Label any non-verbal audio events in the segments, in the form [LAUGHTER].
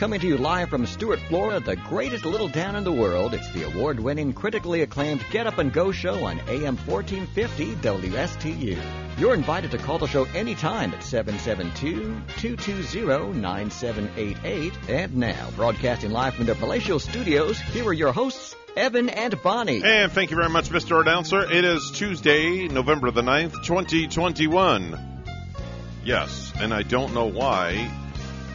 coming to you live from Stuart, Florida, the greatest little town in the world. It's the award winning, critically acclaimed Get Up and Go show on AM 1450 WSTU. You're invited to call the show anytime at 772 220 9788. And now, broadcasting live from the palatial studios, here are your hosts, Evan and Bonnie. And thank you very much, Mr. Announcer. It is Tuesday, November the 9th, 2021. Yes, and I don't know why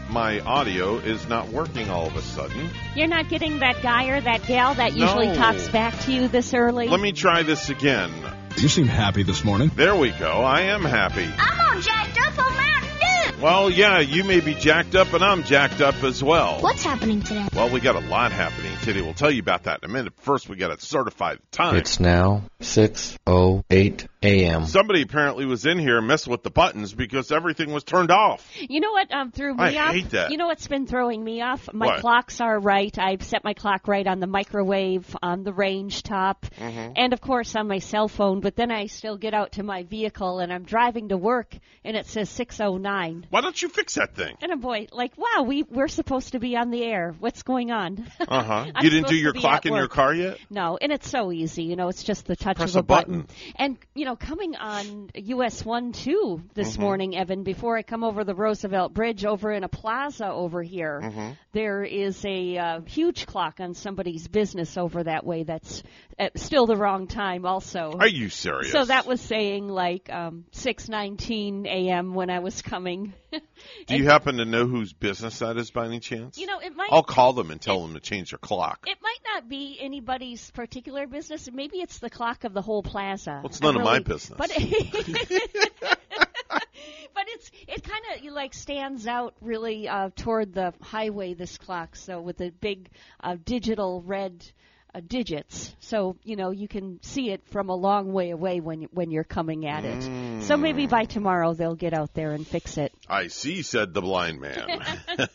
my audio is not working all of a sudden. You're not getting that guy or that gal that usually No. talks back to you this early? Let me try this again. You seem happy this morning. There we go. I am happy. I'm all jacked up on Mountain Dew. Well, yeah, you may be jacked up, and I'm jacked up as well. What's happening today? Well, we got a lot happening today. We'll tell you about that in a minute. First, we got to certify the time. It's now 6:08 a.m. Somebody apparently was in here messing with the buttons because everything was turned off. You know what um, threw me I off? hate that. You know what's been throwing me off? My What? clocks are right. I've set my clock right on the microwave, on the range top, Mm-hmm. and of course on my cell phone. But then I still get out to my vehicle and I'm driving to work, and it says 6:09. Why don't you fix that thing? And a boy, like, wow, we we're supposed to be on the air. What's going on? [LAUGHS] Uh huh. I'm You didn't do supposed your be clock at in your work. car yet? No, and it's so easy. You know, it's just the touch Press of a, a button. And you know, coming on US one two this Mm-hmm. morning, Evan, before I come over the Roosevelt Bridge over in a plaza over here, Mm-hmm. there is a uh, huge clock on somebody's business over that way. That's at still the wrong time, also. Are you serious? so that was saying like um, 6:19 a.m. when I was coming. [LAUGHS] Do you happen to know whose business that is by any chance? you know, it might I'll call them and tell them to change their clock. It might not be anybody's particular business. Maybe it's the clock of the whole plaza. Well, it's I none of my business. But, [LAUGHS] but it's it kind of you like stands out really uh, toward the highway. This clock, so with the big uh, digital red. Uh, digits, so you know you can see it from a long way away when when you're coming at it. So maybe by tomorrow they'll get out there and fix it. I see, said the blind man.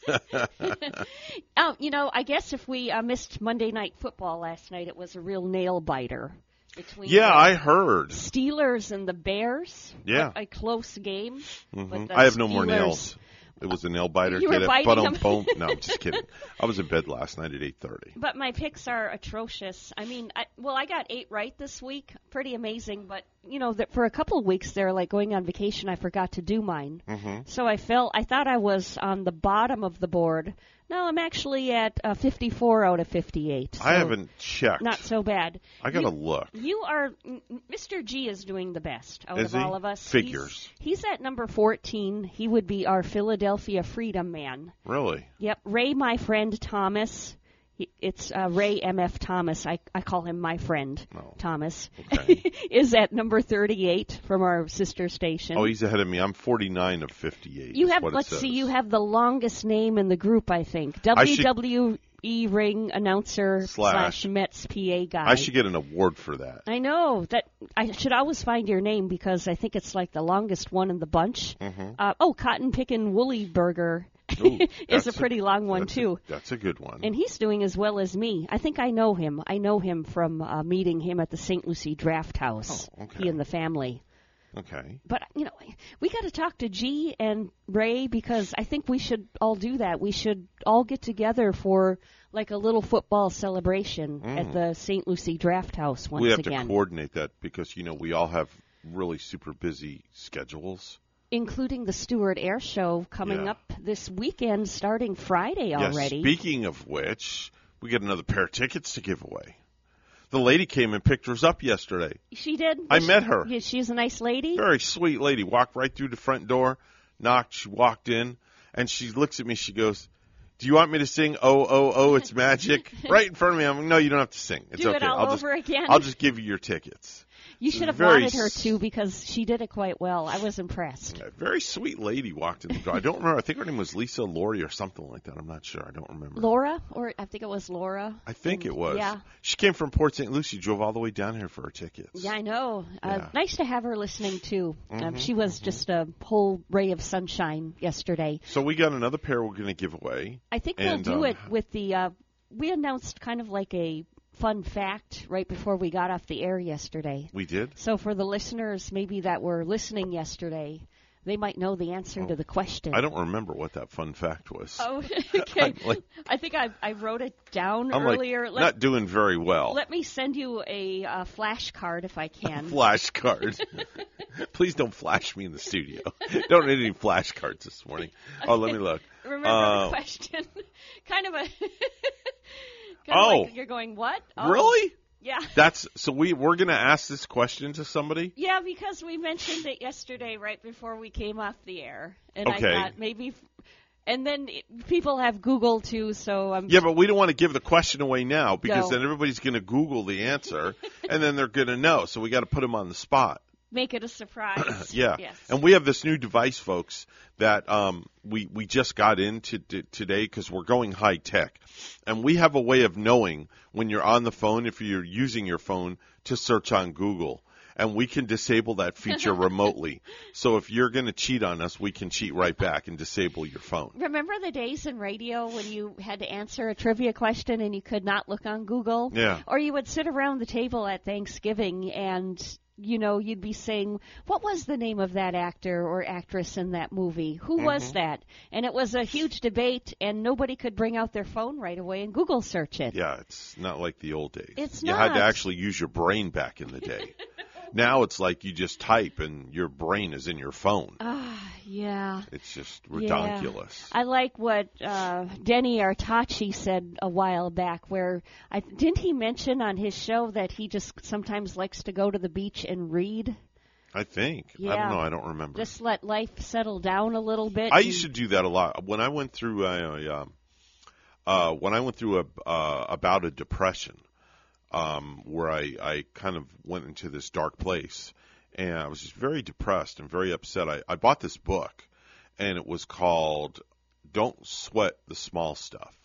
Um, [LAUGHS] [LAUGHS] you know, I guess if we uh, missed Monday night football last night, it was a real nail biter between yeah, I heard. Steelers and the Bears. Yeah. a, a close game. the I have no more nails. It was a nail biter. You were Get it? biting boom. [LAUGHS] No, I'm just kidding. I was in bed last night at 8:30. But my picks are atrocious. I mean, I, well, I got eight right this week. Pretty amazing. But you know, that for a couple of weeks there, like going on vacation, I forgot to do mine. Mm-hmm. So I felt I thought I was on the bottom of the board. No, I'm actually at uh, 54 out of 58. I haven't checked. Not so bad. I gotta You- look. You are Mr. G is doing the best out Is of he? all of us. Figures. He's, he's at number 14. He would be our Philadelphia Freedom Man. Really? Yep. Ray, my friend Thomas. He, it's uh, Ray M.F. Thomas. I, I call him my friend Oh. Thomas. Okay. [LAUGHS] is at number 38 from our sister station. Oh, he's ahead of me. I'm 49 of 58. you have let's see. You have the longest name in the group. I think WWE ring announcer Slash. Mets PA guy. I should get an award for that. I know that I should always find your name because I think it's like the longest one in the bunch. Uh, oh, Cotton Pickin' Woolly Burger Mm-hmm. Ooh, [LAUGHS] is a pretty long one that's a- too. that's a good one. And he's doing as well as me. I think I know him. I know him from uh, meeting him at the St. Lucie Draft House. Oh, okay. He and the family. okay. But you know, we got to talk to G and Ray because I think we should all do that. We should all get together for like a little football celebration at the St. Lucie Draft House once Mm. we have again. to coordinate that because you know we all have really super busy schedules. Including the Stuart Air Show coming Yeah. up this weekend, starting Friday Yes, already. speaking of which, we get another pair of tickets to give away. The lady came and picked hers up yesterday. she did. I She- met her. yeah, She's a nice lady. Very sweet lady. Walked right through the front door, knocked. She walked in, and she looks at me. She goes, "Do you want me to sing? Oh, oh, oh, it's magic!" [LAUGHS] right in front of me. I'm like, "No, you don't have to sing. It's Do it okay. all will over just, again?" I'll just give you your tickets." You should have very wanted her to because she did it quite well. I was impressed. A very sweet lady walked in the door. I don't remember. I think her name was Lisa Laurie or something like that. I'm not sure. I don't remember. Laura, or I think it was Laura. I think it was. Yeah. She came from Port St. Lucie. Drove all the way down here for her tickets. Yeah, I know. Uh, Yeah. Mm-hmm, nice to have her listening too. Um, she was just a whole ray of sunshine yesterday. So we got another pair we're going to give away. I think And, we'll do um, it with the. Uh, we announced kind of like a fun fact right before we got off the air yesterday. We did. So for the listeners maybe that were listening yesterday, they might know the answer to the question. I don't remember what that fun fact was. Oh, [LAUGHS] [LAUGHS] okay. Like- I think I I wrote it down I'm earlier. like let, not doing very well. let me send you a uh, flashcard if I [LAUGHS] can. Flashcard. Please don't flash me in the studio. don't need any flashcards this morning. Oh, let me look. Remember Uh, the question? kind of a. Oh. like you're going what? Oh, Really? Yeah. That's so we we're gonna ask this question to somebody. Yeah, because we mentioned it yesterday right before we came off the air, and Okay. I thought maybe, and then it, people have Google too, so I'm Yeah, but we don't want to give the question away now because No. then everybody's gonna Google the answer and then they're gonna know. So we got to put them on the spot. Make it a surprise. [CLEARS THROAT] Yeah, Yes. and we have this new device, folks, that um, we we just got into t- today because we're going high tech, and we have a way of knowing when you're on the phone if you're using your phone to search on Google. And we can disable that feature [LAUGHS] remotely. So if you're going to cheat on us, we can cheat right back and disable your phone. Remember the days in radio when you had to answer a trivia question and you could not look on Google? Yeah. Or you would sit around the table at Thanksgiving and you know, you'd be saying, "What was the name of that actor or actress in that movie? Who Mm-hmm. was that?" And it was a huge debate, and nobody could bring out their phone right away and Google search it. Yeah, it's not like the old days. It's you had to actually use your brain back in the day. [LAUGHS] now it's like you just type and your brain is in your phone. Ah, yeah. It's just Yeah. ridiculous. I like what uh, Denny Artachi said a while back, where I didn't he mention on his show that he just sometimes likes to go to the beach and read, I think. Yeah. I don't know. I don't remember. just let life settle down a little bit. I used to do that a lot when I went through a, a um, uh, when I went through a uh, about a depression, um, where I I kind of went into this dark place, and I was just very depressed and very upset. I, I bought this book, and it was called "Don't Sweat the Small Stuff."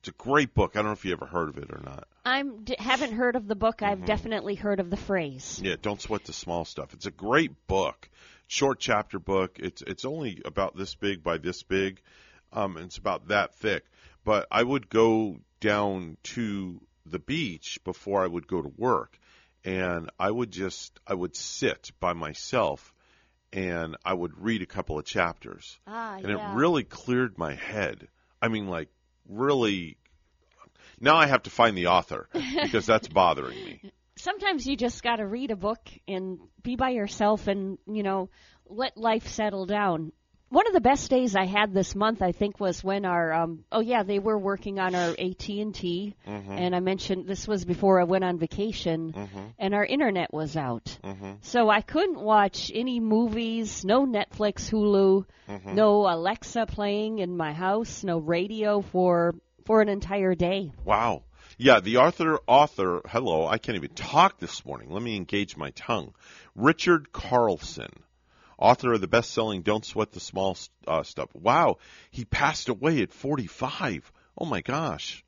It's a great book. I don't know if you ever heard of it or not. I'm haven't heard of the book. Mm-hmm. I've definitely heard of the phrase. Yeah, don't sweat the small stuff. It's a great book, short chapter book. It's it's only about this big by this big, um, and it's about that thick. But I would go down to the beach before I would go to work, and I would just I would sit by myself, and I would read a couple of chapters, Ah, and yeah. it really cleared my head. I mean, like really. Now I have to find the author because that's [LAUGHS] bothering me. Sometimes you just got to read a book and be by yourself, and you know, let life settle down. One of the best days I had this month, I think, was when our um, oh yeah, they were working on our AT and T, mm-hmm. and I mentioned this was before I went on vacation, mm-hmm. and our internet was out, mm-hmm. so I couldn't watch any movies, no Netflix, Hulu, no Alexa playing in my house, no radio for for an entire day. Wow. Yeah, the author author hello, I can't even talk this morning. Let me engage my tongue. Richard Carlson, author of the best-selling Don't Sweat the Small uh, Stuff. Wow, he passed away at 45. Oh my gosh.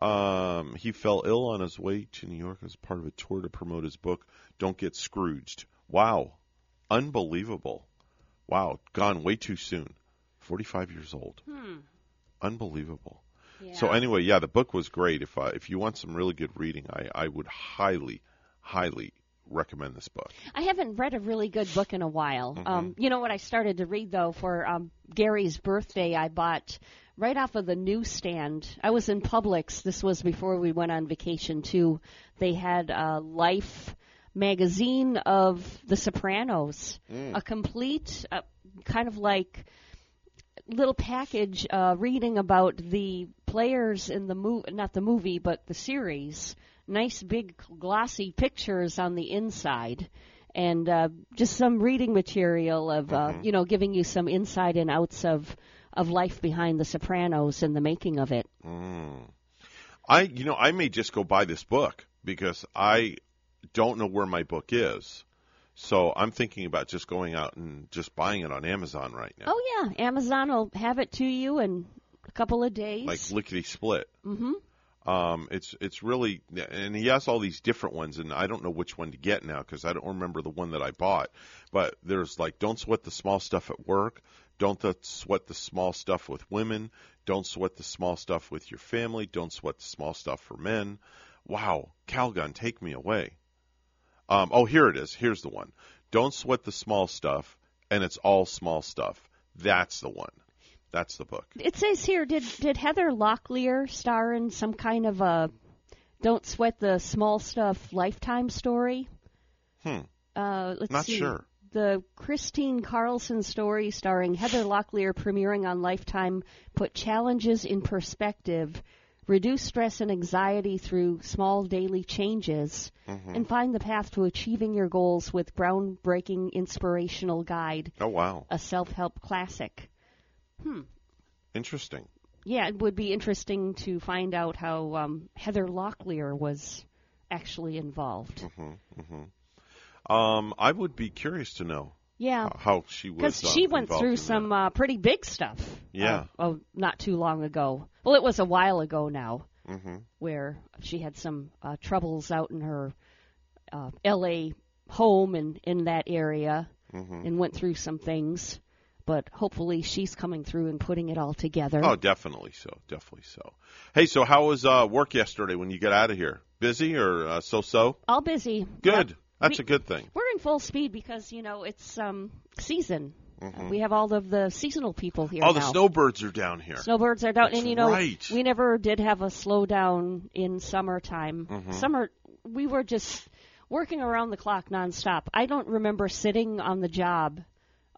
Um, he fell ill on his way to New York as part of a tour to promote his book Don't Get Scrooged. Wow. Unbelievable. Wow, gone way too soon. 45 years old. Unbelievable. So anyway, yeah, the book was great. If uh, if you want some really good reading, I I would highly highly recommend this book. I haven't read a really good book in a while. Mm-hmm. Um, you know what I started to read though for um, Gary's birthday? I bought right off of the newsstand. I was in Publix. This was before we went on vacation too. They had a Life magazine of The Sopranos, Mm. a complete uh, kind of like little package uh, reading about the players in the movie, not the movie, but the series. Nice big glossy pictures on the inside, and uh, just some reading material of uh, you know giving you some inside and outs of of life behind the Sopranos and the making of it. Mm. I you know I may just go buy this book because I don't know where my book is. So I'm thinking about just going out and just buying it on Amazon right now. Oh yeah, Amazon will have it to you in a couple of days. like lickety split. Mm-hmm. Um, it's it's really, and he has all these different ones, and I don't know which one to get now because I don't remember the one that I bought. But there's like, don't sweat the small stuff at work. Don't sweat the small stuff with women. Don't sweat the small stuff with your family. Don't sweat the small stuff for men. Wow, Calgon, take me away. Um, oh, here it is. Here's the one. Don't sweat the small stuff and it's all small stuff. That's the one. That's the book. It says here, did did Heather Locklear star in some kind of a "Don't Sweat the Small Stuff" lifetime story? Hmm. Uh, let's Not see. sure. The Kristine Carlson story starring Heather Locklear premiering on Lifetime put challenges in perspective, reduce stress and anxiety through small daily changes, Mm-hmm. and find the path to achieving your goals with groundbreaking inspirational guide, Oh wow, a self-help classic. Interesting. Yeah, it would be interesting to find out how um, Heather Locklear was actually involved. Mm-hmm. Um, I would be curious to know Yeah, how she was. because uh, she went through some uh, pretty big stuff. Yeah. Uh, oh, not too long ago. Well, it was a while ago now, Mm-hmm. where she had some uh, troubles out in her uh, L.A. home and in that area, Mm-hmm. and went through some things. But hopefully, she's coming through and putting it all together. Oh, definitely so. Definitely so. Hey, so how was uh, work yesterday when you got out of here? Busy or uh, so-so? all busy. Good. Yep. That's We- a good thing. We're in full speed because you know it's um season. Mhm. We have all of the seasonal people here All now. the snowbirds are down here. Snowbirds are down, That's and you know right. we never did have a slowdown in summertime. Mhm. Summer, we were just working around the clock nonstop. I don't remember sitting on the job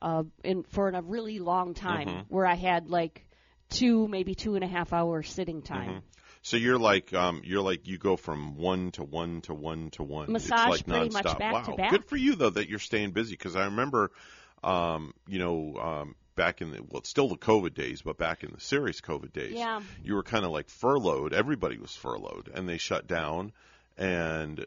uh, in for a really long time Mhm. where I had like two, maybe two and a half hours sitting time. Mhm. So you're like um, you're like you go from one to one to one to one. Massage it's like pretty much nonstop. back wow. to back. Good for you though that you're staying busy because I remember, um, you know, um, back in the well, it's still the COVID days, but back in the serious COVID days, Yeah. you were kind of like furloughed. Everybody was furloughed, and they shut down, and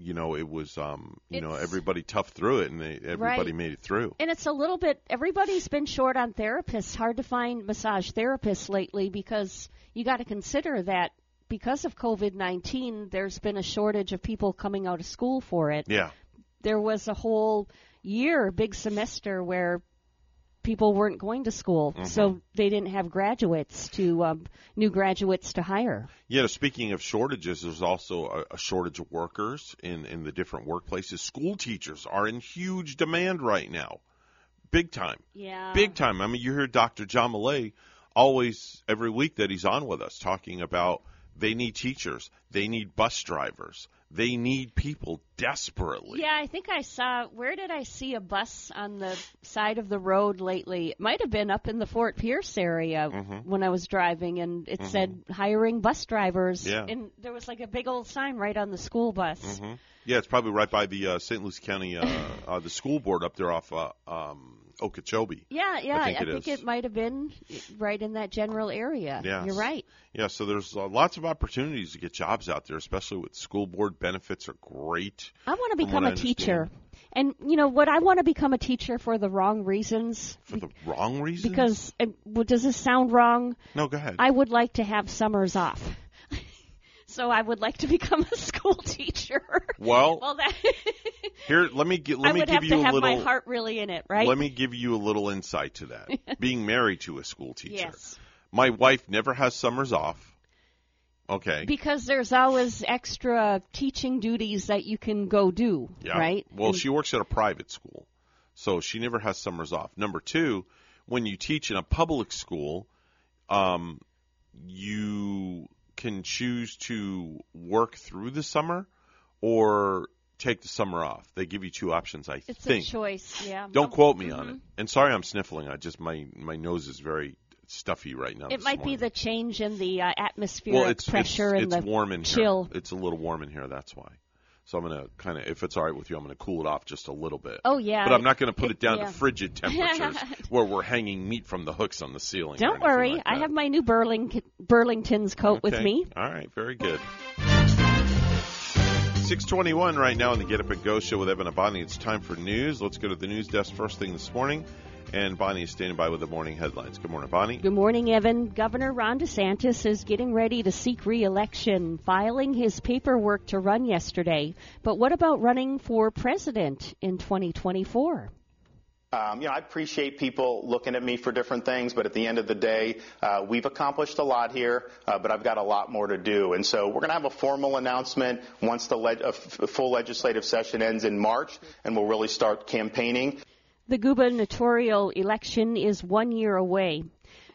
you know it was um, you know everybody toughed through it, and they everybody Right. made it through. And it's a little bit, everybody's been short on therapists. Hard to find massage therapists lately because you got to consider that because of COVID 19, there's been a shortage of people coming out of school for it. Yeah. There was a whole year, big semester, where people weren't going to school, Mm-hmm. so they didn't have graduates to, um, new graduates to hire. Yeah, speaking of shortages, there's also a, a shortage of workers in, in the different workplaces. School teachers are in huge demand right now. Big time. Yeah. Big time. I mean, you hear Dr. John Millay always, every week that he's on with us, talking about they need teachers, they need bus drivers, they need people desperately. Yeah, I think I saw. Where did I see a bus on the side of the road lately? It might have been up in the Fort Pierce area Mhm. when I was driving, and it said hiring bus drivers. Yeah. And there was like a big old sign right on the school bus. hmm Yeah, it's probably right by the uh, St. Lucie County, uh, uh, the school board up there off uh, um, Okeechobee. Yeah, yeah, I I think think, it is. it might have been right in that general area. Yes. You're right. Yeah, so there's uh, lots of opportunities to get jobs out there, especially with school board benefits are great. I want to become a teacher. And you know what? I want to become a teacher for the wrong reasons. For the wrong reasons? Because well, does this sound wrong? no, go ahead. I would like to have summers off. So I would like to become a [LAUGHS] school teacher. well, [LAUGHS] well, that [LAUGHS] here let me get, I let me give you a have little my heart really in it, right? let me give you a little insight to that. Being married to a school teacher. yes, My wife never has summers off. Okay. because there's always extra teaching duties that you can go do, Yeah. right? Well, And- she works at a private school, so she never has summers off. Number two, when you teach in a public school, um, you can choose to work through the summer or take the summer off. They give you two options, I it's think. It's a choice. Yeah. Don't quote me on mhm. it. And sorry, I'm sniffling. I just my my nose is very stuffy right now. It might be the change in the uh, atmospheric well, it's pressure it's, and it's the warm in chill. here. It's a little warm in here. That's why. So I'm gonna kind of, if it's all right with you, I'm gonna cool it off just a little bit. Oh yeah. But I'm not going to put it, down yeah. to frigid [LAUGHS] temperatures where we're hanging meat from the hooks on the ceiling. Don't worry, like I have my new Burling Burlington's coat with Okay. me. All right, very good. 621 right now on the Get Up and Go show with Evan Bonnie. It's time for news. Let's go to the news desk first thing this morning. And Bonnie is standing by with the morning headlines. Good morning, Bonnie. Good morning, Evan. Governor Ron DeSantis is getting ready to seek re-election, filing his paperwork to run yesterday. But what about running for president in 2024? Um, you know, I appreciate people looking at me for different things, but at the end of the day, uh, we've accomplished a lot here, uh, but I've got a lot more to do. And so we're going to have a formal announcement once the leg- a f- full legislative session ends in March, and we'll really start campaigning. The gubernatorial election is one year away.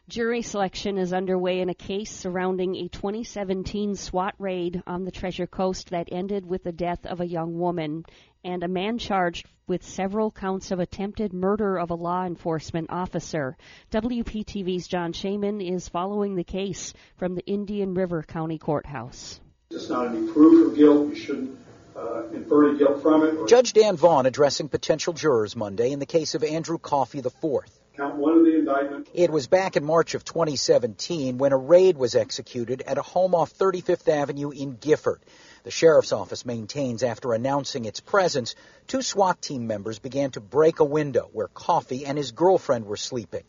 Jury selection is underway in a case surrounding a 2017 SWAT raid on the Treasure Coast that ended with the death of a young woman and a man charged with several counts of attempted murder of a law enforcement officer. WPTV's John Shainman is following the case from the Indian River County Courthouse. It's not any proof of guilt. You shouldn't uh, infer any guilt from it. Judge Dan Vaughn addressing potential jurors Monday in the case of Andrew Coffey IV. Count one of the indictment. It was back in March of 2017 when a raid was executed at a home off 35th Avenue in Gifford. The sheriff's office maintains after announcing its presence, two SWAT team members began to break a window where Coffey and his girlfriend were sleeping.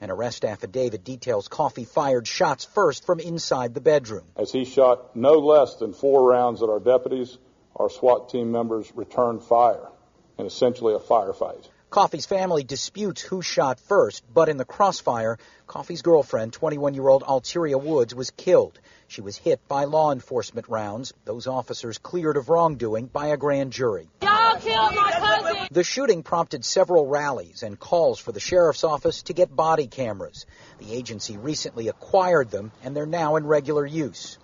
An arrest affidavit details Coffey fired shots first from inside the bedroom. As he shot no less than four rounds at our deputies, our SWAT team members returned fire in essentially a firefight. Coffey's family disputes who shot first, but in the crossfire, Coffey's girlfriend, 21 year old Alteria Woods, was killed. She was hit by law enforcement rounds, those officers cleared of wrongdoing by a grand jury. Y'all killed my cousin! The shooting prompted several rallies and calls for the sheriff's office to get body cameras. The agency recently acquired them, and they're now in regular use.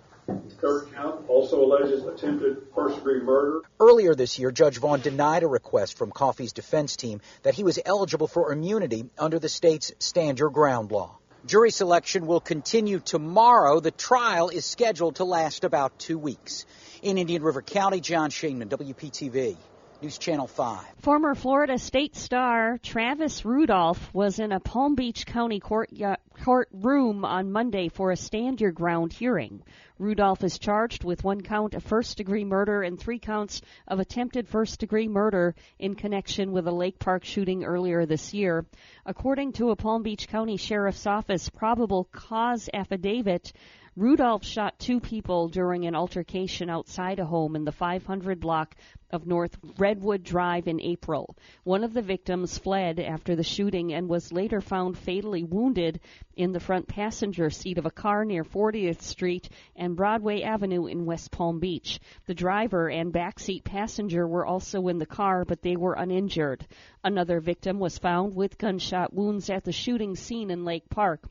Third count also alleges attempted first degree murder. Earlier this year, Judge Vaughn denied a request from Coffey's defense team that he was eligible for immunity under the state's stand your ground law. Jury selection will continue tomorrow. The trial is scheduled to last about two weeks. In Indian River County, John Shainman, WPTV. News Channel 5. Former Florida State star Travis Rudolph was in a Palm Beach County court, uh, courtroom on Monday for a stand your ground hearing. Rudolph is charged with one count of first degree murder and three counts of attempted first degree murder in connection with a Lake Park shooting earlier this year. According to a Palm Beach County Sheriff's Office probable cause affidavit, Rudolph shot two people during an altercation outside a home in the 500 block of North Redwood Drive in April. One of the victims fled after the shooting and was later found fatally wounded in the front passenger seat of a car near 40th Street and Broadway Avenue in West Palm Beach. The driver and backseat passenger were also in the car, but they were uninjured. Another victim was found with gunshot wounds at the shooting scene in Lake Park.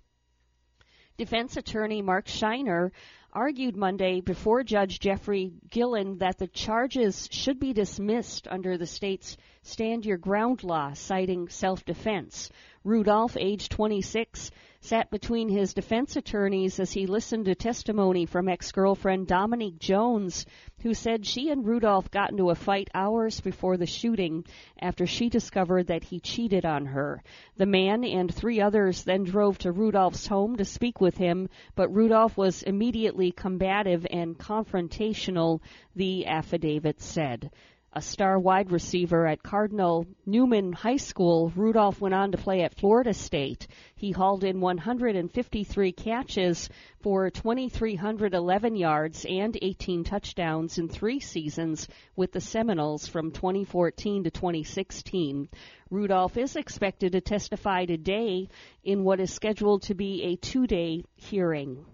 Defense attorney Mark Shiner argued Monday before Judge Jeffrey Gillen that the charges should be dismissed under the state's stand your ground law, citing self defense. Rudolph, age 26, sat between his defense attorneys as he listened to testimony from ex girlfriend Dominique Jones, who said she and Rudolph got into a fight hours before the shooting after she discovered that he cheated on her. The man and three others then drove to Rudolph's home to speak with him, but Rudolph was immediately combative and confrontational, the affidavit said a star wide receiver at Cardinal Newman High School, Rudolph went on to play at Florida State. He hauled in 153 catches for 2,311 yards and 18 touchdowns in three seasons with the Seminoles from 2014 to 2016. Rudolph is expected to testify today in what is scheduled to be a two day hearing.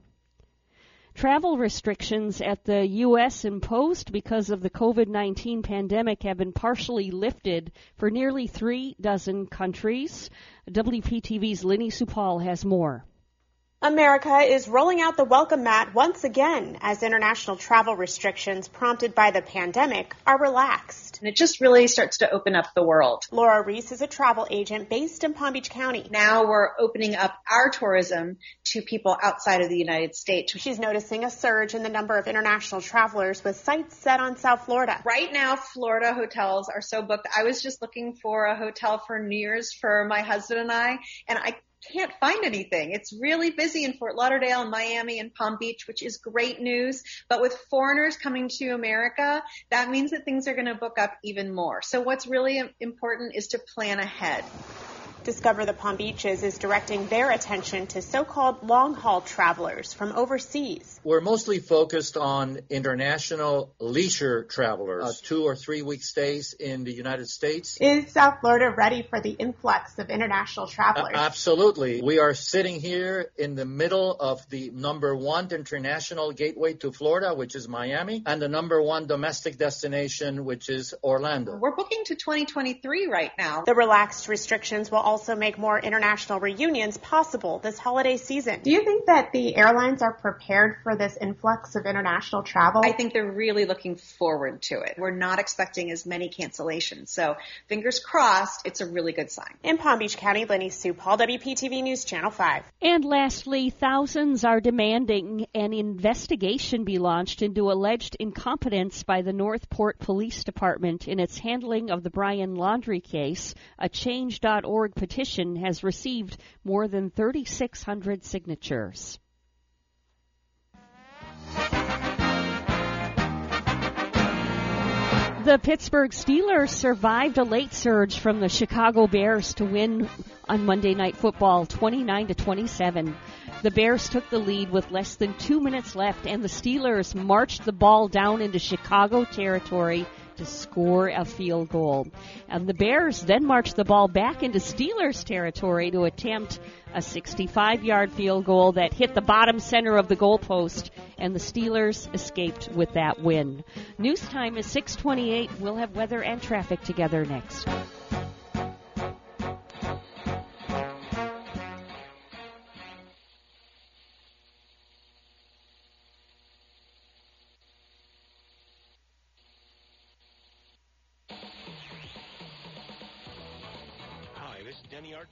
Travel restrictions at the U.S. imposed because of the COVID 19 pandemic have been partially lifted for nearly three dozen countries. WPTV's Lenny Supal has more. America is rolling out the welcome mat once again as international travel restrictions prompted by the pandemic are relaxed. And it just really starts to open up the world. Laura Reese is a travel agent based in Palm Beach County. Now we're opening up our tourism to people outside of the United States. She's noticing a surge in the number of international travelers with sights set on South Florida. Right now, Florida hotels are so booked. I was just looking for a hotel for New Year's for my husband and I, and I can't find anything. It's really busy in Fort Lauderdale and Miami and Palm Beach, which is great news. But with foreigners coming to America, that means that things are going to book up even more. So what's really important is to plan ahead. Discover the Palm Beaches is directing their attention to so-called long-haul travelers from overseas. We're mostly focused on international leisure travelers, uh, two or three week stays in the United States. Is South Florida ready for the influx of international travelers? Uh, absolutely. We are sitting here in the middle of the number one international gateway to Florida, which is Miami, and the number one domestic destination, which is Orlando. We're booking to 2023 right now. The relaxed restrictions will also make more international reunions possible this holiday season. Do you think that the airlines are prepared for this influx of international travel? I think they're really looking forward to it. We're not expecting as many cancellations. So fingers crossed, it's a really good sign. In Palm Beach County, Lenny Supal, WPTV News Channel 5. And lastly, thousands are demanding an investigation be launched into alleged incompetence by the North Port Police Department in its handling of the Brian Laundrie case. A Change.org petition has received more than 3,600 signatures. The Pittsburgh Steelers survived a late surge from the Chicago Bears to win on Monday Night Football 29 to 27. The Bears took the lead with less than 2 minutes left and the Steelers marched the ball down into Chicago territory to score a field goal. And the Bears then marched the ball back into Steelers territory to attempt a 65 yard field goal that hit the bottom center of the goalpost and the Steelers escaped with that win. News time is 628. We'll have weather and traffic together next.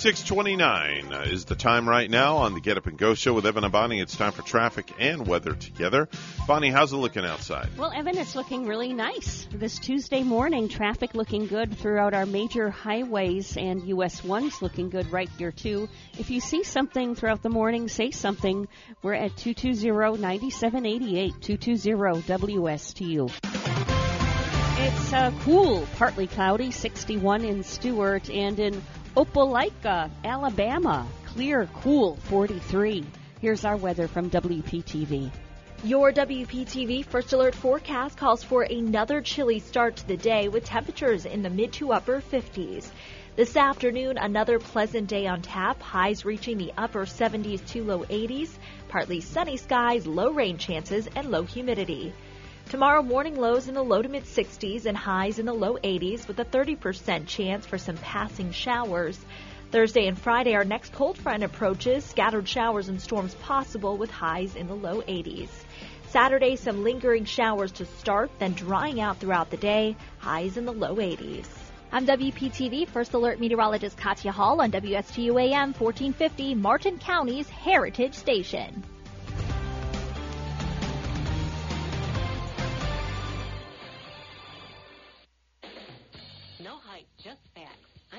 629 is the time right now on the Get Up and Go show with Evan and Bonnie. It's time for traffic and weather together. Bonnie, how's it looking outside? Well, Evan, it's looking really nice. This Tuesday morning, traffic looking good throughout our major highways, and US 1's looking good right here, too. If you see something throughout the morning, say something. We're at 220-9788, 220-WSTU. It's uh, cool, partly cloudy, 61 in Stuart, and in Opelika, Alabama. Clear, cool, 43. Here's our weather from WPTV. Your WPTV First Alert forecast calls for another chilly start to the day with temperatures in the mid to upper 50s. This afternoon, another pleasant day on tap, highs reaching the upper 70s to low 80s, partly sunny skies, low rain chances, and low humidity. Tomorrow morning lows in the low to mid 60s and highs in the low 80s with a 30% chance for some passing showers. Thursday and Friday, our next cold front approaches, scattered showers and storms possible with highs in the low 80s. Saturday, some lingering showers to start, then drying out throughout the day, highs in the low 80s. I'm WPTV First Alert Meteorologist Katya Hall on WSTU AM 1450, Martin County's Heritage Station.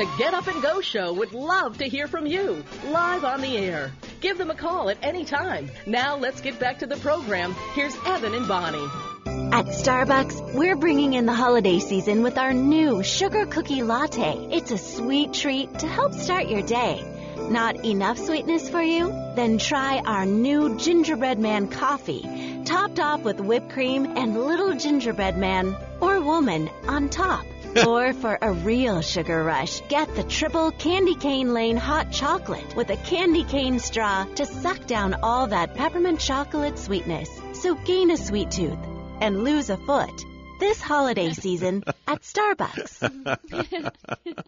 The Get Up and Go Show would love to hear from you live on the air. Give them a call at any time. Now let's get back to the program. Here's Evan and Bonnie. At Starbucks, we're bringing in the holiday season with our new sugar cookie latte. It's a sweet treat to help start your day. Not enough sweetness for you? Then try our new Gingerbread Man coffee, topped off with whipped cream and little gingerbread man or woman on top. Or for a real sugar rush, get the triple Candy Cane Lane hot chocolate with a candy cane straw to suck down all that peppermint chocolate sweetness. So gain a sweet tooth and lose a foot this holiday [LAUGHS] season at Starbucks. [LAUGHS]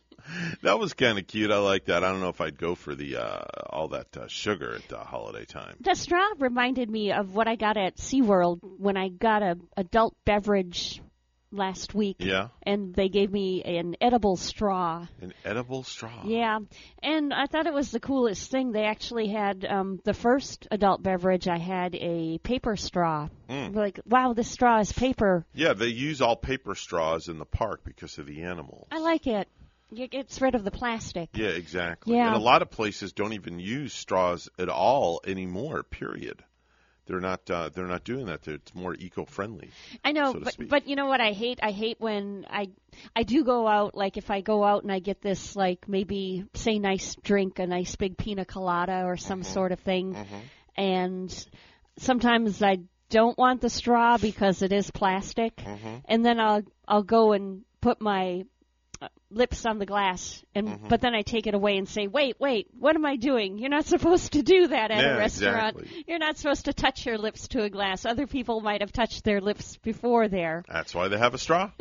that was kind of cute. I like that. I don't know if I'd go for the uh, all that uh, sugar at uh, holiday time. The straw reminded me of what I got at SeaWorld when I got a adult beverage last week. Yeah. And they gave me an edible straw. An edible straw. Yeah. And I thought it was the coolest thing. They actually had um the first adult beverage I had a paper straw. Mm. Like, wow, this straw is paper. Yeah, they use all paper straws in the park because of the animals. I like it. It gets rid of the plastic. Yeah, exactly. Yeah. And a lot of places don't even use straws at all anymore. Period. They're not. Uh, they're not doing that. It's more eco-friendly. I know, so but speak. but you know what I hate? I hate when I I do go out like if I go out and I get this like maybe say nice drink, a nice big pina colada or some Mm-hmm. sort of thing, and sometimes I don't want the straw because it is plastic, Mm-hmm. and then I'll I'll go and put my lips on the glass and Mm-hmm. but then I take it away and say wait wait what am I doing you're not [LAUGHS] supposed to do that at Yeah, a restaurant exactly. you're not supposed to touch your lips to a glass other people might have touched their lips before there That's why they have a straw. [LAUGHS]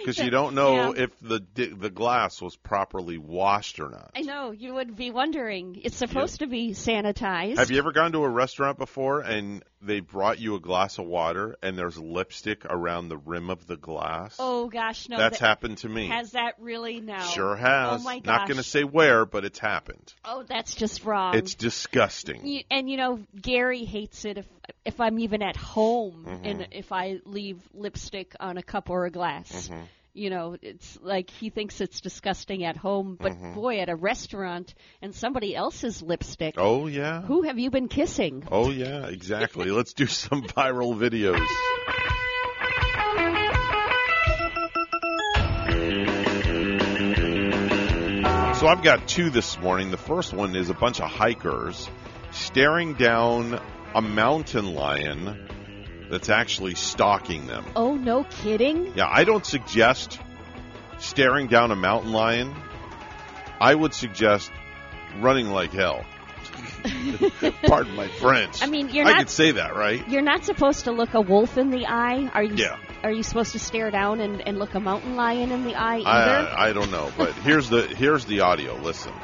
Because you don't know Yeah. if the the glass was properly washed or not. I know you would be wondering it's supposed to be sanitized Have you ever gone to a restaurant before and they brought you a glass of water and there's lipstick around the rim of the glass? oh gosh no That's that- happened to me. has that really now Sure has. oh my gosh Not going to say where, but it's happened. oh that's just wrong It's disgusting. You, and you know, Gary hates it if if I'm even at home Mhm. and if I leave lipstick on a cup or a glass. Mhm. You know, it's like he thinks it's disgusting at home, but Mhm. boy, at a restaurant and somebody else's lipstick. Oh yeah. Who have you been kissing? Oh yeah, exactly. [LAUGHS] Let's do some viral videos. So I've got two this morning. The first one is a bunch of hikers staring down a mountain lion that's actually stalking them. Oh, no kidding? Yeah, I don't suggest staring down a mountain lion. I would suggest running like hell. [LAUGHS] Pardon my French. I mean, you're I not- I could say that, right? You're not supposed to look a wolf in the eye. Are you? Yeah. Are you supposed to stare down and, and look a mountain lion in the eye either? I, I don't know, but here's the here's the audio. Listen.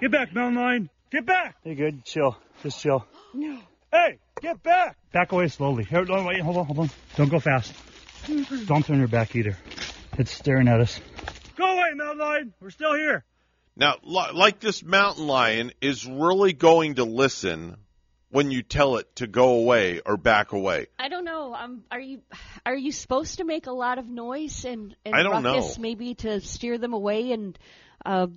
Get back, mountain lion. Get back. Hey, good. Chill. Just chill. No. Hey, get back. Back away slowly. Here, no, wait, hold on, hold on. Don't go fast. Don't turn your back either. It's staring at us. Go away, mountain lion. We're still here. Now, like this mountain lion is really going to listen when you tell it to go away or back away. I don't know. Um, are you are you supposed to make a lot of noise and, and I don't ruckus know. maybe to steer them away and Uh,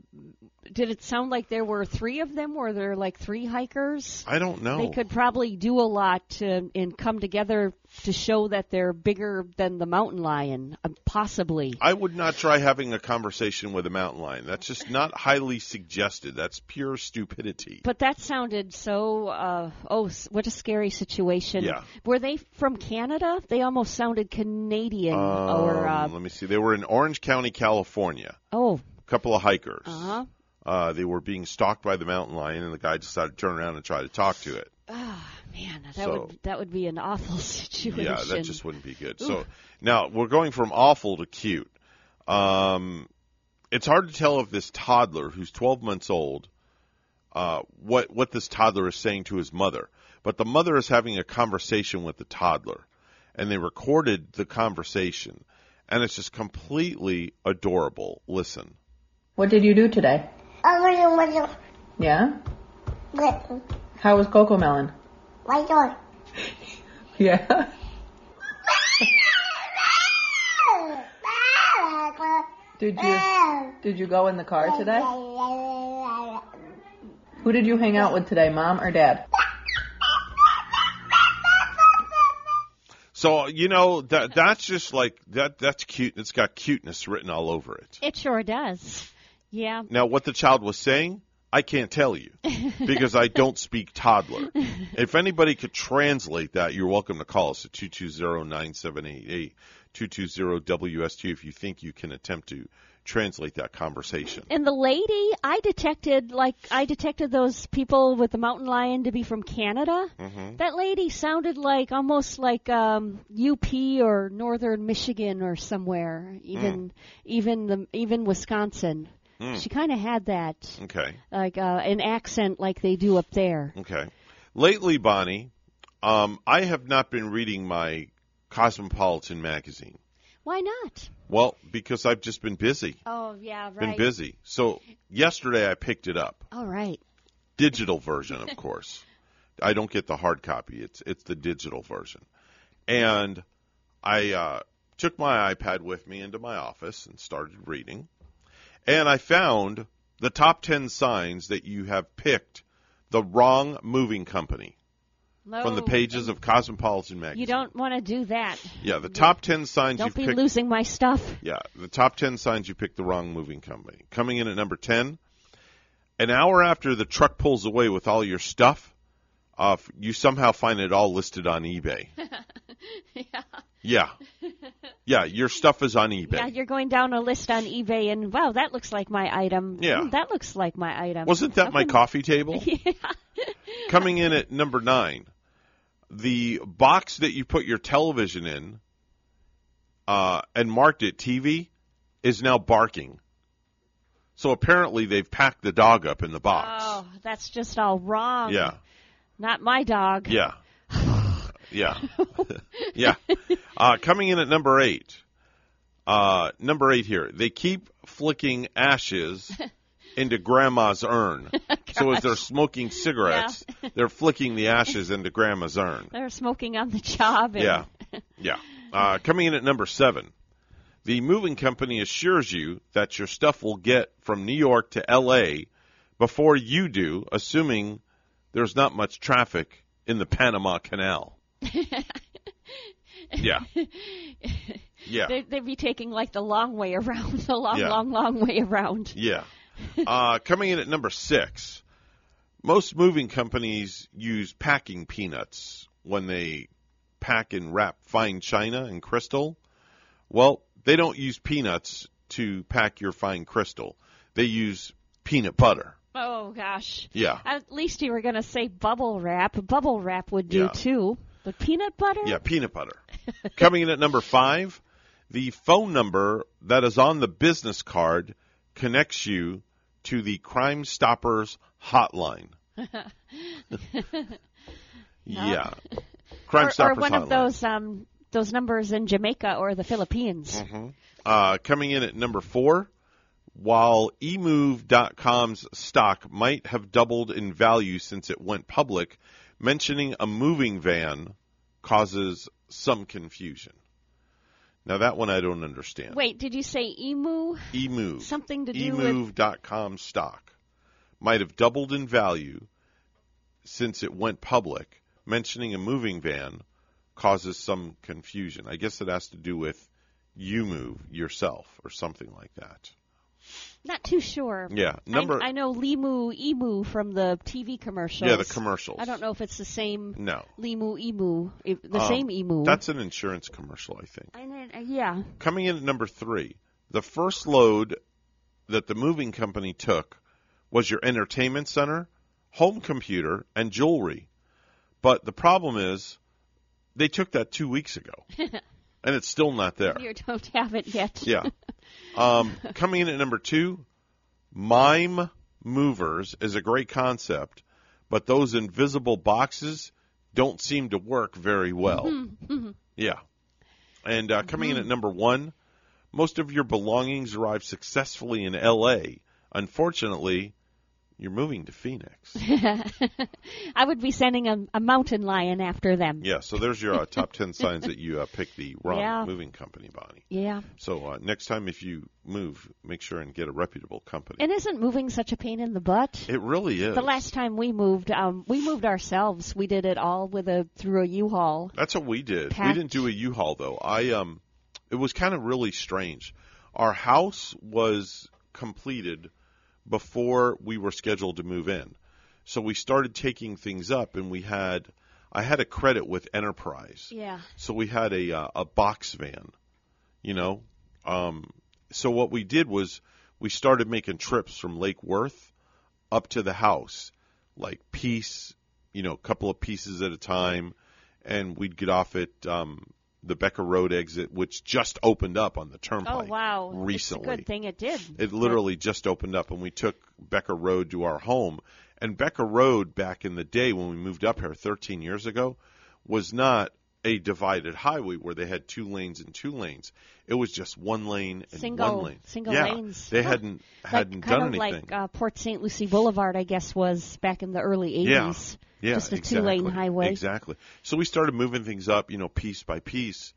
did it sound like there were three of them? Were there like three hikers? I don't know. They could probably do a lot to, and come together to show that they're bigger than the mountain lion, uh, possibly. I would not try having a conversation with a mountain lion. That's just not highly suggested. That's pure stupidity. But that sounded so. Uh, oh, what a scary situation. Yeah. Were they from Canada? They almost sounded Canadian. or uh, Um, let me see. They were in Orange County, California. oh, couple of hikers. uh-huh. Uh, they were being stalked by the mountain lion, and the guy decided to turn around and try to talk to it. Oh, man, that So- would that would be an awful [LAUGHS] situation. Yeah, that just wouldn't be good. Ooh. So now we're going from awful to cute. Um, it's hard to tell if this toddler, who's 12 months old, uh, what what this toddler is saying to his mother. But the mother is having a conversation with the toddler, and they recorded the conversation, and it's just completely adorable. Listen. What did you do today? Yeah? How was CoComelon? [LAUGHS] Yeah. Did you did you go in the car today? Who did you hang out with today, mom or dad? So you know that that's just like that. That's cute. It's got cuteness written all over it. It sure does. Yeah. Now, what the child was saying, I can't tell you [LAUGHS] because I don't speak toddler. If anybody could translate that, you're welcome to call us at 220-9788, 220-WST if you think you can attempt to translate that conversation. And the lady, I detected like I detected those people with the mountain lion to be from Canada. Mhm. That lady sounded like almost like um UP or northern Michigan or somewhere, even even the even Wisconsin. Mm. She kind of had that Okay. like uh, an accent like they do up there. Okay. Lately, Bonnie, um, I have not been reading my Cosmopolitan magazine. Why not? Well, because I've just been busy. Oh yeah, right. Been busy. So yesterday I picked it up. All right. digital version, of [LAUGHS] course. I don't get the hard copy. It's it's the digital version. And I uh, took my iPad with me into my office and started reading. And I found the top 10 signs that you have picked the wrong moving company from the pages of Cosmopolitan magazine. You don't want to do that. yeah, the top 10 signs Don't you've be picked losing my stuff. yeah, the top 10 signs you picked the wrong moving company. Coming in at number 10, an hour after the truck pulls away with all your stuff, uh, you somehow find it all listed on eBay. [LAUGHS] Yeah. Yeah, Yeah, your stuff is on eBay. Yeah, you're going down a list on eBay, and wow, that looks like my item. Yeah. Mm, that looks like my item. Wasn't that my Nothing- coffee table? [LAUGHS] yeah. Coming in at number 9, the box that you put your television in uh, and marked it TV is now barking. So apparently they've packed the dog up in the box. Oh, that's just all wrong. Yeah. Not my dog. Yeah. [SIGHS] yeah. [LAUGHS] yeah. Uh, coming in at number eight. Uh, number eight here. They keep flicking ashes [LAUGHS] into grandma's urn. so as they're smoking cigarettes, they're flicking the ashes into grandma's urn. They're smoking on the job. And Yeah. Yeah. Uh, coming in at number seven. The moving company assures you that your stuff will get from New York to LA before you do, assuming there's not much traffic in the Panama Canal. [LAUGHS] Yeah. Yeah. They, they'd be taking like the long way around, the long, Yeah. long, long way around. Yeah. [LAUGHS] Uh, coming in at number six, most moving companies use packing peanuts when they pack and wrap fine china and crystal. Well, they don't use peanuts to pack your fine crystal. They use peanut butter. Oh gosh. Yeah. At least you were going to say bubble wrap. Bubble wrap would do Yeah. too. But peanut butter? Yeah, peanut butter. [LAUGHS] Coming in at number five, the phone number that is on the business card connects you to the Crime Stoppers hotline. [LAUGHS] Yeah. Crime or, Stoppers or one hotline. of those um those numbers in Jamaica or the Philippines. Mm-hmm. Uh, coming in at number four, while emove.com's stock might have doubled in value since it went public, mentioning a moving van causes some confusion. Now that one I don't understand. Wait, did you say emu? Emove. Something to do with Emove.com stock might have doubled in value since it went public. Mentioning a moving van causes some confusion. I guess it has to do with you move yourself or something like that. Not too sure. Yeah, number- I, I know Limu Emu from the TV commercials. Yeah, the commercials. I don't know if it's the same. No. Limu Emu, if, the Um, same emu. That's an insurance commercial, I think. I know, uh, yeah. Coming in at number three, the first load that the moving company took was your entertainment center, home computer, and jewelry. But the problem is, they took that two weeks ago, [LAUGHS] and it's still not there. You don't have it yet. Yeah. Um, coming in at number two, Mime Movers is a great concept, but those invisible boxes don't seem to work very well. Mhm. Yeah. And uh, coming in at number one, most of your belongings arrive successfully in L.A. Unfortunately, you're moving to Phoenix. [LAUGHS] I would be sending a, a mountain lion after them. Yeah, so there's your uh, [LAUGHS] top 10 signs that you uh, picked the wrong Yeah. moving company, Bonnie. Yeah. So uh, next time if you move, make sure and get a reputable company. And isn't moving such a pain in the butt? It really is. The last time we moved, um, we moved ourselves. We did it all with a through a U-Haul. That's what we did. We didn't do a U-Haul though. I um, it was kind of really strange. Our house was completed before we were scheduled to move in, so we started taking things up, and we had I had a credit with Enterprise. Yeah. So we had a uh, a box van, you know. Um, so what we did was we started making trips from Lake Worth up to the house, like piece, you know, a couple of pieces at a time, and we'd get off at um, the Becker Road exit, which just opened up on the turnpike. Oh wow! recently. It's a good thing it did. It literally just opened up, and we took Becker Road to our home. And Becker Road, back in the day when we moved up here 13 years ago, was not a divided highway where they had two lanes and two lanes. It was just one lane and Single, one lane. single yeah, lanes. They hadn't Like, hadn't kind done of anything. like uh, Port St. Lucie Boulevard, I guess, was back in the early 80s. Yeah. Yeah, Just a exactly. two-lane highway. Exactly. So we started moving things up, you know, piece by piece,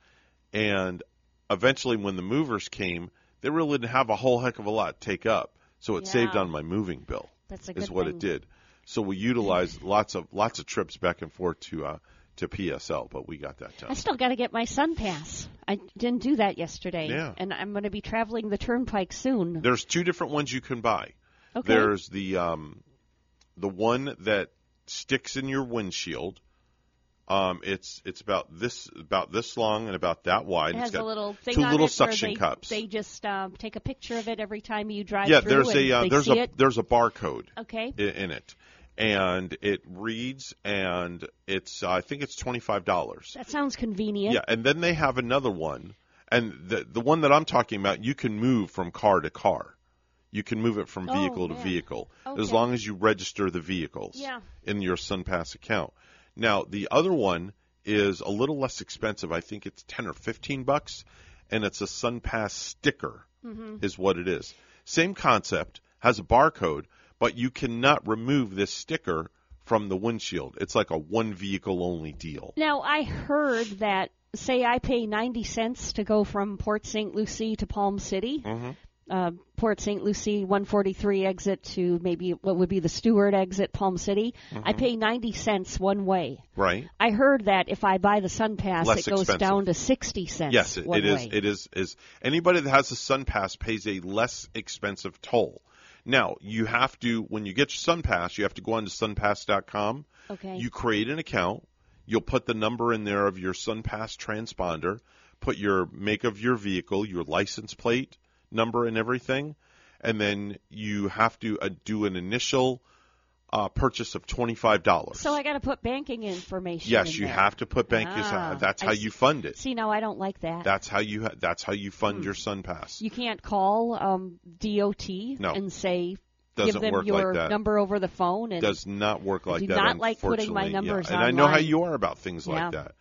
and eventually, when the movers came, they really didn't have a whole heck of a lot to take up. So it saved on my moving bill. That's a good is what thing. it did. So we utilized lots of lots of trips back and forth to uh, to PSL, but we got that done. I still got to get my SunPass. I didn't do that yesterday. Yeah. And I'm going to be traveling the Turnpike soon. There's two different ones you can buy. Okay. There's the um, the one that sticks in your windshield. Um, it's it's about this about this long and about that wide. It It's has got a little thing two on little it suction they, cups. They just um, take a picture of it every time you drive yeah, through. there's a uh, they there's a it. there's a barcode Okay. i- in it, and it reads and it's uh, I think it's twenty five dollars. That sounds convenient. Yeah, and then they have another one, and the the one that I'm talking about, you can move from car to car. You can move it from Oh, vehicle to man. vehicle as long as you register the vehicles Yeah. in your SunPass account. Now, the other one is a little less expensive. I think it's 10 or 15 bucks and it's a SunPass sticker Mhm. is what it is. Same concept, has a barcode, but you cannot remove this sticker from the windshield. It's like a one vehicle only deal. Now I heard that say I pay 90 cents to go from Port St. Lucie to Palm City. Mhm. Uh, Port St. Lucie 143 exit to maybe what would be the Stuart exit, Palm City. I Mhm. pay 90 cents one way. Right? I heard that if I buy the SunPass, Less it goes expensive. down to 60 cents. Yes, it, it is. way. It is. Is anybody that has a SunPass pays a less expensive toll. Now you have to when you get your SunPass, you have to go on to sunpass.com. Okay. You create an account. You'll put the number in there of your SunPass transponder. Put your make of your vehicle, your license plate number, and everything, and then you have to uh, do an initial uh, purchase of twenty five dollars. So I got to put banking information. Yes, in you there. have to put banking. Ah, that's how see. you fund it. See, now I don't like that. That's how you. Ha- that's how you fund Hmm. your SunPass. You can't call um, DOT No. and say Doesn't give them work your like that. number over the phone. And Does not work like do that. Do not like putting my numbers yeah. And I know how you are about things Yeah. like that.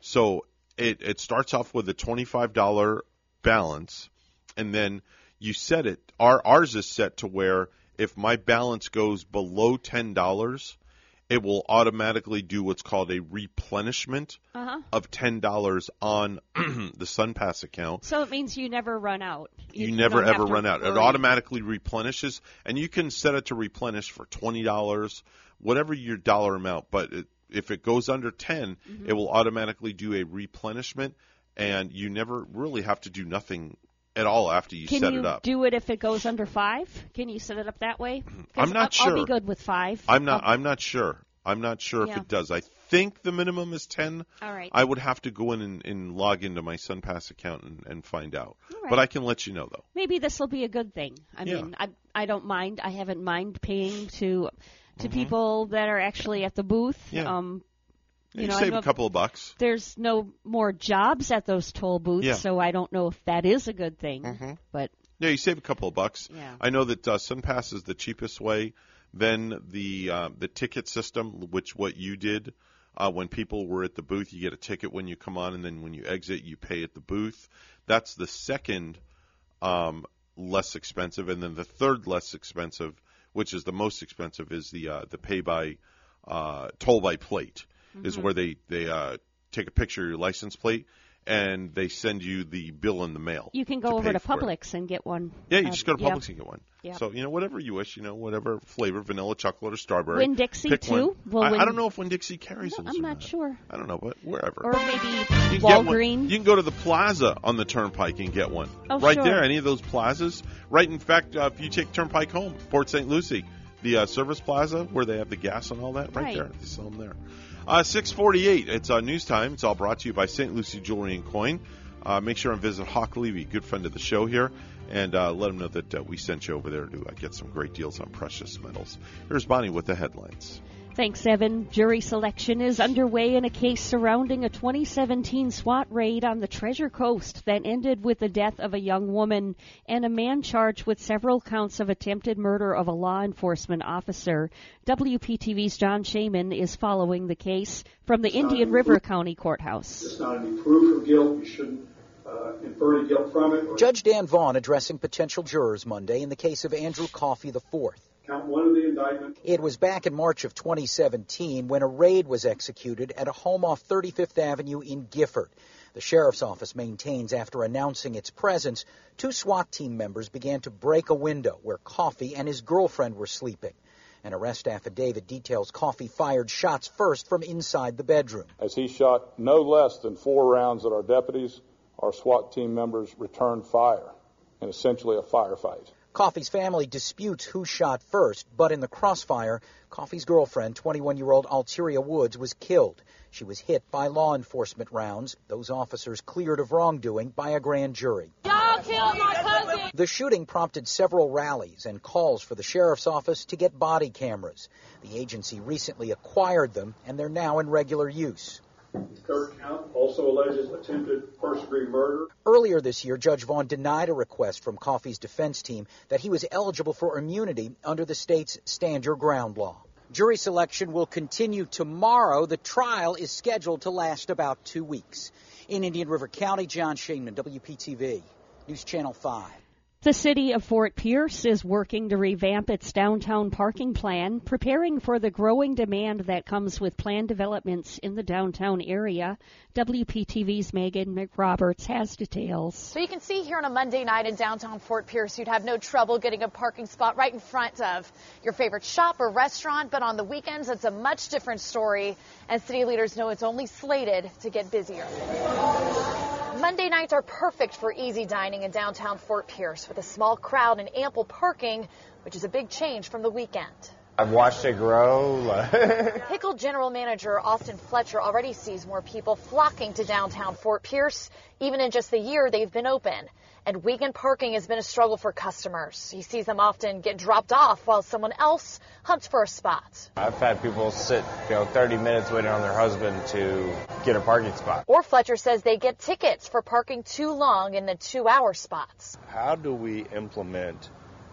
So it it starts off with a twenty five dollar balance, and then you set it. Our ours is set to where if my balance goes below ten dollars, it will automatically do what's called a replenishment Uh-huh. of ten dollars on [CLEARS THROAT] the SunPass account. So it means you never run out. You, never ever run out. It automatically replenishes, and you can set it to replenish for twenty dollars, whatever your dollar amount. But it, if it goes under 10 Mm-hmm. it will automatically do a replenishment, and you never really have to do nothing at all after you Can set you it up. do it if it goes under five? Can you set it up that way? I'm not I'll, I'll be good with five. I'm not. I'll- I'm not sure. I'm not sure Yeah. if it does. I think the minimum is ten. All right. I would have to go in and, and log into my SunPass account and, and find out. right. But I can let you know though. Maybe this will be a good thing. I Yeah. mean, I I don't mind. I haven't mind paying to to Mhm. people that are actually at the booth. Yeah. Um, You, you know, save a couple of bucks. There's no more jobs at those toll booths, Yeah. so I don't know if that is a good thing. Mhm. But Yeah, you save a couple of bucks. Yeah. I know that uh, SunPass is the cheapest way. Then the uh, the ticket system, which what you did uh, when people were at the booth, you get a ticket when you come on, and then when you exit, you pay at the booth. That's the second um, less expensive, and then the third less expensive, which is the most expensive, is the uh, the pay by uh, toll by plate. Is Mhm. where they they uh, take a picture of your license plate and they send you the bill in the mail. you can go over to for it. Publix and get one. Yeah, you Uh, just go to. Publix and get one. Yeah. So you know whatever you wish, you know whatever flavor, vanilla, chocolate, or strawberry. Winn-Dixie, too? One. Will I, I Winn- don't know if Winn Dixie carries them. I'm not sure. I don't know, but wherever. Or maybe You Walgreens. You can go to the plaza on the Turnpike and get one. Oh, right sure. there, any of those plazas. Right. In fact, uh, if you take Turnpike home, Port St. Lucie, the uh, service plaza where they have the gas and all that, right, Right. there. They sell them there. Uh, 648. It's uh, news time. It's all brought to you by St. Lucie Jewelry and Coin. Uh, make sure and visit Hawk Levy, good friend of the show here, and uh, let him know that uh, we sent you over there to uh, get some great deals on precious metals. Here's Bonnie with the headlines. Thanks, Evan. Jury selection is underway in a case surrounding a 2017 SWAT raid on the Treasure Coast that ended with the death of a young woman and a man charged with several counts of attempted murder of a law enforcement officer. WPTV's John Shainman is following the case from the Indian River County Courthouse. It's not any proof of guilt. You shouldn't uh, infer any guilt from it. Judge Dan Vaughn addressing potential jurors Monday in the case of Andrew Coffey IV. Count one of the indictment. It was back in March of 2017 when a raid was executed at a home off 35th Avenue in Gifford. The sheriff's office maintains after announcing its presence, two SWAT team members began to break a window where Coffey and his girlfriend were sleeping. An arrest affidavit details Coffey fired shots first from inside the bedroom. As he shot no less than four rounds at our deputies, our SWAT team members returned fire in essentially a firefight. Coffey's family disputes who shot first, but in the crossfire, Coffey's girlfriend, 21 year old Alteria Woods, was killed. She was hit by law enforcement rounds, those officers cleared of wrongdoing by a grand jury. Y'all killed my cousin. The shooting prompted several rallies and calls for the sheriff's office to get body cameras. The agency recently acquired them, and they're now in regular use. Also alleges attempted first degree murder. Earlier this year, Judge Vaughn denied a request from Coffey's defense team that he was eligible for immunity under the state's stand your ground law. Jury selection will continue tomorrow. The trial is scheduled to last about two weeks. In Indian River County, John Shainman, WPTV, News Channel 5. The city of Fort Pierce is working to revamp its downtown parking plan, preparing for the growing demand that comes with planned developments in the downtown area. WPTV's Megan McRoberts has details. So you can see here on a Monday night in downtown Fort Pierce, you'd have no trouble getting a parking spot right in front of your favorite shop or restaurant. But on the weekends, it's a much different story, and city leaders know it's only slated to get busier. Monday nights are perfect for easy dining in downtown Fort Pierce with a small crowd and ample parking, which is a big change from the weekend. I've watched it grow. [LAUGHS] Pickle General Manager Austin Fletcher already sees more people flocking to downtown Fort Pierce, even in just the year they've been open. And weekend parking has been a struggle for customers. He sees them often get dropped off while someone else hunts for a spot. I've had people sit, you know, 30 minutes waiting on their husband to get a parking spot. Or Fletcher says they get tickets for parking too long in the two hour spots. How do we implement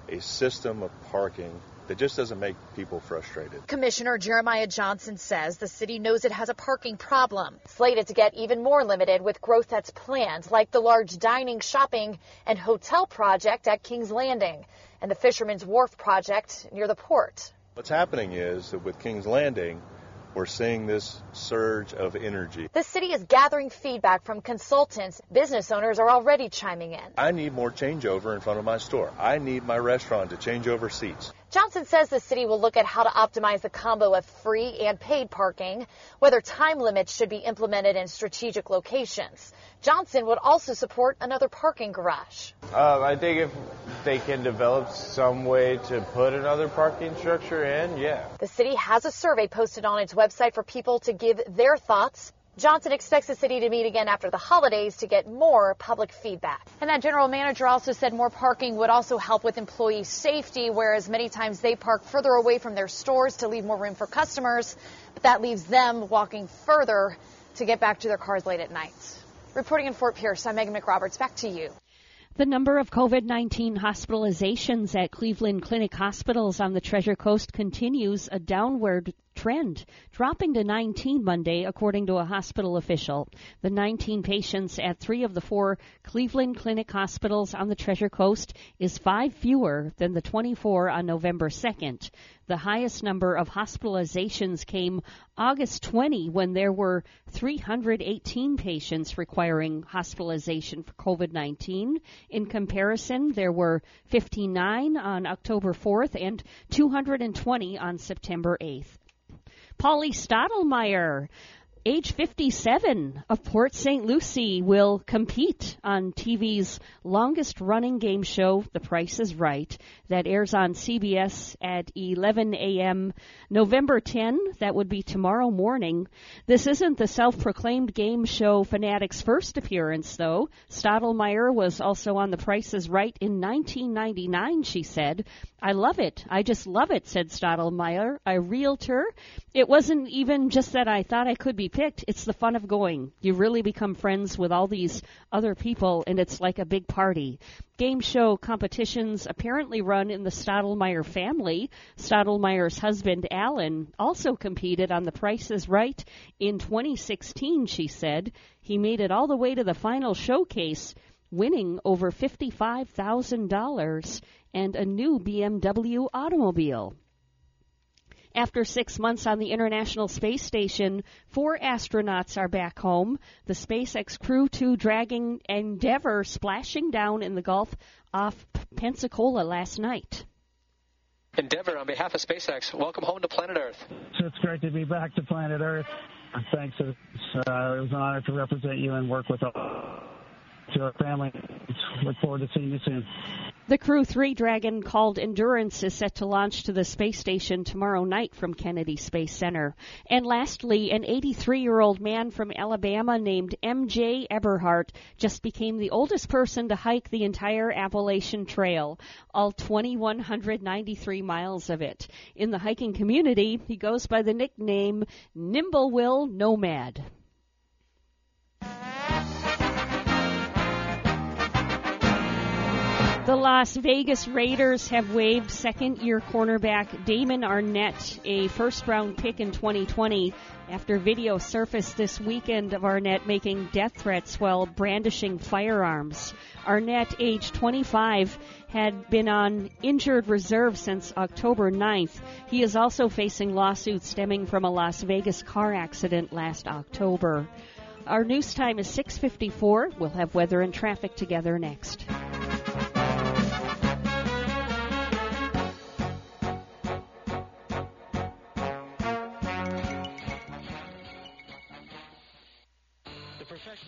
a system of parking that just doesn't make people frustrated? Commissioner Jeremiah Johnson says the city knows it has a parking problem, slated to get even more limited with growth that's planned, like the large dining, shopping, and hotel project at King's Landing and the Fisherman's Wharf project near the port. What's happening is that with King's Landing, we're seeing this surge of energy. The city is gathering feedback from consultants. Business owners are already chiming in. I need more changeover in front of my store. I need my restaurant to change over seats. Johnson says the city will look at how to optimize the combo of free and paid parking, whether time limits should be implemented in strategic locations. Johnson would also support another parking garage. Uh, I think if they can develop some way to put another parking structure in, yeah. The city has a survey posted on its website for people to give their thoughts. Johnson expects the city to meet again after the holidays to get more public feedback. And that general manager also said more parking would also help with employee safety, whereas many times they park further away from their stores to leave more room for customers, but that leaves them walking further to get back to their cars late at night. Reporting in Fort Pierce, I'm Megan McRoberts. Back to you. The number of COVID 19 hospitalizations at Cleveland Clinic hospitals on the Treasure Coast continues a downward trend, dropping to 19 Monday, according to a hospital official. The 19 patients at three of the four Cleveland Clinic hospitals on the Treasure Coast is five fewer than the 24 on November 2nd. The highest number of hospitalizations came August 20 when there were 318 patients requiring hospitalization for COVID 19. In comparison, there were 59 on October 4th and 220 on September 8th. Pauly Stottlemyre age 57 of Port St. Lucie will compete on TV's longest running game show, The Price is Right, that airs on CBS at 11 a.m. November 10. That would be tomorrow morning. This isn't the self-proclaimed game show fanatic's first appearance, though. Stottlemyre was also on The Price is Right in 1999, she said. I love it. I just love it, said Stottlemyre, a realtor. It wasn't even just that I thought I could be picked. It's the fun of going. You really become friends with all these other people, and it's like a big party. Game show competitions apparently run in the Stottlemyre family. Stottlemyre's husband, Alan, also competed on The Price is Right in 2016, she said. He made it all the way to the final showcase winning over $55,000 and a new BMW automobile. After six months on the International Space Station, four astronauts are back home. The SpaceX Crew 2 Dragon Endeavour splashing down in the Gulf off Pensacola last night. Endeavour, on behalf of SpaceX, welcome home to planet Earth. It's great to be back to planet Earth. Thanks. Uh, it was an honor to represent you and work with all to our family. Look forward to seeing you soon. The Crew 3 Dragon called Endurance is set to launch to the space station tomorrow night from Kennedy Space Center. And lastly, an 83 year old man from Alabama named M.J. Eberhart just became the oldest person to hike the entire Appalachian Trail, all 2,193 miles of it. In the hiking community, he goes by the nickname Nimblewill Nomad. The Las Vegas Raiders have waived second year cornerback Damon Arnette, a first round pick in 2020, after video surfaced this weekend of Arnette making death threats while brandishing firearms. Arnette, age 25, had been on injured reserve since October 9th. He is also facing lawsuits stemming from a Las Vegas car accident last October. Our news time is 6:54. We'll have weather and traffic together next.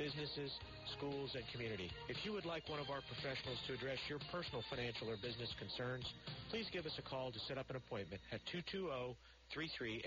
businesses, schools, and community. If you would like one of our professionals to address your personal financial or business concerns, please give us a call to set up an appointment at 220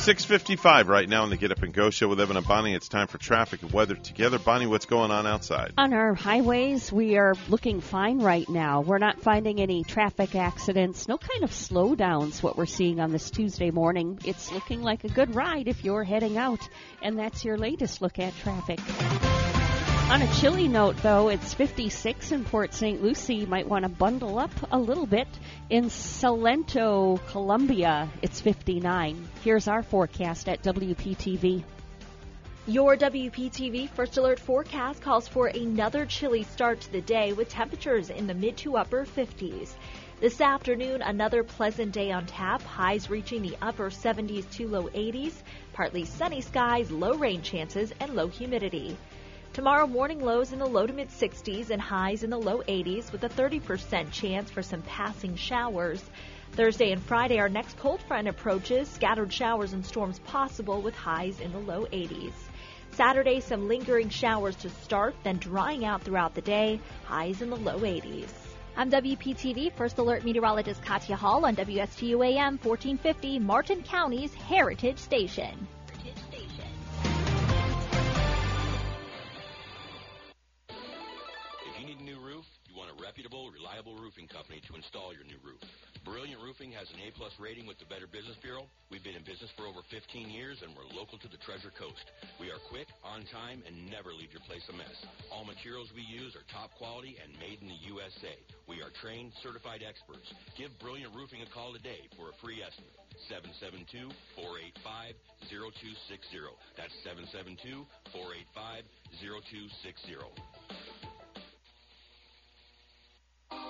655 right now on the Get Up and Go show with Evan and Bonnie. It's time for traffic and weather together. Bonnie, what's going on outside? On our highways, we are looking fine right now. We're not finding any traffic accidents, no kind of slowdowns, what we're seeing on this Tuesday morning. It's looking like a good ride if you're heading out. And that's your latest look at traffic. On a chilly note, though, it's 56 in Port St. Lucie. Might want to bundle up a little bit. In Salento, Colombia, it's 59. Here's our forecast at WPTV. Your WPTV First Alert forecast calls for another chilly start to the day with temperatures in the mid to upper 50s. This afternoon, another pleasant day on tap, highs reaching the upper 70s to low 80s, partly sunny skies, low rain chances, and low humidity. Tomorrow morning lows in the low to mid 60s and highs in the low 80s with a 30% chance for some passing showers. Thursday and Friday, our next cold front approaches, scattered showers and storms possible with highs in the low 80s. Saturday, some lingering showers to start, then drying out throughout the day, highs in the low 80s. I'm WPTV First Alert Meteorologist Katya Hall on WSTU AM 1450, Martin County's Heritage Station. Reputable, reliable roofing company to install your new roof. Brilliant Roofing has an A-plus rating with the Better Business Bureau. We've been in business for over 15 years, and we're local to the Treasure Coast. We are quick, on time, and never leave your place a mess. All materials we use are top quality and made in the USA. We are trained, certified experts. Give Brilliant Roofing a call today for a free estimate. 772-485-0260. That's 772-485-0260.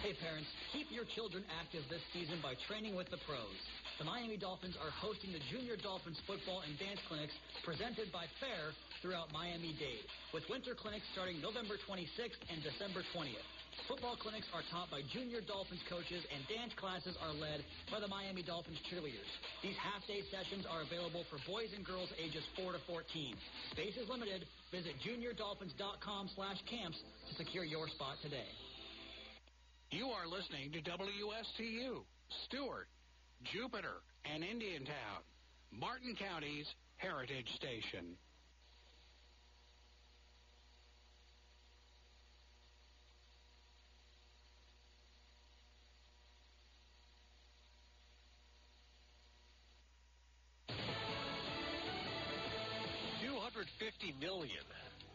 Hey parents, keep your children active this season by training with the pros. The Miami Dolphins are hosting the Junior Dolphins football and dance clinics presented by FAIR throughout Miami-Dade, with winter clinics starting November 26th and December 20th. Football clinics are taught by Junior Dolphins coaches and dance classes are led by the Miami Dolphins cheerleaders. These half-day sessions are available for boys and girls ages 4 to 14. Space is limited. Visit juniordolphins.com slash camps to secure your spot today. You are listening to WSTU, Stuart, Jupiter, and Indiantown, Martin County's Heritage Station. Fifty million.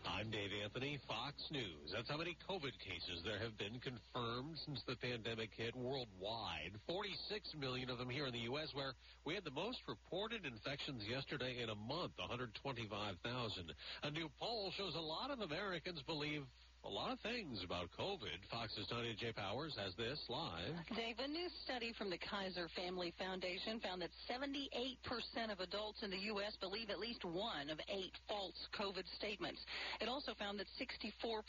I'm Dave Anthony, Fox News. That's how many COVID cases there have been confirmed since the pandemic hit worldwide. 46 million of them here in the U.S., where we had the most reported infections yesterday in a month, 125,000. A new poll shows a lot of Americans believe a lot of things about COVID. Fox's Tanya J. Powers has this live. Dave, a new study from the Kaiser Family Foundation found that 78% of adults in the U.S. believe at least one of eight false COVID statements. It also found that 64%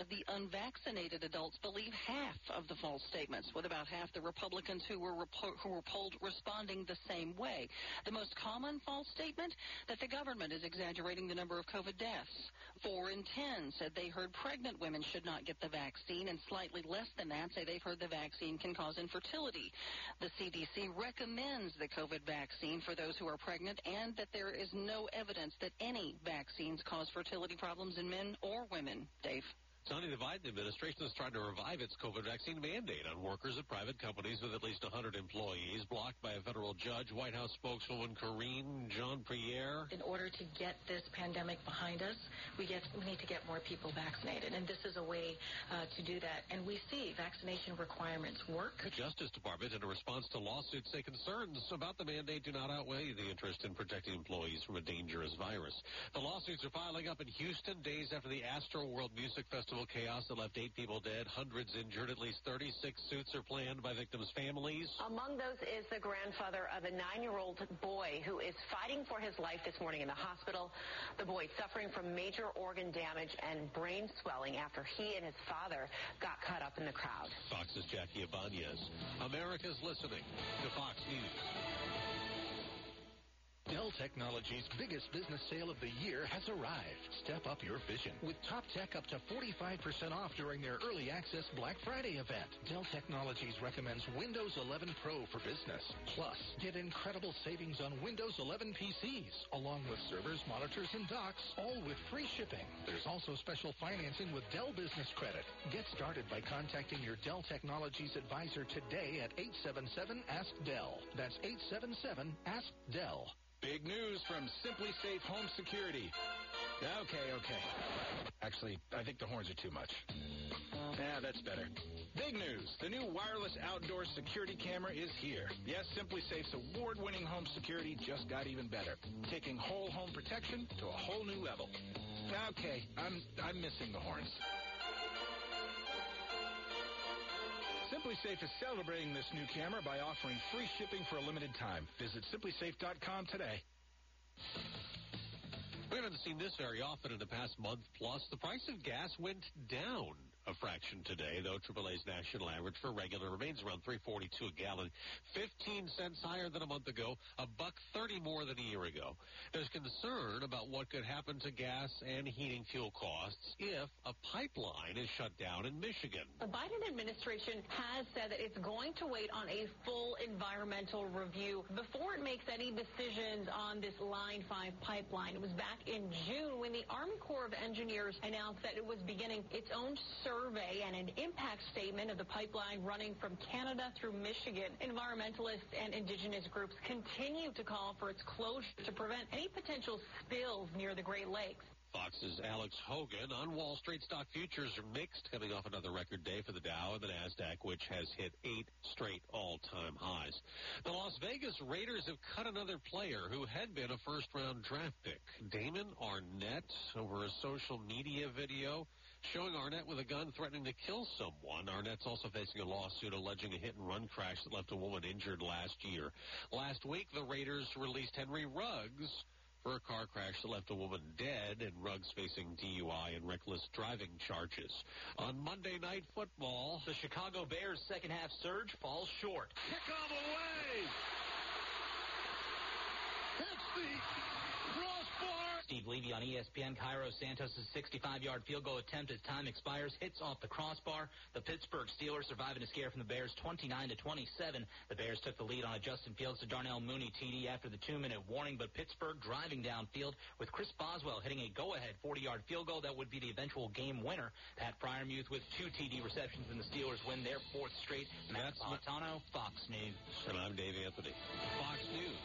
of the unvaccinated adults believe half of the false statements, with about half the Republicans who were, repo- who were polled responding the same way. The most common false statement? That the government is exaggerating the number of COVID deaths. Four in ten said they heard pregnant women should not get the vaccine, and slightly less than that say they've heard the vaccine can cause infertility. The CDC recommends the COVID vaccine for those who are pregnant and that there is no evidence that any vaccines cause fertility problems in men or women. Dave. Sonny, the Biden administration is trying to revive its COVID vaccine mandate on workers at private companies with at least 100 employees, blocked by a federal judge. White House spokeswoman Karine Jean-Pierre. In order to get this pandemic behind us, we, get, we need to get more people vaccinated, and this is a way uh, to do that. And we see vaccination requirements work. The Justice Department, in a response to lawsuits, say concerns about the mandate do not outweigh the interest in protecting employees from a dangerous virus. The lawsuits are piling up in Houston days after the Astroworld Music Festival chaos that left eight people dead, hundreds injured. At least 36 suits are planned by victims' families. Among those is the grandfather of a nine-year-old boy who is fighting for his life this morning in the hospital. The boy suffering from major organ damage and brain swelling after he and his father got caught up in the crowd. Fox's Jackie Ibanez. America's listening to Fox News. Dell Technologies' biggest business sale of the year has arrived. Step up your vision with top tech up to 45% off during their early access Black Friday event. Dell Technologies recommends Windows 11 Pro for business. Plus, get incredible savings on Windows 11 PCs, along with servers, monitors, and docks, all with free shipping. There's also special financing with Dell Business Credit. Get started by contacting your Dell Technologies advisor today at 877-ASK-DELL. That's 877-ASK-DELL. Big news from Simply Safe Home Security. Okay, okay. Actually, I think the horns are too much. Yeah, that's better. Big news. The new wireless outdoor security camera is here. Yes, SimpliSafe's award-winning home security just got even better, taking whole home protection to a whole new level. Okay, I'm I'm missing the horns. SimpliSafe is celebrating this new camera by offering free shipping for a limited time. Visit simplisafe.com today. We haven't seen this very often in the past month plus. The price of gas went down a fraction today, though AAA's national average for regular remains around 342 a gallon, 15 cents higher than a month ago, a buck 30 more than a year ago. There's concern about what could happen to gas and heating fuel costs if a pipeline is shut down in Michigan. The Biden administration has said that it's going to wait on a full environmental review before it makes any decisions on this Line 5 pipeline. It was back in June when the Army Corps of Engineers announced that it was beginning its own survey and an impact statement of the pipeline running from Canada through Michigan. Environmentalists and indigenous groups continue to call for its closure to prevent any potential spills near the Great Lakes. Fox's Alex Hogan on Wall Street stock futures are mixed, coming off another record day for the Dow and the Nasdaq, which has hit eight straight all-time highs. The Las Vegas Raiders have cut another player who had been a first-round draft pick, Damon Arnette, over a social media video showing Arnette with a gun threatening to kill someone. Arnette's also facing a lawsuit alleging a hit-and-run crash that left a woman injured last year. Last week, the Raiders released Henry Ruggs for a car crash that left a woman dead and Ruggs facing DUI and reckless driving charges. On Monday Night Football, the Chicago Bears' second half surge falls short. Kick on the way! It's the! Steve Levy on ESPN. Cairo Santos' 65-yard field goal attempt as time expires hits off the crossbar. The Pittsburgh Steelers surviving a scare from the Bears 29 to 27. The Bears took the lead on a Justin Fields to Darnell Mooney TD after the two-minute warning, but Pittsburgh driving downfield with Chris Boswell hitting a go-ahead 40-yard field goal that would be the eventual game winner. Pat Freiermuth with two TD receptions and the Steelers win their fourth straight. Matt Napolitano, Fox News. And I'm Dave Anthony. Fox News.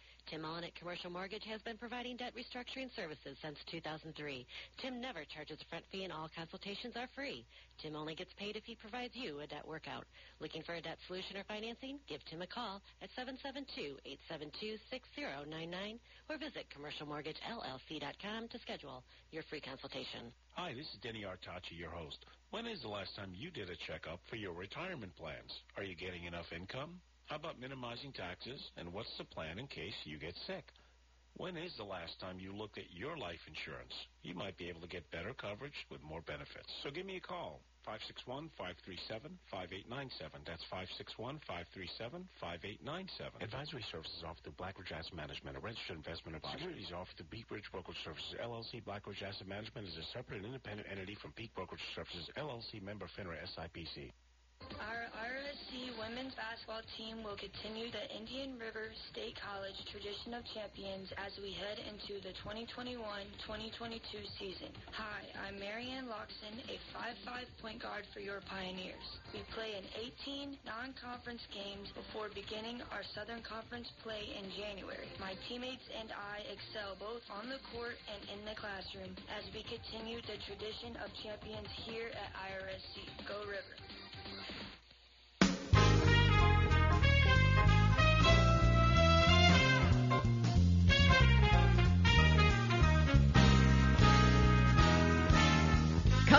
Tim Mullen at Commercial Mortgage has been providing debt restructuring services since 2003. Tim never charges a front fee and all consultations are free. Tim only gets paid if he provides you a debt workout. Looking for a debt solution or financing? Give Tim a call at 772-872-6099 or visit commercialmortgagellc.com to schedule your free consultation. Hi, this is Denny Artachi, your host. When is the last time you did a checkup for your retirement plans? Are you getting enough income? How about minimizing taxes? And what's the plan in case you get sick? When is the last time you looked at your life insurance? You might be able to get better coverage with more benefits. So give me a call. 561-537-5897. That's 561-537-5897. Advisory services offered through Blackridge Asset Management, a registered investment advisor. Securities offered through Peak Bridge Brokerage Services, LLC. Blackridge Asset Management is a separate and independent entity from Peak Brokerage Services, LLC, member FINRA SIPC. Our RSC women's basketball team will continue the Indian River State College tradition of champions as we head into the 2021-2022 season. Hi, I'm Marianne Loxton, a 5'5 point guard for your Pioneers. We play in 18 non-conference games before beginning our Southern Conference play in January. My teammates and I excel both on the court and in the classroom as we continue the tradition of champions here at IRSC. Go River.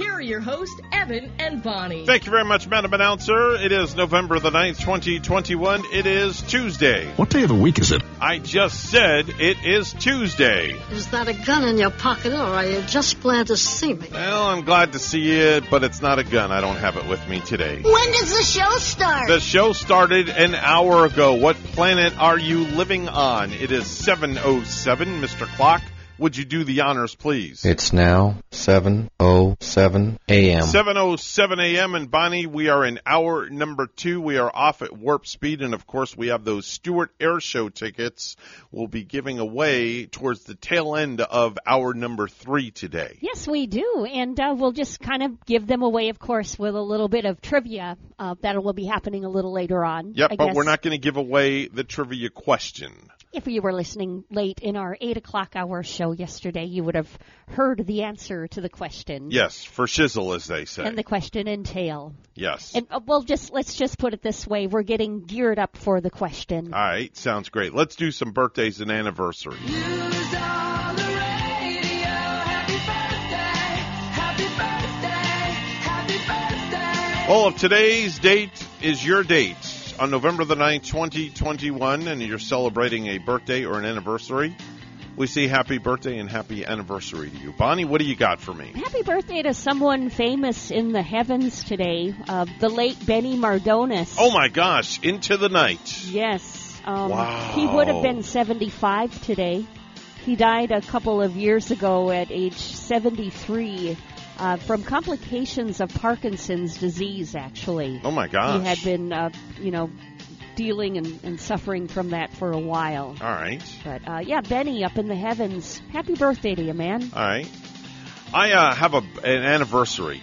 here are your hosts, Evan and Bonnie. Thank you very much, Madam Announcer. It is November the 9th, 2021. It is Tuesday. What day of the week is it? I just said it is Tuesday. Is that a gun in your pocket, or are you just glad to see me? Well, I'm glad to see it, but it's not a gun. I don't have it with me today. When does the show start? The show started an hour ago. What planet are you living on? It is 7.07, Mr. Clock. Would you do the honors, please? It's now 7.07 a.m. 7.07 a.m. And Bonnie, we are in hour number two. We are off at warp speed. And of course, we have those Stuart Air Show tickets we'll be giving away towards the tail end of hour number three today. Yes, we do. And uh, we'll just kind of give them away, of course, with a little bit of trivia uh, that will be happening a little later on. Yep, I but guess. we're not going to give away the trivia question. If you were listening late in our 8 o'clock hour show yesterday, you would have heard the answer to the question. Yes, for shizzle, as they say. And the question entail. yes. And uh, well, just let's just put it this way: we're getting geared up for the question. All right, sounds great. Let's do some birthdays and anniversaries. All of today's date is your date on November the 9th, 2021, and you're celebrating a birthday or an anniversary. We say happy birthday and happy anniversary to you. Bonnie, what do you got for me? Happy birthday to someone famous in the heavens today, uh, the late Benny Mardones. Oh my gosh, into the night. Yes. Um, Wow. He would have been 75 today. He died a couple of years ago at age 73 uh, from complications of Parkinson's disease, actually. Oh my gosh. He had been, uh, you know, dealing and, and suffering from that for a while. All right. But uh, yeah, Benny up in the heavens. Happy birthday to you, man. All right. I uh, have a, an anniversary,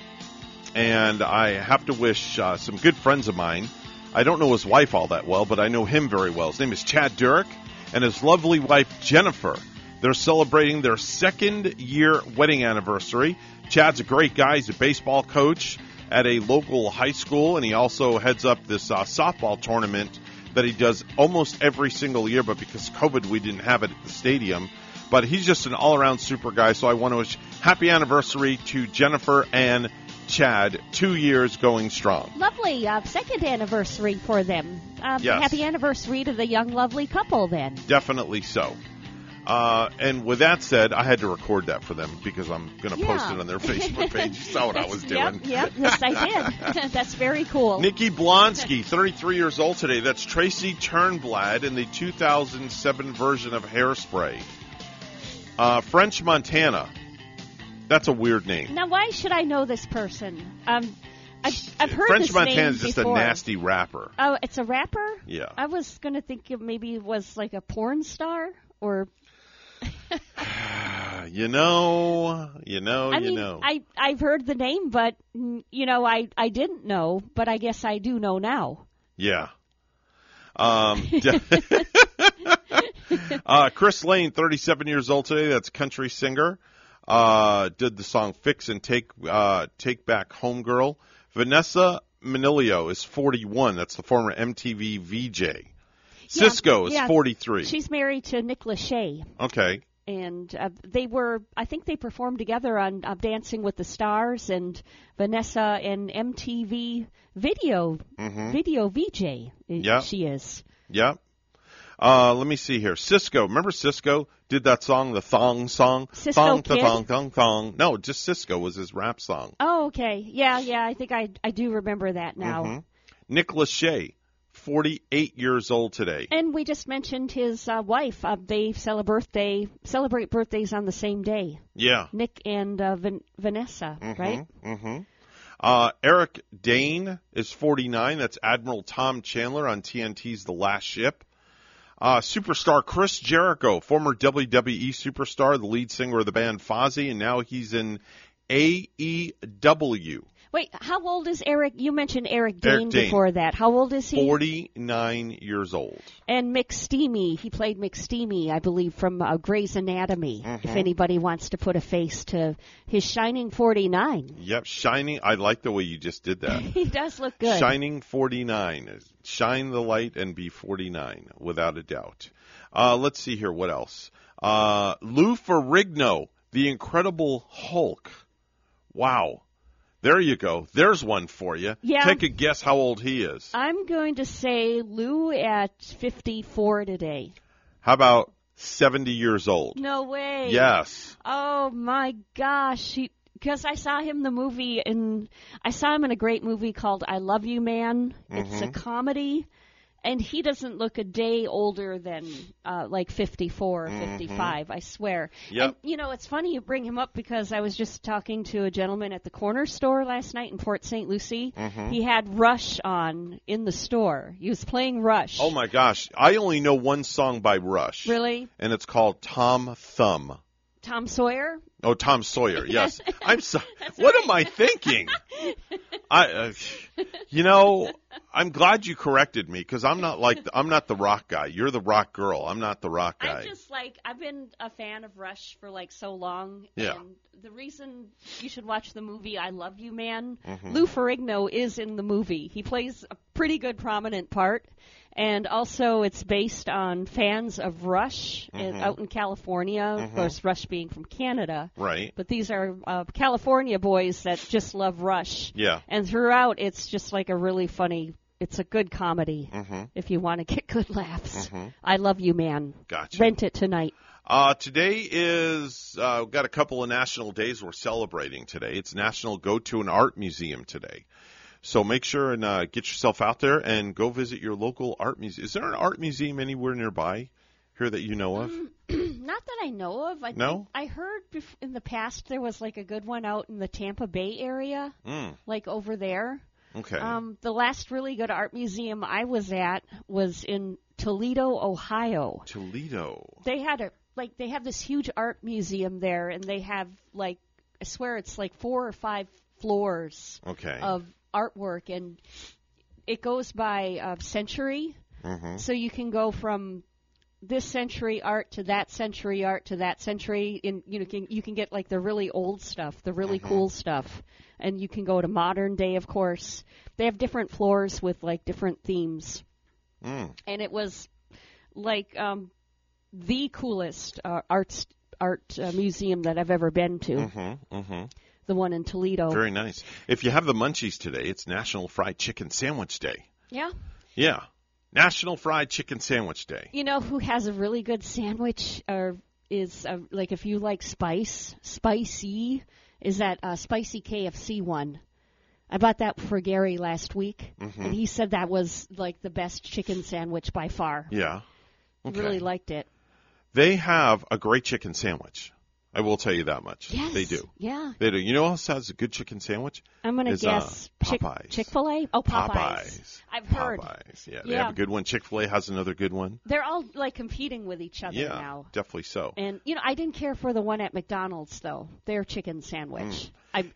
and I have to wish uh, some good friends of mine. I don't know his wife all that well, but I know him very well. His name is Chad Durick, and his lovely wife Jennifer. They're celebrating their second year wedding anniversary. Chad's a great guy. He's a baseball coach at a local high school, and he also heads up this uh, softball tournament that he does almost every single year. But because COVID, we didn't have it at the stadium. But he's just an all-around super guy. So I want to wish happy anniversary to Jennifer and Chad. Two years going strong. Lovely uh, second anniversary for them. Um, Yes. Happy anniversary to the young, lovely couple then. Definitely so. Uh, and with that said, I had to record that for them because I'm going to post it on their [LAUGHS] Facebook page. You saw what I was doing. Yep, yep, yes, I did. [LAUGHS] That's very cool. Nikki Blonsky, 33 years old today. That's Tracy Turnblad in the 2007 version of Hairspray. Uh, French Montana. That's a weird name. Now, why should I know this person? Um, I've, I've heard French Montana is just before. a nasty rapper. Oh, it's a rapper. Yeah. I was going to think it maybe was like a porn star or. [SIGHS] You know, you know, I you mean, know. I I've heard the name, but mm, you know, I I didn't know, but I guess I do know now. Yeah. Um, [LAUGHS] [LAUGHS] uh, Chris Lane, 37 years old today. That's a country singer. Uh, did the song "Fix and Take uh, Take Back Home Girl." Vanessa Minnillo is 41. That's the former MTV VJ. Sisqo is yeah, 43. She's married to Nick Lachey. Okay. and uh, they were I think they performed together on uh, Dancing with the Stars and Vanessa and MTV Video Mhm. Video VJ. uh, Yeah. she is. Yeah. Uh, let me see here. Sisqo. Remember Sisqo did that song, the thong song? Sisqo thong, Kid? thong, thong, thong. No, just Sisqo was his rap song. Oh, okay. Yeah, yeah. I think I I do remember that now. Mhm. Nick Lachey, 48 years old today. And we just mentioned his uh, wife. Uh, they celebrate birthday celebrate birthdays on the same day. Yeah. Nick and uh, Van- Vanessa, right? Mm-hmm. Uh, Eric Dane is 49. That's Admiral Tom Chandler on TNT's The Last Ship. Uh, superstar Chris Jericho, former WWE superstar, the lead singer of the band Fozzy, and now he's in AEW. Wait, how old is Eric? You mentioned Eric Dane, Eric Dane. before that. How old is he? 49 years old. And McSteamy, he played McSteamy, I believe, from uh, Grey's Anatomy. If Mhm. anybody wants to put a face to his shining 49. Yep, Shining. I like the way you just did that. [LAUGHS] he does look good. Shining 49. Shine the light and be 49, without a doubt. Uh, let's see here. What else? Uh, Lou Ferrigno, the Incredible Hulk. Wow. There you go. There's one for you. Yeah. Take a guess how old he is. I'm going to say Lou at 54 today. How about 70 years old? No way. Yes. Oh my gosh. He because I saw him in the movie and I saw him in a great movie called I Love You Man. It's a Mhm. comedy and he doesn't look a day older than uh like 54 or Mhm. 55, I swear. Yep. And you know, it's funny you bring him up because I was just talking to a gentleman at the corner store last night in Port St. Lucie. Mhm. He had Rush on in the store. He was playing Rush. Oh my gosh. I only know one song by Rush. Really? And it's called Tom Thumb. Tom Sawyer? Oh, Tom Sawyer. [LAUGHS] Yes. I'm so. What am I thinking? [LAUGHS] I, uh, you know, I'm glad you corrected me because I'm not like I'm not the rock guy. You're the rock girl. I'm not the rock guy. I just like I've been a fan of Rush for like so long. Yeah. And the reason you should watch the movie I Love You Man, Mhm. Lou Ferrigno is in the movie. He plays a pretty good prominent part. And also, it's based on fans of Rush in, Mhm. out in California. Of Mhm. course, Rush being from Canada. Right. But these are uh, California boys that just love Rush. Yeah. And throughout, it's just like a really funny. It's a good comedy Mhm. if you want to get good laughs. Mhm. I love you, man. Gotcha. Rent it tonight. Uh, today is uh, we've got a couple of national days we're celebrating today. It's National Go to an Art Museum today. So make sure and uh, get yourself out there and go visit your local art museum. Is there an art museum anywhere nearby here that you know of? [CLEARS THROAT] Not that I know of. I No? think- I heard bef- in the past there was like a good one out in the Tampa Bay area, Mm, like over there. okay. Um, the last really good art museum I was at was in Toledo, Ohio. Toledo. They had a like they have this huge art museum there, and they have like I swear it's like four or five floors Okay. of artwork, and it goes by uh, century. Mhm. So you can go from this century art to that century art to that century. In you know, can, you can get like the really old stuff, the really Mhm. cool stuff, and you can go to modern day. Of course, they have different floors with like different themes, Mm. and it was like um, the coolest uh, art art uh, museum that I've ever been to. Mm-hmm. Mm-hmm. The one in Toledo. Very nice. If you have the munchies today, it's National Fried Chicken Sandwich Day. yeah. Yeah. National Fried Chicken Sandwich Day. You know who has a really good sandwich? Or is uh, like if you like spice, spicy is that uh, spicy KFC one. I bought that for Gary last week, Mhm. and he said that was like the best chicken sandwich by far. Yeah. Okay. Really liked it. They have a great chicken sandwich. I will tell you that much. Yes. They do. Yeah. They do. You know who else has a good chicken sandwich? I'm Is, uh, guess Chick Popeyes. Chick Fil A. Oh, Popeyes. Popeyes. I've heard. Popeyes. Yeah, they Yeah. have a good one. Chick Fil A has another good one. They're all like competing with each other yeah, now. definitely so. And you know, I didn't care for the one at McDonald's though. Their chicken sandwich. Mm. I,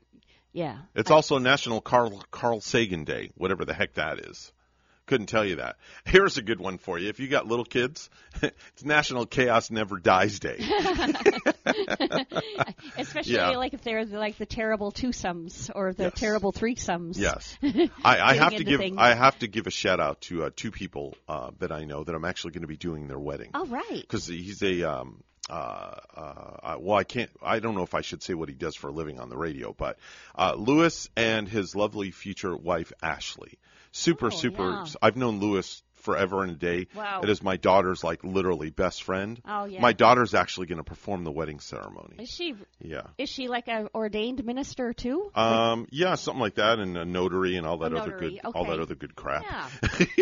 yeah. It's also National Carl Carl Sagan Day, whatever the heck that is, Couldn't tell you that. [LAUGHS] Here's a good one for you. If you got little kids, [LAUGHS] it's National Chaos Never Dies Day. [LAUGHS] Especially Yeah. like if they're like the terrible twosomes or the Yes. terrible threesomes. Yes, I, I have to give things. I have to give a shout out to uh, two people uh, that I know that I'm actually going to be doing their wedding. Oh right. because he's a um uh, uh well I can't I don't know if I should say what he does for a living on the radio but uh Lewis and his lovely future wife Ashley super oh, super yeah. I've known Lewis forever and a day Wow. it is my daughter's like literally best friend Oh, yeah. my daughter's actually going to perform the wedding ceremony Is she yeah is she like a ordained minister too? um yeah something like that and a notary and all that other notary, good all that other good crap Yeah.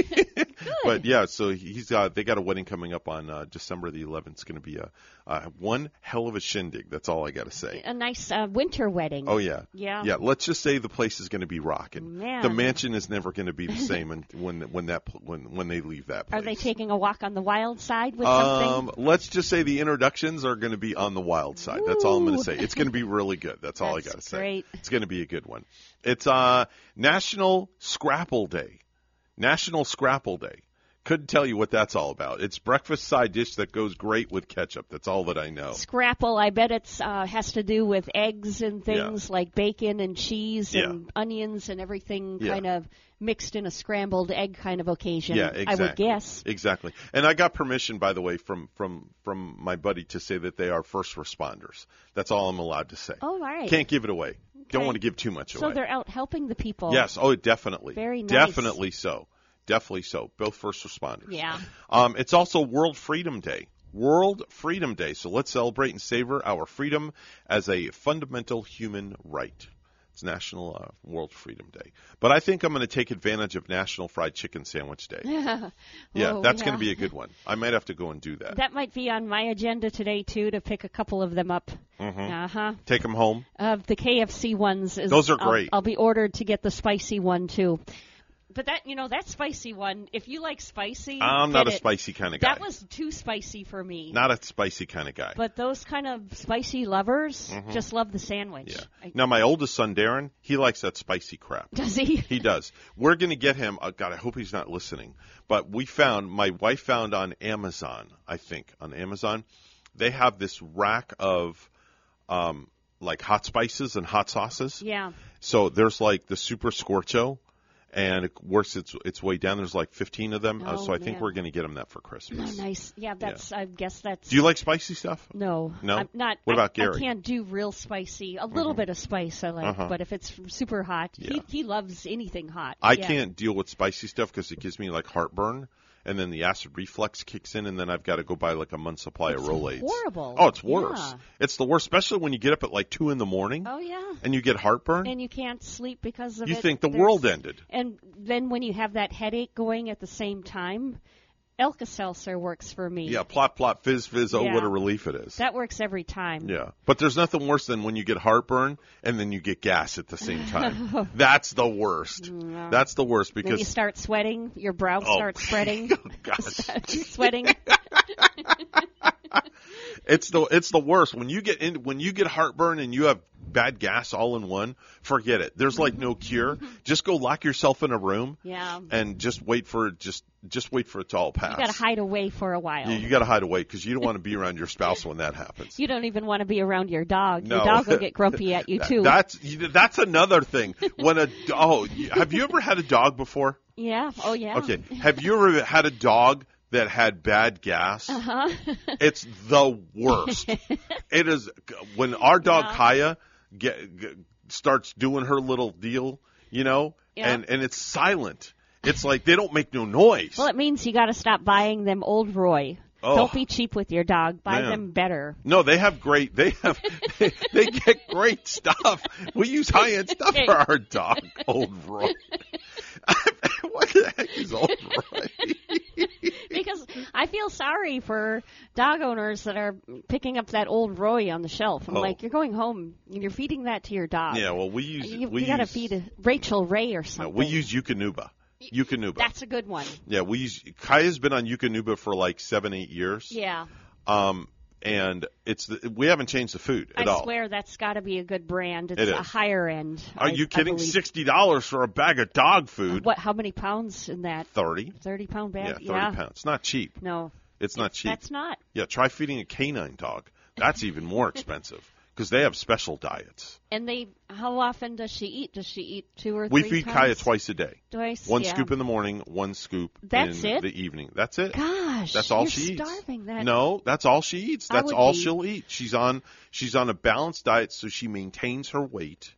[LAUGHS] but yeah, so he's uh, they got a wedding coming up on uh, December the 11th. It's going to be a uh, one hell of a shindig. That's all I got to say. A nice uh, winter wedding. Oh yeah, Yeah. yeah. Let's just say the place is going to be rocking. Man. The mansion is never going to be the [LAUGHS] same and when when that when when they leave that Are they taking a walk on the wild side with Um, something? let's just say the introductions are going to be on the wild side. That's all I'm going to say. It's going to be really good. That's all I got to say. It's going to be a good one. It's uh National Scrapple Day. National Scrapple Day. Couldn't tell you what that's all about. It's breakfast side dish that goes great with ketchup. That's all that I know. Scrapple, I bet it's uh, has to do with eggs and things like bacon and cheese and onions and everything Yeah. kind of mixed in a scrambled egg kind of occasion. Yeah, I exactly. would guess. Exactly. And I got permission, by the way, from from from my buddy to say that they are first responders. That's all I'm allowed to say. Oh, right. Can't give it away. Don't want to give too much So away. So they're out helping the people. Yes. Oh, definitely. Very nice. Definitely so. Definitely so. Both first responders. Yeah. Um, it's also World Freedom Day. World Freedom Day. So let's celebrate and savor our freedom as a fundamental human right. It's National uh, World Freedom Day. But I think I'm going to take advantage of National Fried Chicken Sandwich Day. [LAUGHS] yeah, Whoa, that's yeah. going to be a good one. I might have to go and do that. That might be on my agenda today too to pick a couple of them up. hmm Uh huh. Take them home. Uh, the KFC ones is Those are I'll- great. I'll, be ordered to get the spicy one too. But that you know that spicy one, if you like spicy, I'm not a it. spicy kind of guy. That was too spicy for me. Not a spicy kind of guy. But those kind of spicy lovers Mhm. just love the sandwich. I- Now, my oldest son, Darren, he likes that spicy crap. Does he? He does. We're going to get him. Oh, God, I hope he's not listening. But we found, my wife found on Amazon, I think, on Amazon, they have this rack of um, like hot spices and hot sauces. yeah. So there's like the Super Scorcho, and it works its its way down. There's like 15 of them. uh, Oh, so I think we're going to get him that for Oh, Christmas. nice. Yeah, that's. I guess that's. Do you like spicy stuff? No. No? I'm not. What I- about Gary? I can't do real spicy. A little Mhm. bit of spice I like, Uh-huh. but if it's super hot, Yeah. he he loves anything hot. I Yeah. can't deal with spicy stuff because it gives me like heartburn, and then the acid reflux kicks in, and then I've got to go buy like a month's supply It's of Rolaids. horrible. Oh, it's worse. Yeah. It's the worst, especially when you get up at like two in the morning Oh yeah. and you get heartburn. And you can't sleep because of You it. think the There's- world ended. And then when you have that headache going at the same time, Alka-Seltzer works for me. yeah, plop plop, fizz fizz. Oh, Yeah. what a relief it is. That works every time. yeah, but there's nothing worse than when you get heartburn and then you get gas at the same time. [LAUGHS] That's the worst. Mm, no. That's the worst Then because you start sweating, your brow Oh. starts spreading. [LAUGHS] Oh, gosh. [LAUGHS] sweating. It's the it's the worst when you get in when you get heartburn and you have bad gas all in one. Forget it. There's like no cure. [LAUGHS] Just go lock yourself in a room Yeah. and just wait for it. Just just wait for it to all pass. You got to hide away for a while. Yeah, you got to hide away because you don't want to be around your spouse when that happens. You don't even want to be around your dog. No. Your dog will get grumpy [LAUGHS] at you too. That's that's another thing. When a oh, have you ever had a dog before? yeah. Oh yeah. Okay. Have you ever had a dog that had bad gas? Uh huh. [LAUGHS] It's the worst. it is when our dog Yeah. Kaya get starts doing her little deal, you know, Yeah. and and it's silent. It's like they don't make no noise. well, it means you got to stop buying them old Roy. Oh. Don't be cheap with your dog. Buy Man. them better. No, they have great. They have. [LAUGHS] They, they get great stuff. We use high end stuff [LAUGHS] for our dog, Old Roy. [LAUGHS] what the heck is Old Roy? [LAUGHS] because I feel sorry for dog owners that are picking up that old Roy on the shelf. I'm Oh. like, you're going home and you're feeding that to your dog. Yeah, well, we use you, we you got to feed a Rachael Ray or no, something. we use Eukanuba. Eukanuba. That's a good one. yeah, we use. Kaya's been on Eukanuba for like seven, eight years. Yeah. Um, and it's the, we haven't changed the food at I all. swear that's got to be a good brand. It's It a higher end. Are I- you kidding? Sixty dollars for a bag of dog food? What? How many pounds in that? Thirty. Thirty pound bag. Yeah, thirty pounds. It's not cheap. No, It's not cheap. that's not. Yeah, try feeding a canine dog. That's even more [LAUGHS] expensive because they have special diets. And they, how often does she eat? Does she eat two or We three feed times? Kaya twice a day. Twice, One yeah. scoop in the morning, one scoop That's in it? the evening. That's it. Gosh, that's all you're she eats. starving that- No, that's all she eats. That's all be. she'll eat. She's on she's on a balanced diet so she maintains her weight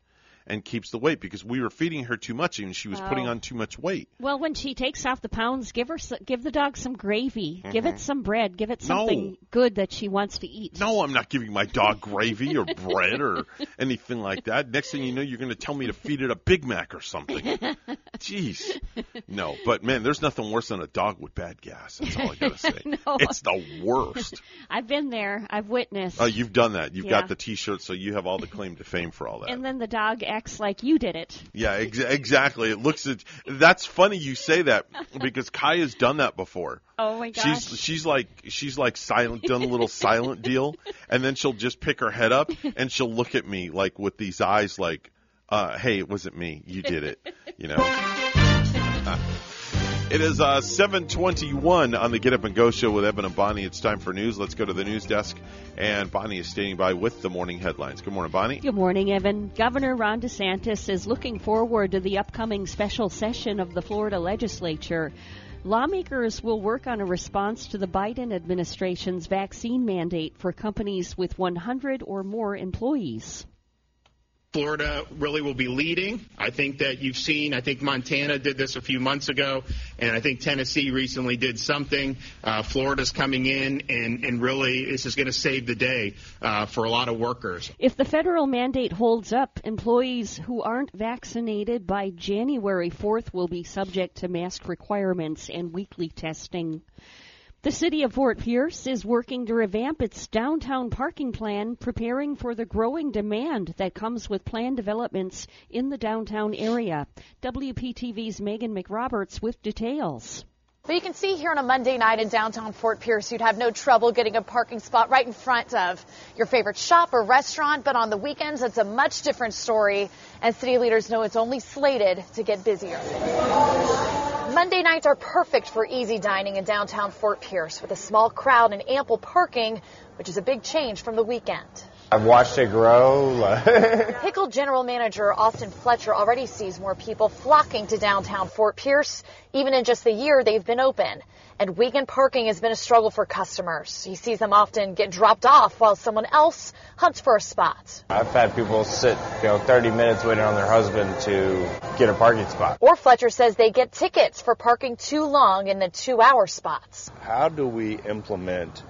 and keeps the weight because we were feeding her too much and she was putting on too much weight. Well, when she takes off the pounds, give her give the dog some gravy. Give Mhm. it some bread. Give it No. something good that she wants to eat. No, I'm not giving my dog gravy or bread or [LAUGHS] anything like that. Next thing you know, you're going to tell me to feed it a Big Mac or something. [LAUGHS] Jeez. No, but man, there's nothing worse than a dog with bad gas. That's all I got to say. [LAUGHS] No. It's the worst. I've been there. I've witnessed. Oh, you've done that. You've Yeah. got the T-shirt, so you have all the claim to fame for all that. and then the dog acts like you did it. Yeah, ex- exactly. It looks at. That's funny you say that because Kaya's done that before. Oh my gosh. She's she's like she's like silent, done a little silent deal, and then she'll just pick her head up and she'll look at me like with these eyes, like, uh, "Hey, it wasn't me. You did it." You know. [LAUGHS] It is uh, 721 on the Get Up and Go show with Evan and Bonnie. It's time for news. Let's go to the news desk. And Bonnie is standing by with the morning headlines. Good morning, Bonnie. Good morning, Evan. Governor Ron DeSantis is looking forward to the upcoming special session of the Florida legislature. Lawmakers will work on a response to the Biden administration's vaccine mandate for companies with 100 or more employees. Florida really will be leading. I think that you've seen, I think Montana did this a few months ago, and I think Tennessee recently did something. Uh, Florida's coming in, and, and really this is going to save the day uh, for a lot of workers. If the federal mandate holds up, employees who aren't vaccinated by January 4th will be subject to mask requirements and weekly testing. The city of Fort Pierce is working to revamp its downtown parking plan, preparing for the growing demand that comes with planned developments in the downtown area. WPTV's Megan McRoberts with details. You can see here on a Monday night in downtown Fort Pierce, you'd have no trouble getting a parking spot right in front of your favorite shop or restaurant. But on the weekends, it's a much different story, and city leaders know it's only slated to get busier. Monday nights are perfect for easy dining in downtown Fort Pierce with a small crowd and ample parking, which is a big change from the weekend. I've watched it grow. [LAUGHS] Pickle General Manager Austin Fletcher already sees more people flocking to downtown Fort Pierce, even in just the year they've been open. And weekend parking has been a struggle for customers. He sees them often get dropped off while someone else hunts for a spot. I've had people sit, you know, 30 minutes waiting on their husband to get a parking spot. Or Fletcher says they get tickets for parking too long in the two hour spots. How do we implement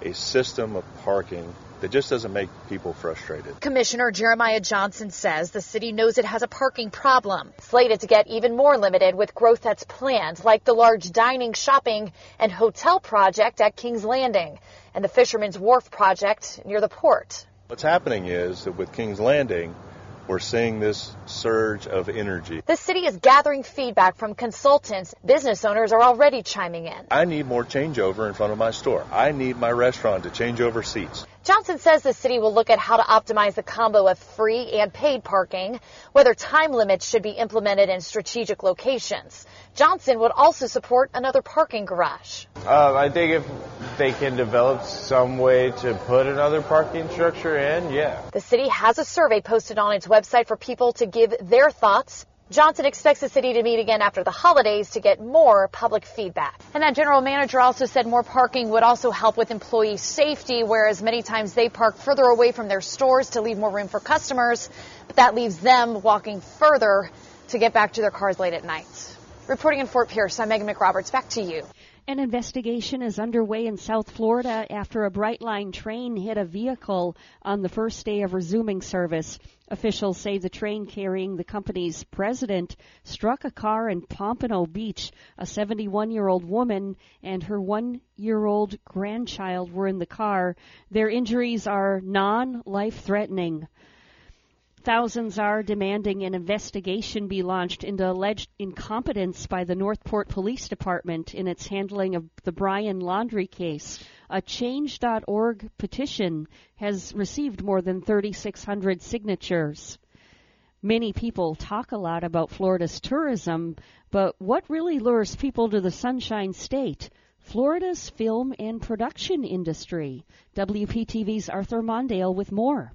a system of parking that just doesn't make people frustrated? Commissioner Jeremiah Johnson says the city knows it has a parking problem, slated to get even more limited with growth that's planned, like the large dining, shopping, and hotel project at King's Landing and the Fisherman's Wharf project near the port. What's happening is that with King's Landing, we're seeing this surge of energy. The city is gathering feedback from consultants. Business owners are already chiming in. I need more changeover in front of my store. I need my restaurant to change over seats. Johnson says the city will look at how to optimize the combo of free and paid parking, whether time limits should be implemented in strategic locations. Johnson would also support another parking garage. Uh, I think if they can develop some way to put another parking structure in, yeah. The city has a survey posted on its website for people to give their thoughts. Johnson expects the city to meet again after the holidays to get more public feedback. And that general manager also said more parking would also help with employee safety, whereas many times they park further away from their stores to leave more room for customers, but that leaves them walking further to get back to their cars late at night. Reporting in Fort Pierce, I'm Megan McRoberts. Back to you. An investigation is underway in South Florida after a Brightline train hit a vehicle on the first day of resuming service. Officials say the train carrying the company's president struck a car in Pompano Beach. A 71 year old woman and her one year old grandchild were in the car. Their injuries are non life threatening. Thousands are demanding an investigation be launched into alleged incompetence by the North Port Police Department in its handling of the Brian Laundrie case. A Change.org petition has received more than 3,600 signatures. Many people talk a lot about Florida's tourism, but what really lures people to the Sunshine State? Florida's film and production industry. WPTV's Arthur Mondale with more.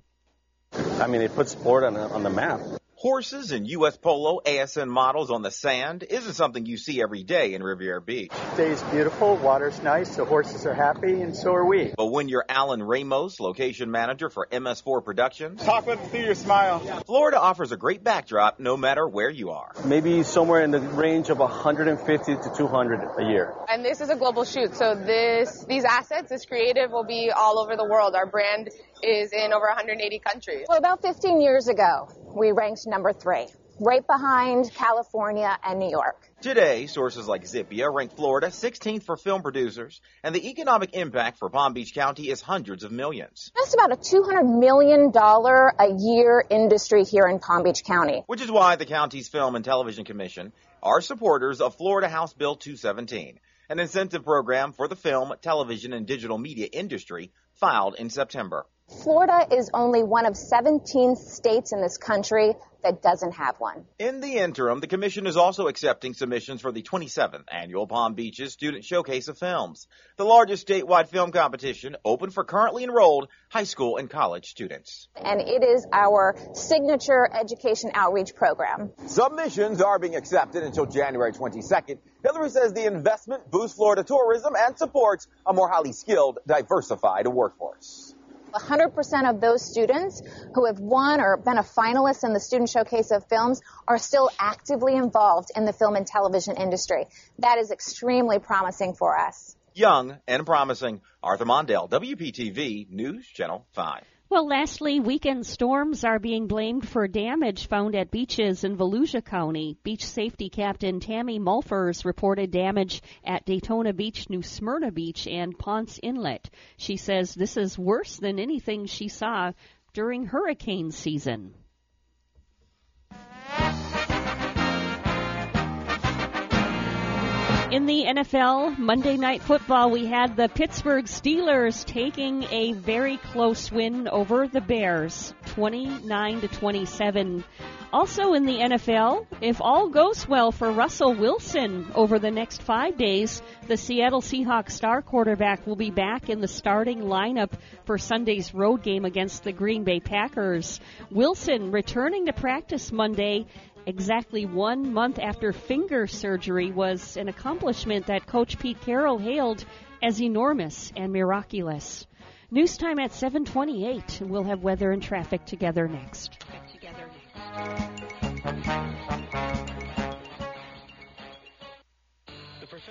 I mean, it puts Florida on the, on the map. Horses and U.S. Polo ASN models on the sand isn't something you see every day in Riviera Beach. Day's beautiful, water's nice, the horses are happy, and so are we. But when you're Alan Ramos, location manager for MS4 Productions, talk with through your smile. Florida offers a great backdrop no matter where you are. Maybe somewhere in the range of 150 to 200 a year. And this is a global shoot, so this these assets, this creative, will be all over the world. Our brand is in over 180 countries. Well, about 15 years ago, we ranked number three, right behind California and New York. Today, sources like Zippia rank Florida 16th for film producers, and the economic impact for Palm Beach County is hundreds of millions. That's about a $200 million a year industry here in Palm Beach County. Which is why the county's Film and Television Commission are supporters of Florida House Bill 217, an incentive program for the film, television, and digital media industry filed in September. Florida is only one of 17 states in this country that doesn't have one. In the interim, the Commission is also accepting submissions for the 27th annual Palm Beaches Student Showcase of Films, the largest statewide film competition open for currently enrolled high school and college students. And it is our signature education outreach program. Submissions are being accepted until January 22nd. Hillary says the investment boosts Florida tourism and supports a more highly skilled, diversified workforce. 100% of those students who have won or been a finalist in the Student Showcase of Films are still actively involved in the film and television industry. That is extremely promising for us. Young and promising. Arthur Mondale, WPTV News Channel 5. Well, lastly, weekend storms are being blamed for damage found at beaches in Volusia County. Beach safety captain Tammy Malphurs reported damage at Daytona Beach, New Smyrna Beach, and Ponce Inlet. She says this is worse than anything she saw during hurricane season. In the NFL, Monday Night Football, we had the Pittsburgh Steelers taking a very close win over the Bears, 29 to 27. Also in the NFL, if all goes well for Russell Wilson over the next five days, the Seattle Seahawks star quarterback will be back in the starting lineup for Sunday's road game against the Green Bay Packers. Wilson returning to practice Monday exactly one month after finger surgery was an accomplishment that Coach Pete Carroll hailed as enormous and miraculous. News time at 728. We'll have weather and traffic together next. Together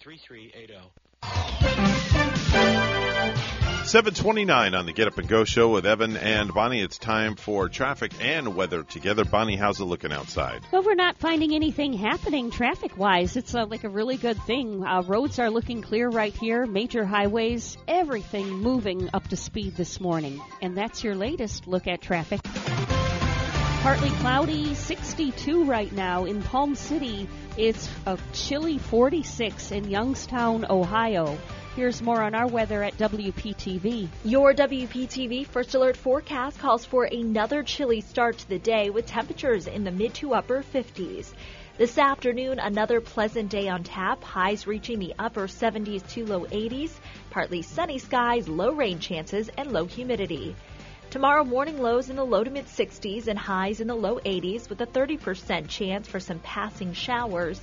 3380. 729 on the Get Up and Go show with Evan and Bonnie. It's time for traffic and weather together. Bonnie, how's it looking outside? Well, we're not finding anything happening traffic wise. It's uh, like a really good thing. Uh, roads are looking clear right here, major highways, everything moving up to speed this morning. And that's your latest look at traffic. Partly cloudy, 62 right now in Palm City. It's a chilly 46 in Youngstown, Ohio. Here's more on our weather at WPTV. Your WPTV First Alert forecast calls for another chilly start to the day with temperatures in the mid to upper 50s. This afternoon, another pleasant day on tap, highs reaching the upper 70s to low 80s, partly sunny skies, low rain chances, and low humidity. Tomorrow morning lows in the low to mid 60s and highs in the low 80s with a 30% chance for some passing showers.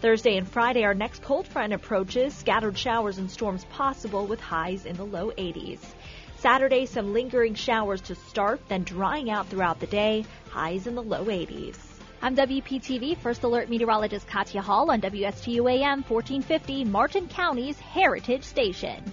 Thursday and Friday, our next cold front approaches, scattered showers and storms possible with highs in the low 80s. Saturday, some lingering showers to start, then drying out throughout the day, highs in the low 80s. I'm WPTV First Alert Meteorologist Katya Hall on WSTU AM 1450, Martin County's Heritage Station.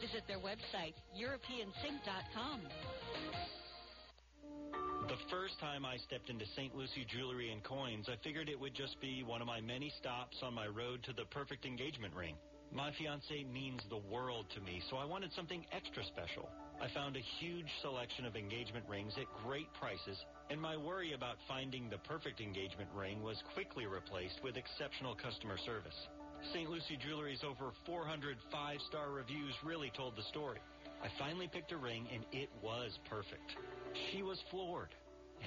Visit their website, EuropeanSync.com. The first time I stepped into St. Lucie Jewelry and Coins, I figured it would just be one of my many stops on my road to the perfect engagement ring. My fiance means the world to me, so I wanted something extra special. I found a huge selection of engagement rings at great prices, and my worry about finding the perfect engagement ring was quickly replaced with exceptional customer service. St. Lucie Jewelry's over 400 five-star reviews really told the story. I finally picked a ring, and it was perfect. She was floored.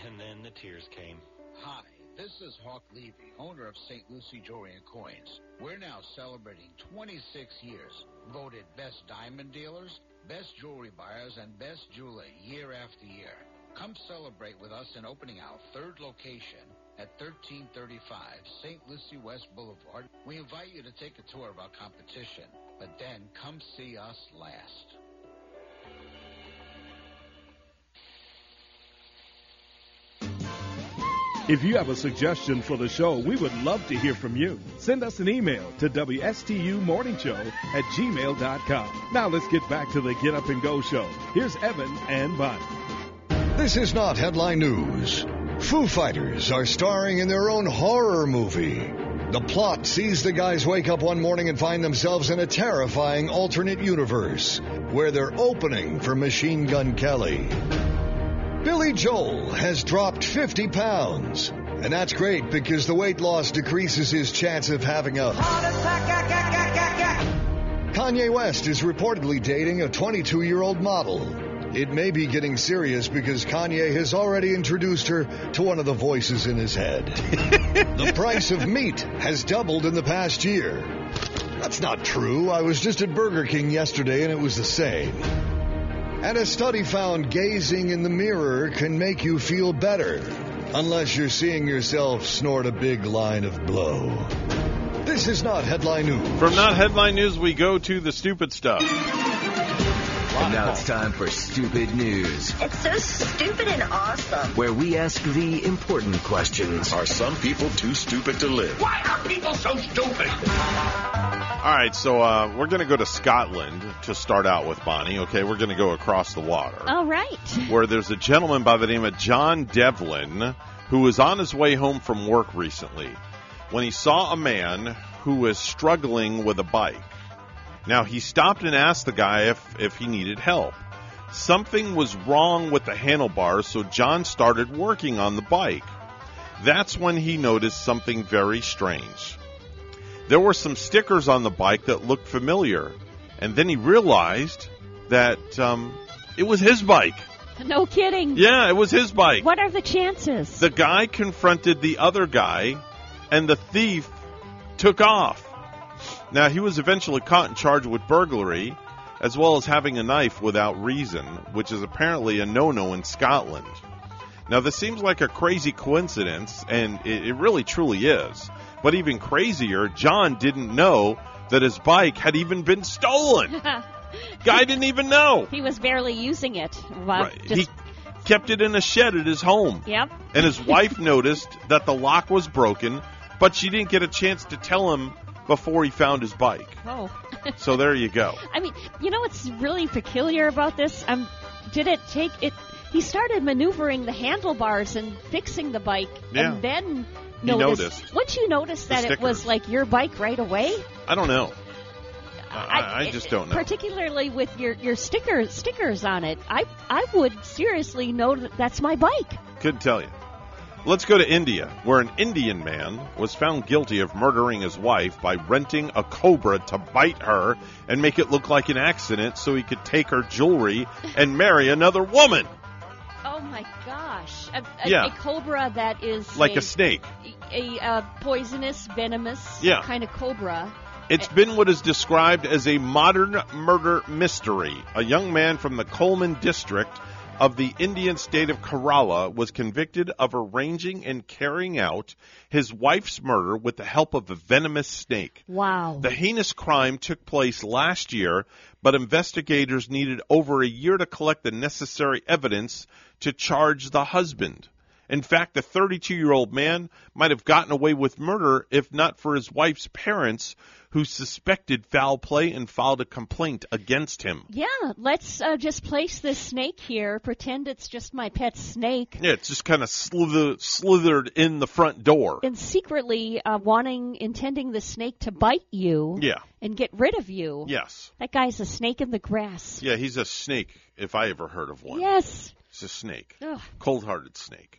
And then the tears came. Hi, this is Hawk Levy, owner of St. Lucie Jewelry and Coins. We're now celebrating 26 years, voted best diamond dealers, best jewelry buyers, and best jeweler year after year. Come celebrate with us in opening our third location at 1335 St. Lucie West Boulevard. We invite you to take a tour of our competition, but then come see us last. If you have a suggestion for the show, we would love to hear from you. Send us an email to WSTUmorningshow at gmail.com. Now let's get back to the Get Up and Go show. Here's Evan and Bonnie. This is not headline news. Foo Fighters are starring in their own horror movie. The plot sees the guys wake up one morning and find themselves in a terrifying alternate universe where they're opening for Machine Gun Kelly. Billy Joel has dropped 50 pounds. And that's great because the weight loss decreases his chance of having a heart attack. Kanye West is reportedly dating a 22 year old model. It may be getting serious because Kanye has already introduced her to one of the voices in his head. [LAUGHS] the price of meat has doubled in the past year. That's not true. I was just at Burger King yesterday and it was the same. And a study found gazing in the mirror can make you feel better, unless you're seeing yourself snort a big line of blow. This is not headline news. From not headline news, we go to the stupid stuff. And now it's time for Stupid News, It's so stupid and awesome. where we ask the important questions. Are some people too stupid to live? Why are people so stupid? All right, so uh, we're going to go to Scotland to start out with Bonnie. Okay, we're going to go across the water. All right. where there's a gentleman by the name of John Devlin who was on his way home from work recently when he saw a man who was struggling with a bike. Now he stopped and asked the guy if, if he needed help. Something was wrong with the handlebars, so John started working on the bike. That's when he noticed something very strange. There were some stickers on the bike that looked familiar, and then he realized that um, it was his bike. No kidding. Yeah, it was his bike. What are the chances? The guy confronted the other guy, and the thief took off. Now, he was eventually caught and charged with burglary, as well as having a knife without reason, which is apparently a no no in Scotland. Now, this seems like a crazy coincidence, and it, it really truly is. But even crazier, John didn't know that his bike had even been stolen. [LAUGHS] Guy didn't even know. He was barely using it. Uh, Right. just- He kept it in a shed at his home. Yep. And his wife [LAUGHS] noticed that the lock was broken, but she didn't get a chance to tell him before he found his bike. Oh. [LAUGHS] So there you go. I mean, you know what's really peculiar about this? Um, did it take it? He started maneuvering the handlebars and fixing the bike, Yeah. and then He noticed. noticed. Once you notice that it was like your bike right away, I don't know. I, I, I just don't know. particularly with your your stickers stickers on it, I I would seriously know that that's my bike. Couldn't tell you. Let's go to India, where an Indian man was found guilty of murdering his wife by renting a cobra to bite her and make it look like an accident so he could take her jewelry and marry another woman. Oh my gosh! A, a, Yeah. a cobra that is Like a snake. a, uh, poisonous, venomous Yeah. kind of cobra. It's been what is described as a modern murder mystery. A young man from the Kollam district of the Indian state of Kerala was convicted of arranging and carrying out his wife's murder with the help of a venomous snake. Wow. The heinous crime took place last year, but investigators needed over a year to collect the necessary evidence to charge the husband. In fact, the 32 year old man might have gotten away with murder if not for his wife's parents, who suspected foul play and filed a complaint against him. Yeah, let's uh, just place this snake here. Pretend it's just my pet snake. Yeah, it's just kind of slither, slithered in the front door. And secretly uh, wanting, intending the snake to bite you Yeah. and get rid of you. Yes. That guy's a snake in the grass. Yeah, he's a snake, if I ever heard of one. Yes. He's a snake. Cold hearted snake.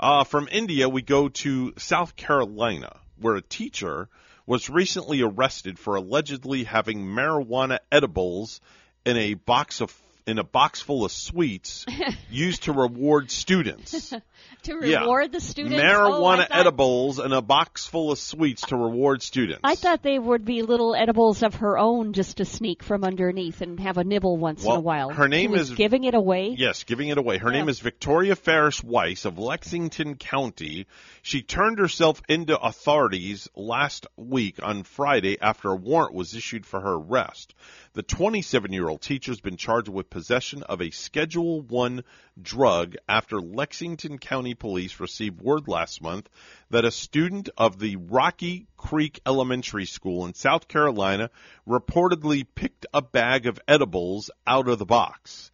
Uh, from India, we go to South Carolina, where a teacher was recently arrested for allegedly having marijuana edibles in a box of in a box full of sweets [LAUGHS] used to reward students. [LAUGHS] to Yeah. reward the students. Oh, Marijuana thought- edibles and a box full of sweets to reward students. I thought they would be little edibles of her own just to sneak from underneath and have a nibble once Well, in a while. her name is- giving it away. Yes, giving it away. Her Yeah. name is Victoria Ferris Weiss of Lexington County. She turned herself into authorities last week on Friday after a warrant was issued for her arrest. The 27-year-old teacher has been charged with possession of a Schedule 1 drug after Lexington County Police received word last month that a student of the Rocky Creek Elementary School in South Carolina reportedly picked a bag of edibles out of the box.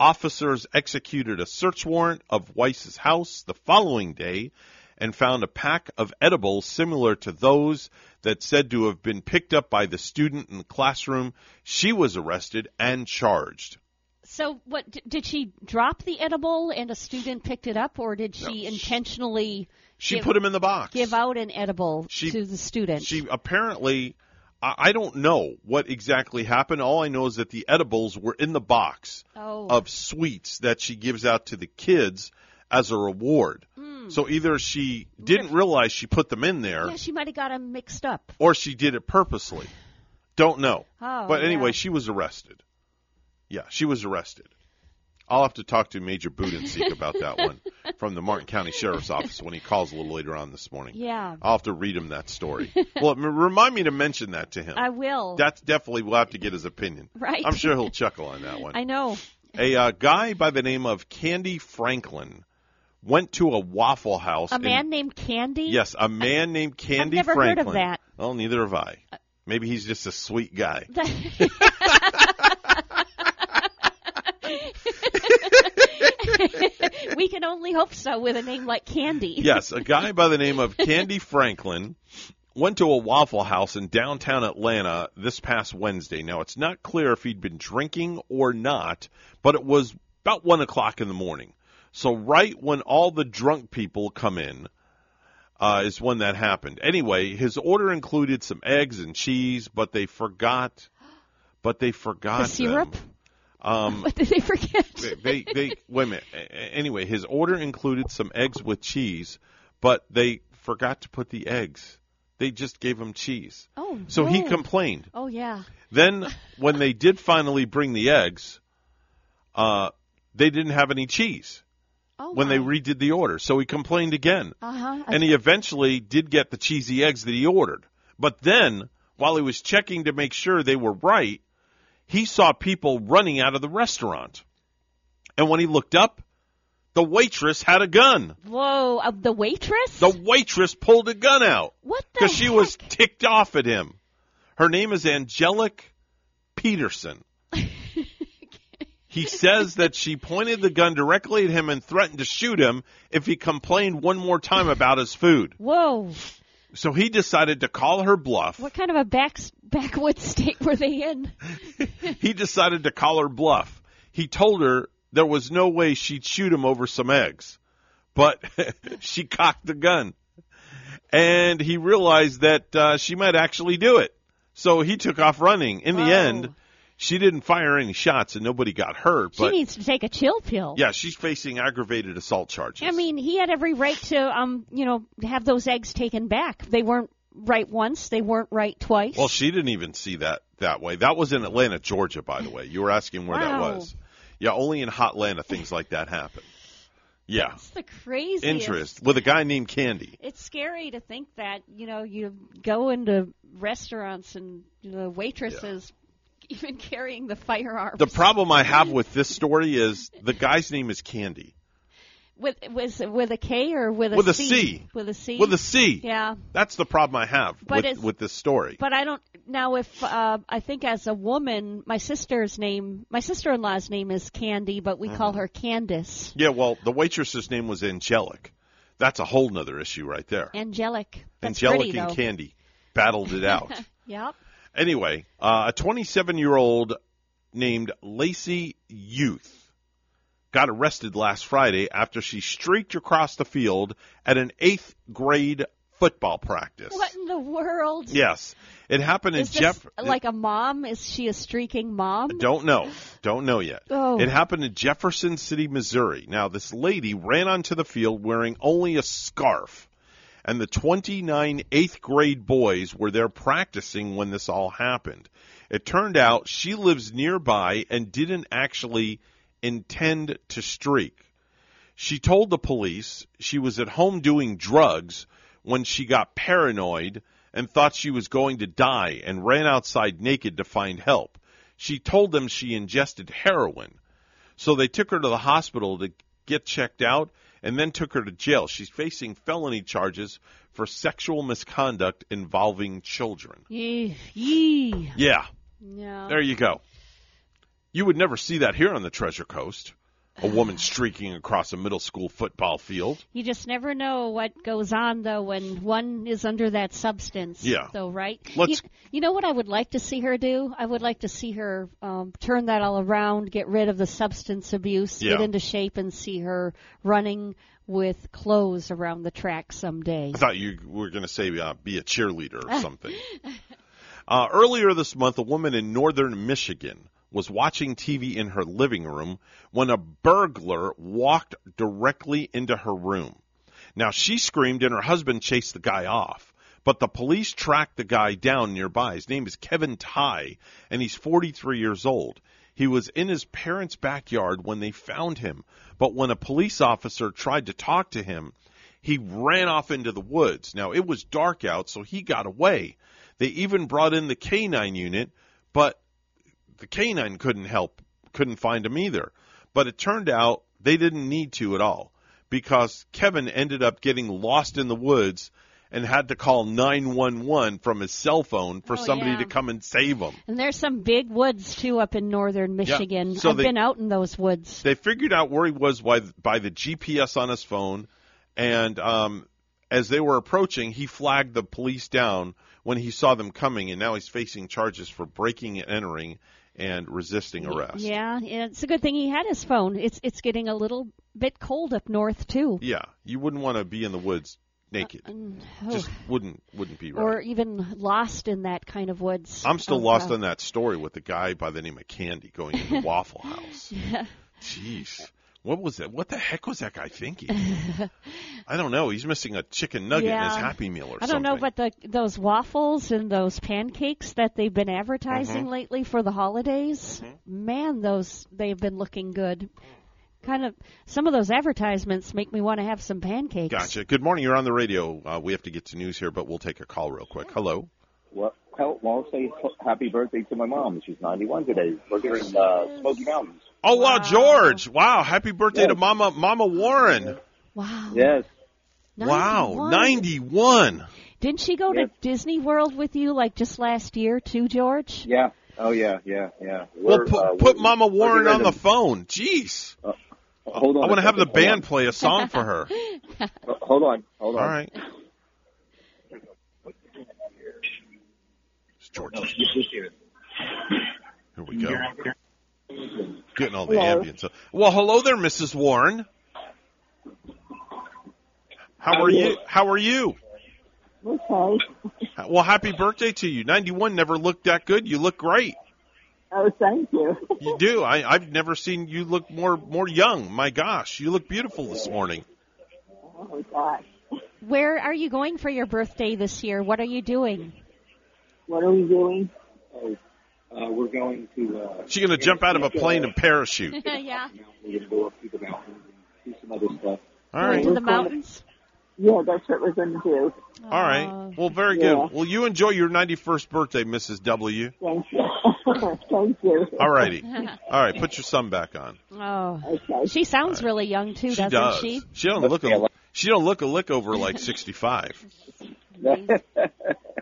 Officers executed a search warrant of Weiss's house the following day and found a pack of edibles similar to those that said to have been picked up by the student in the classroom. She was arrested and charged. So, what d- did she drop the edible and a student picked it up, or did she intentionally? She give- put him in the box. Give out an edible She- to the student. She apparently, I I don't know what exactly happened. All I know is that the edibles were in the box Oh. of sweets that she gives out to the kids as a reward. Hmm. So either she didn't realize she put them in there, yeah, she might have got them mixed up. or she did it purposely. Don't know. Oh, but anyway, yeah. she was arrested. Yeah, she was arrested. I'll have to talk to Major Budensiek about that one [LAUGHS] from the Martin County Sheriff's Office when he calls a little later on this morning. Yeah. I'll have to read him that story. well, remind me to mention that to him. I will. That's definitely we'll have to get his opinion. Right. I'm sure he'll chuckle on that one. [LAUGHS] I know. A uh, guy by the name of Candy Franklin went to a Waffle House. A in- man named Candy. Yes, a man named Candy never heard Franklin. of that. Well, neither have I. Maybe he's just a sweet guy. [LAUGHS] we can only hope so with a name like Candy. [LAUGHS] yes, a guy by the name of Candy [LAUGHS] Franklin went to a Waffle House in downtown Atlanta this past Wednesday. Now, it's not clear if he'd been drinking or not, but it was about one o'clock in the morning. So right when all the drunk people come in, uh, is when that happened. Anyway, his order included some eggs and cheese, but they forgot. But they forgot The syrup? them. Um, [LAUGHS] What did they forget? they, they, they wait a minute. Anyway, his order included some eggs with cheese, but they forgot to put the eggs. They just gave him cheese. Oh, So he complained. Oh yeah. Then, [LAUGHS] when they did finally bring the eggs, uh, they didn't have any cheese Oh, when they redid the order. So he complained again. Uh huh. And he eventually did get the cheesy eggs that he ordered. But then, while he was checking to make sure they were right, he saw people running out of the restaurant. And when he looked up, the waitress had a gun. Whoa, uh, the waitress? The waitress pulled a gun out what the because she was ticked off at him. Her name is Angelic Peterson. [LAUGHS] he says that she pointed the gun directly at him and threatened to shoot him if he complained one more time about his food. Whoa. So he decided to call her bluff. What kind of a back backwoods state were they in? [LAUGHS] he decided to call her bluff. He told her there was no way she'd shoot him over some eggs, but [LAUGHS] she cocked the gun. And he realized that uh, she might actually do it. So he took off running. In the end, she didn't fire any shots and nobody got hurt. She But needs to take a chill pill. yeah, she's facing aggravated assault charges. I mean, he had every right to, um, you know, have those eggs taken back. They weren't right once. They weren't right twice. Well, she didn't even see that that way. That was in Atlanta, Georgia, by the way. You were asking where that was. Yeah, only in Hot Atlanta things like that happen. Yeah. It's the craziest. Interest with a guy named Candy. It's scary to think that you know you go into restaurants and you know waitresses [LAUGHS] even carrying the firearms. The problem I have with this story is the guy's name is Candy. with with with a K or with a With a C? C. With a C. With a C. Yeah. That's the problem I have But with, with this story. But I don't now. If uh, I think as a woman, my sister's name, my sister-in-law's name is Candy, but we call Mhm. her Candace. Yeah, well, the waitress's name was Angelic. That's a whole nother issue right there. Angelic. That's Angelic pretty, and though. Candy battled it out. [LAUGHS] Yep. Anyway, uh, a 27 year old named Lacey Youth got arrested last Friday after she streaked across the field at an eighth grade football practice. What in the world? Yes, it happened in Jeff. like a mom? Is she a streaking mom? Don't know. Don't know yet. Oh. It happened in Jefferson City, Missouri. Now, this lady ran onto the field wearing only a scarf, and the 29 eighth grade boys were there practicing when this all happened. It turned out she lives nearby and didn't actually intend to streak. She told the police she was at home doing drugs when she got paranoid and thought she was going to die and ran outside naked to find help. She told them she ingested heroin. So they took her to the hospital to get checked out and then took her to jail. She's facing felony charges for sexual misconduct involving children. Yee. Yee. Yeah, No. there you go. You would never see that here on the Treasure Coast. A woman streaking across a middle school football field. You just never know what goes on though when one is under that substance. Yeah. Though, right? Let's- You, you know what I would like to see her do? I would like to see her um, turn that all around, get rid of the substance abuse, get into shape, and see her running with clothes around the track someday. I thought you were going to say uh, be a cheerleader or [LAUGHS] something. Uh, earlier this month, a woman in northern Michigan was watching TV in her living room when a burglar walked directly into her room. Now she screamed and her husband chased the guy off, but the police tracked the guy down nearby. His name is Kevin Ty, and he's 43 years old. He was in his parents' backyard when they found him, but when a police officer tried to talk to him, he ran off into the woods. Now it was dark out, so he got away. They even brought in the canine unit, but the canine couldn't help, couldn't find him either. But it turned out they didn't need to at all because Kevin ended up getting lost in the woods and had to call 911 from his cell phone for Oh, somebody yeah. to come and save him. And there's some big woods too up in northern Michigan. So I've they- been out in those woods. They figured out where he was by, by the GPS on his phone, and um, as they were approaching, he flagged the police down when he saw them coming, and now he's facing charges for breaking and entering and resisting arrest. Yeah, it's a good thing he had his phone. It's it's getting a little bit cold up north too. Yeah, you wouldn't want to be in the woods naked. oh. Just wouldn't wouldn't be right. Or even lost in that kind of woods. I'm still of, lost uh, on that story with the guy by the name of Candy going into [LAUGHS] Waffle House. Yeah. Jeez. What was that? What the heck was that guy thinking? I don't know. He's missing a chicken nugget in his Happy Meal or something. I don't know, but the those waffles and those pancakes that they've been advertising Mhm. lately for the holidays, Mm-hmm. man, those they've been looking good. Kind of some of those advertisements make me want to have some pancakes. Gotcha. Good morning. You're on the radio. Uh, we have to get to news here, but we'll take a call real quick. Hello. Well, Hell, well, say happy birthday to my mom. She's 91 today. We're here in uh, Smoky Mountains. Oh wow, George! Wow, happy birthday Yes. to Mama Mama Warren. Wow. Yes. Wow, 91. 91. Didn't she go to Disney World with you like just last year too, George? Yeah. Oh yeah, yeah, yeah. Well, We're, put, uh, put Mama Warren on the phone. Jeez. to- Hold on. I want to have the second. Hold band play a song for her. [LAUGHS] Uh, Hold on. Hold on. All right. It's George. Here we go. Getting all the Hello. ambience. Well, hello there, Mrs. Warren. How are you? How are you? Okay. Well, happy birthday to you. 91 never looked that good. You look great. Oh, thank you. [LAUGHS] You do. I, I've never seen you look more more young. My gosh, you look beautiful this morning. Oh, my gosh. Where are you going for your birthday this year? What are you doing? What are we doing? Uh, we're going to. Uh, She gonna jump out of a plane and parachute. [LAUGHS] yeah. We're gonna go up to the mountains and do some other stuff. All right. To the mountains? Yeah, that's what we're going to do. All right. Well, very Yeah. good. Well, you enjoy your 91st birthday, Mrs. W. Thank you. [LAUGHS] thank you. All righty. [LAUGHS] All right. Put your son back on. Oh. She sounds really young too, She doesn't does. she? She don't look a she don't look a lick over like 65. [LAUGHS]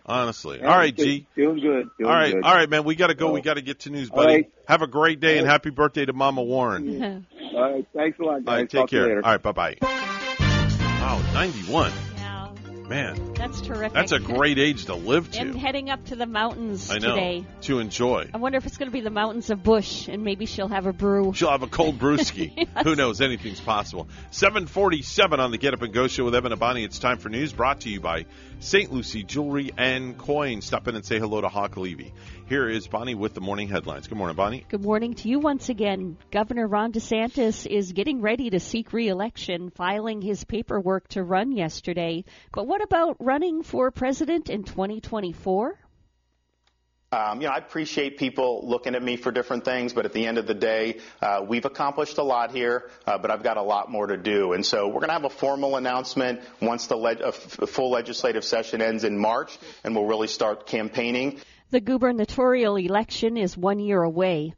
Honestly. All right, G. Doing good. Doing All right. good. All right, man. We got to go. We oh. got to get to news, buddy. All right. Have a great day and happy birthday to Mama Warren. All right. Thanks a lot, guys. All right. Take Talk to you care. later. All right. Bye bye. Wow, 91. Man, That's terrific. that's a great age to live to. And heading up to the mountains I know. today. To enjoy. I wonder if it's going to be the mountains of Busch, and maybe she'll have a brew. She'll have a cold brewski. [LAUGHS] Who knows? Anything's possible. 747 on the Get Up and Go show with Evan and Bonnie. It's time for news brought to you by St. Lucie Jewelry and Coins. Stop in and say hello to Hawk Levy. Here is Bonnie with the morning headlines. Good morning, Bonnie. Good morning to you once again. Governor Ron DeSantis is getting ready to seek re-election, filing his paperwork to run yesterday. But what about running for president in 2024? Um, you know, I appreciate people looking at me for different things, but at the end of the day, uh, we've accomplished a lot here, uh, but I've got a lot more to do. And so we're going to have a formal announcement once the leg- a f- full legislative session ends in March, and we'll really start campaigning. The gubernatorial election is one year away.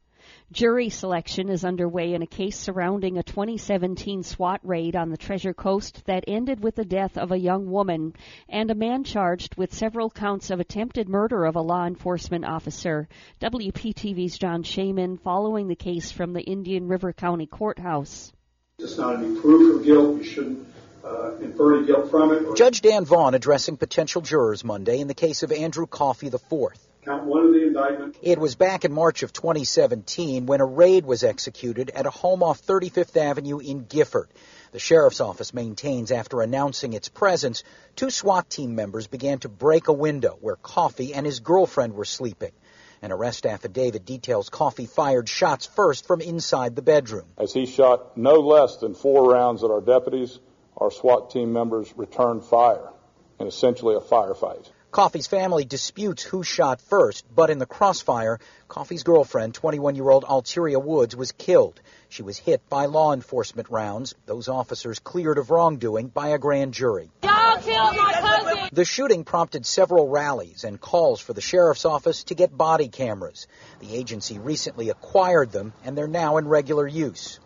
Jury selection is underway in a case surrounding a 2017 SWAT raid on the Treasure Coast that ended with the death of a young woman and a man charged with several counts of attempted murder of a law enforcement officer. WPTV's John Shainman following the case from the Indian River County Courthouse. It's not any proof of guilt. You shouldn't uh, infer guilt from it. Or Judge Dan Vaughn addressing potential jurors Monday in the case of Andrew Coffey IV. Count one of the indictment. It was back in March of 2017 when a raid was executed at a home off 35th Avenue in Gifford. The sheriff's office maintains after announcing its presence, two SWAT team members began to break a window where Coffey and his girlfriend were sleeping. An arrest affidavit details Coffey fired shots first from inside the bedroom. As he shot no less than four rounds at our deputies, our SWAT team members returned fire in essentially a firefight. Coffey's family disputes who shot first, but in the crossfire, Coffey's girlfriend, 21 year old Alteria Woods, was killed. She was hit by law enforcement rounds, those officers cleared of wrongdoing by a grand jury. Y'all killed my cousin! The shooting prompted several rallies and calls for the sheriff's office to get body cameras. The agency recently acquired them, and they're now in regular use.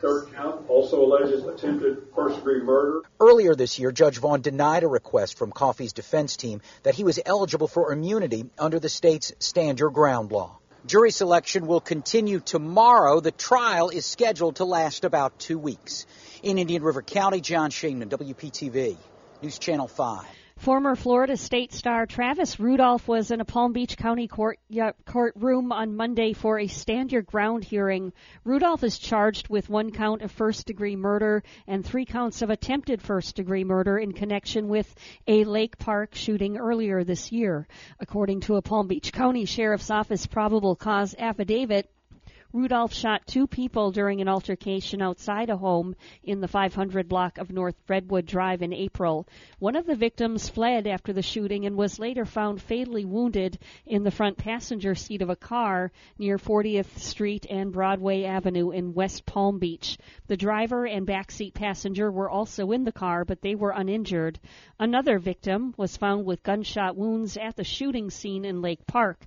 Third count also alleges attempted first degree murder. Earlier this year, Judge Vaughn denied a request from Coffey's defense team that he was eligible for immunity under the state's stand your ground law. Jury selection will continue tomorrow. The trial is scheduled to last about two weeks. In Indian River County, John Shainman, WPTV, News Channel 5. Former Florida State star Travis Rudolph was in a Palm Beach County court yeah, courtroom on Monday for a stand your ground hearing. Rudolph is charged with one count of first degree murder and three counts of attempted first degree murder in connection with a Lake Park shooting earlier this year. According to a Palm Beach County Sheriff's Office probable cause affidavit, Rudolph shot two people during an altercation outside a home in the 500 block of North Redwood Drive in April. One of the victims fled after the shooting and was later found fatally wounded in the front passenger seat of a car near 40th Street and Broadway Avenue in West Palm Beach. The driver and backseat passenger were also in the car, but they were uninjured. Another victim was found with gunshot wounds at the shooting scene in Lake Park.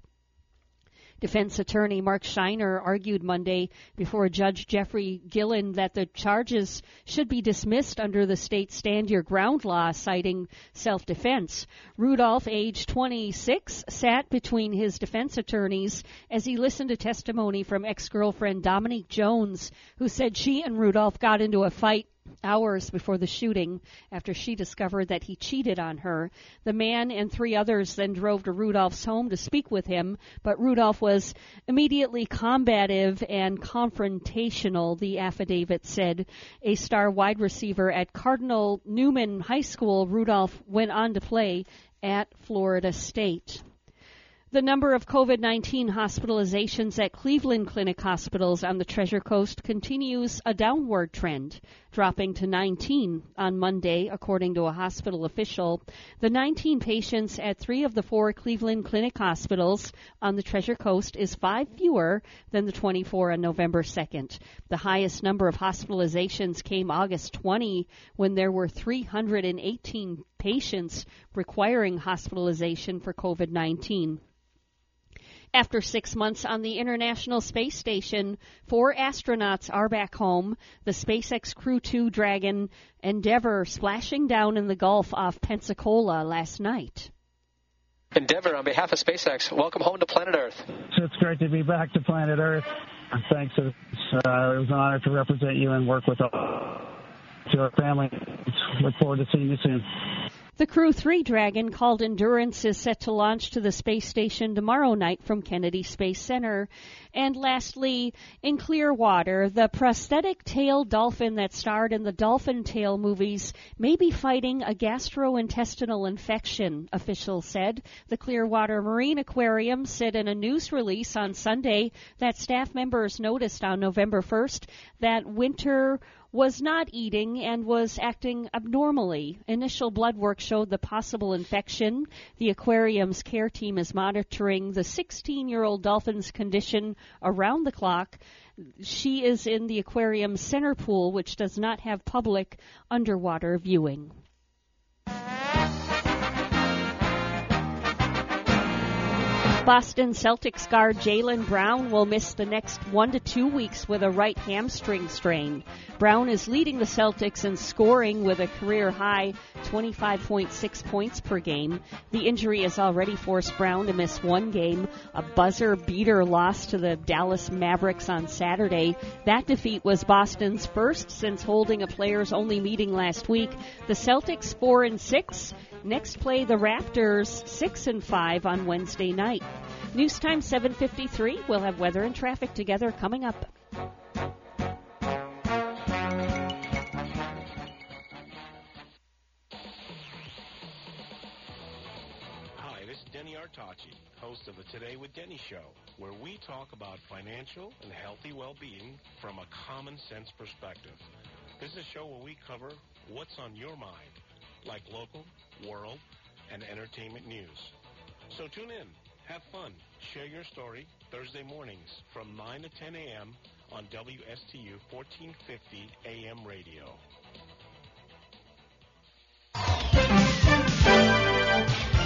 Defense attorney Mark Shiner argued Monday before Judge Jeffrey Gillen that the charges should be dismissed under the state stand your ground law, citing self defense. Rudolph, age 26, sat between his defense attorneys as he listened to testimony from ex girlfriend Dominique Jones, who said she and Rudolph got into a fight hours before the shooting after she discovered that he cheated on her. The man and three others then drove to Rudolph's home to speak with him, but Rudolph was immediately combative and confrontational, the affidavit said. A star wide receiver at Cardinal Newman High School, Rudolph went on to play at Florida State. The number of COVID 19 hospitalizations at Cleveland Clinic hospitals on the Treasure Coast continues a downward trend, dropping to 19 on Monday, according to a hospital official. The 19 patients at three of the four Cleveland Clinic hospitals on the Treasure Coast is five fewer than the 24 on November 2nd. The highest number of hospitalizations came August 20, when there were 318 patients requiring hospitalization for COVID 19. After six months on the International Space Station, four astronauts are back home. The SpaceX Crew 2 Dragon Endeavour splashing down in the Gulf off Pensacola last night. Endeavour, on behalf of SpaceX, welcome home to planet Earth. It's great to be back to planet Earth. Thanks. Uh, it was an honor to represent you and work with your family. Look forward to seeing you soon. The Crew 3 Dragon, called Endurance, is set to launch to the space station tomorrow night from Kennedy Space Center. And lastly, in Clearwater, the prosthetic tail dolphin that starred in the Dolphin Tale movies may be fighting a gastrointestinal infection, officials said. The Clearwater Marine Aquarium said in a news release on Sunday that staff members noticed on November 1st that winter was not eating and was acting abnormally. Initial blood work showed the possible infection. The aquarium's care team is monitoring the 16 year old dolphin's condition around the clock. She is in the aquarium's center pool, which does not have public underwater viewing. Boston Celtics guard Jaylen Brown will miss the next one to two weeks with a right hamstring strain. Brown is leading the Celtics in scoring with a career high 25.6 points per game. The injury has already forced Brown to miss one game, a buzzer beater loss to the Dallas Mavericks on Saturday. That defeat was Boston's first since holding a players only meeting last week. The Celtics 4 and 6 next play the Raptors 6 and 5 on Wednesday night. News time 7:53. We'll have weather and traffic together coming up. Hi, this is Denny Artachi, host of the Today with Denny show, where we talk about financial and healthy well-being from a common sense perspective. This is a show where we cover what's on your mind, like local, world, and entertainment news. So tune in, have fun, share your story Thursday mornings from 9 to 10 a.m. on WSTU 1450 AM radio.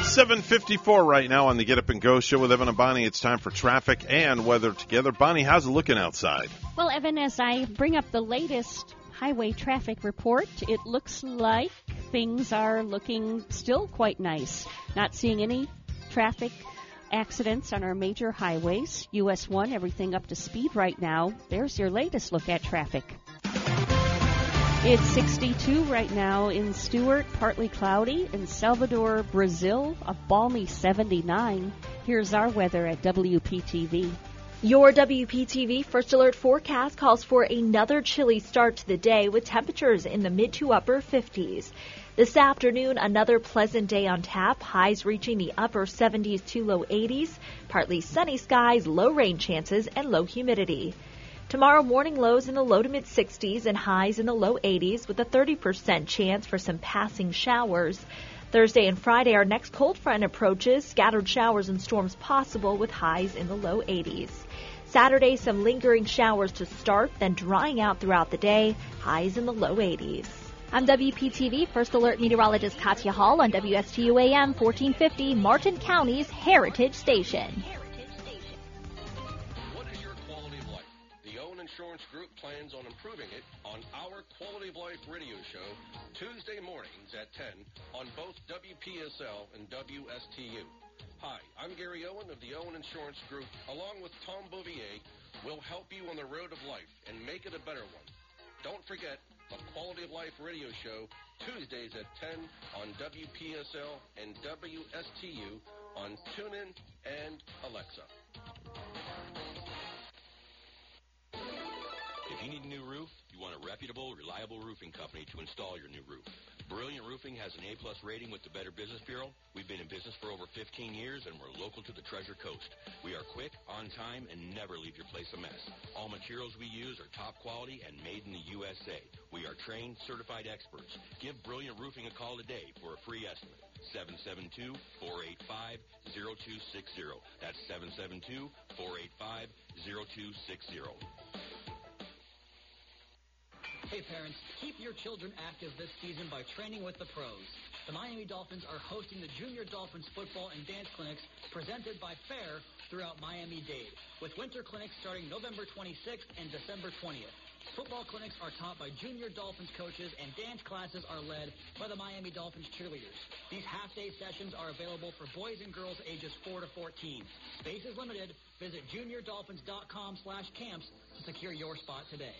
Seven fifty-four right now on the Get Up and Go show with Evan and Bonnie. It's time for traffic and weather together. Bonnie, how's it looking outside? Well, Evan, as I bring up the latest highway traffic report, it looks like things are looking still quite nice. Not seeing any traffic accidents on our major highways. US 1, everything up to speed right now. There's your latest look at traffic. It's 62 right now in Stuart, partly cloudy. In Salvador, Brazil, a balmy 79. Here's our weather at WPTV. Your WPTV First Alert forecast calls for another chilly start to the day with temperatures in the mid to upper 50s. This afternoon, another pleasant day on tap, highs reaching the upper 70s to low 80s, partly sunny skies, low rain chances, and low humidity. Tomorrow morning lows in the low to mid 60s and highs in the low 80s with a 30% chance for some passing showers. Thursday and Friday, our next cold front approaches, scattered showers and storms possible with highs in the low 80s. Saturday, some lingering showers to start, then drying out throughout the day, highs in the low 80s. I'm WPTV First Alert Meteorologist Katya Hall on WSTU AM 1450, Martin County's Heritage Station. What is your quality of life? The Owen Insurance Group plans on improving it on our Quality of Life radio show Tuesday mornings at 10 on both WPSL and WSTU. Hi, I'm Gary Owen of the Owen Insurance Group. Along with Tom Bouvier, we'll help you on the road of life and make it a better one. Don't forget the Quality of Life radio show Tuesdays at 10 on WPSL and WSTU on TuneIn and Alexa. If you need a new roof, you want a reputable, reliable roofing company to install your new roof. Brilliant Roofing has an A-plus rating with the Better Business Bureau. We've been in business for over 15 years, and we're local to the Treasure Coast. We are quick, on time, and never leave your place a mess. All materials we use are top quality and made in the USA. We are trained, certified experts. Give Brilliant Roofing a call today for a free estimate. 772-485-0260. That's 772-485-0260. Hey parents, keep your children active this season by training with the pros. The Miami Dolphins are hosting the Junior Dolphins football and dance clinics presented by FAIR throughout Miami-Dade, with winter clinics starting November 26th and December 20th. Football clinics are taught by Junior Dolphins coaches and dance classes are led by the Miami Dolphins cheerleaders. These half-day sessions are available for boys and girls ages 4 to 14. Space is limited. Visit juniordolphins.com slash camps to secure your spot today.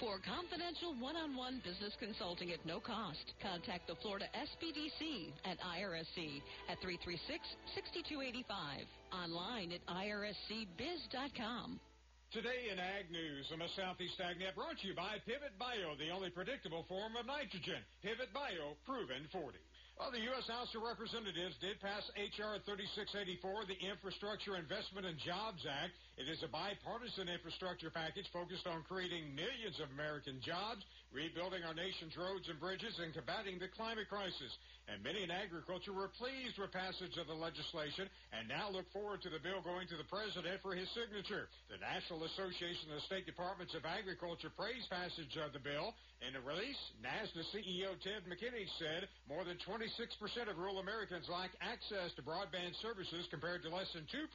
For confidential one-on-one business consulting at no cost, contact the Florida SBDC at IRSC at 336-6285. Online at irscbiz.com. Today in Ag News on the Southeast AgNet brought to you by Pivot Bio, the only predictable form of nitrogen. Pivot Bio, proven 40. Well, the U.S. House of Representatives did pass H.R. 3684, the Infrastructure Investment and Jobs Act. It is a bipartisan infrastructure package focused on creating millions of American jobs, rebuilding our nation's roads and bridges, and combating the climate crisis. And many in agriculture were pleased with passage of the legislation and now look forward to the bill going to the president for his signature. The National Association of State Departments of Agriculture praised passage of the bill. In a release, NASDA CEO Ted McKinney said more than 26% of rural Americans lack access to broadband services compared to less than 2%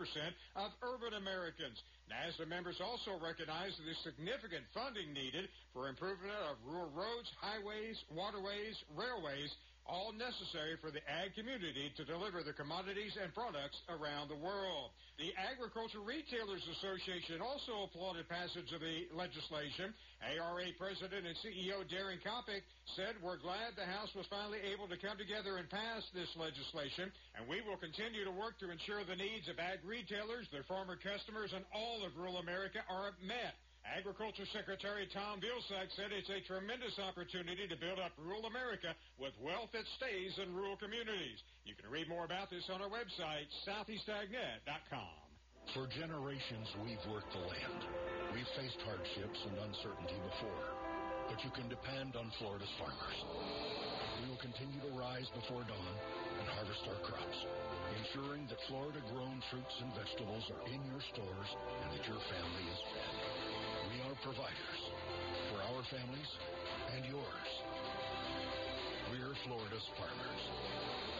of urban Americans. NASDA members also recognize the significant funding needed for improvement of rural roads, highways, waterways, railways, all necessary for the ag community to deliver the commodities and products around the world. The Agriculture Retailers Association also applauded passage of the legislation. ARA President and CEO Daren Coppock said, we're glad the House was finally able to come together and pass this legislation, and we will continue to work to ensure the needs of ag retailers, their farmer customers, and all of rural America are met. Agriculture Secretary Tom Vilsack said it's a tremendous opportunity to build up rural America with wealth that stays in rural communities. You can read more about this on our website, southeastagnet.com. For generations, we've worked the land. We've faced hardships and uncertainty before. but you can depend on Florida's farmers. We will continue to rise before dawn and harvest our crops, ensuring that Florida-grown fruits and vegetables are in your stores and that your family is fed. We are providers for our families and yours. We're Florida's farmers,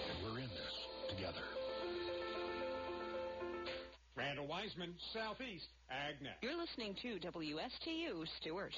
and we're in this together. Randall Weiseman, Southeast AgNet. You're listening to WSTU Stuart.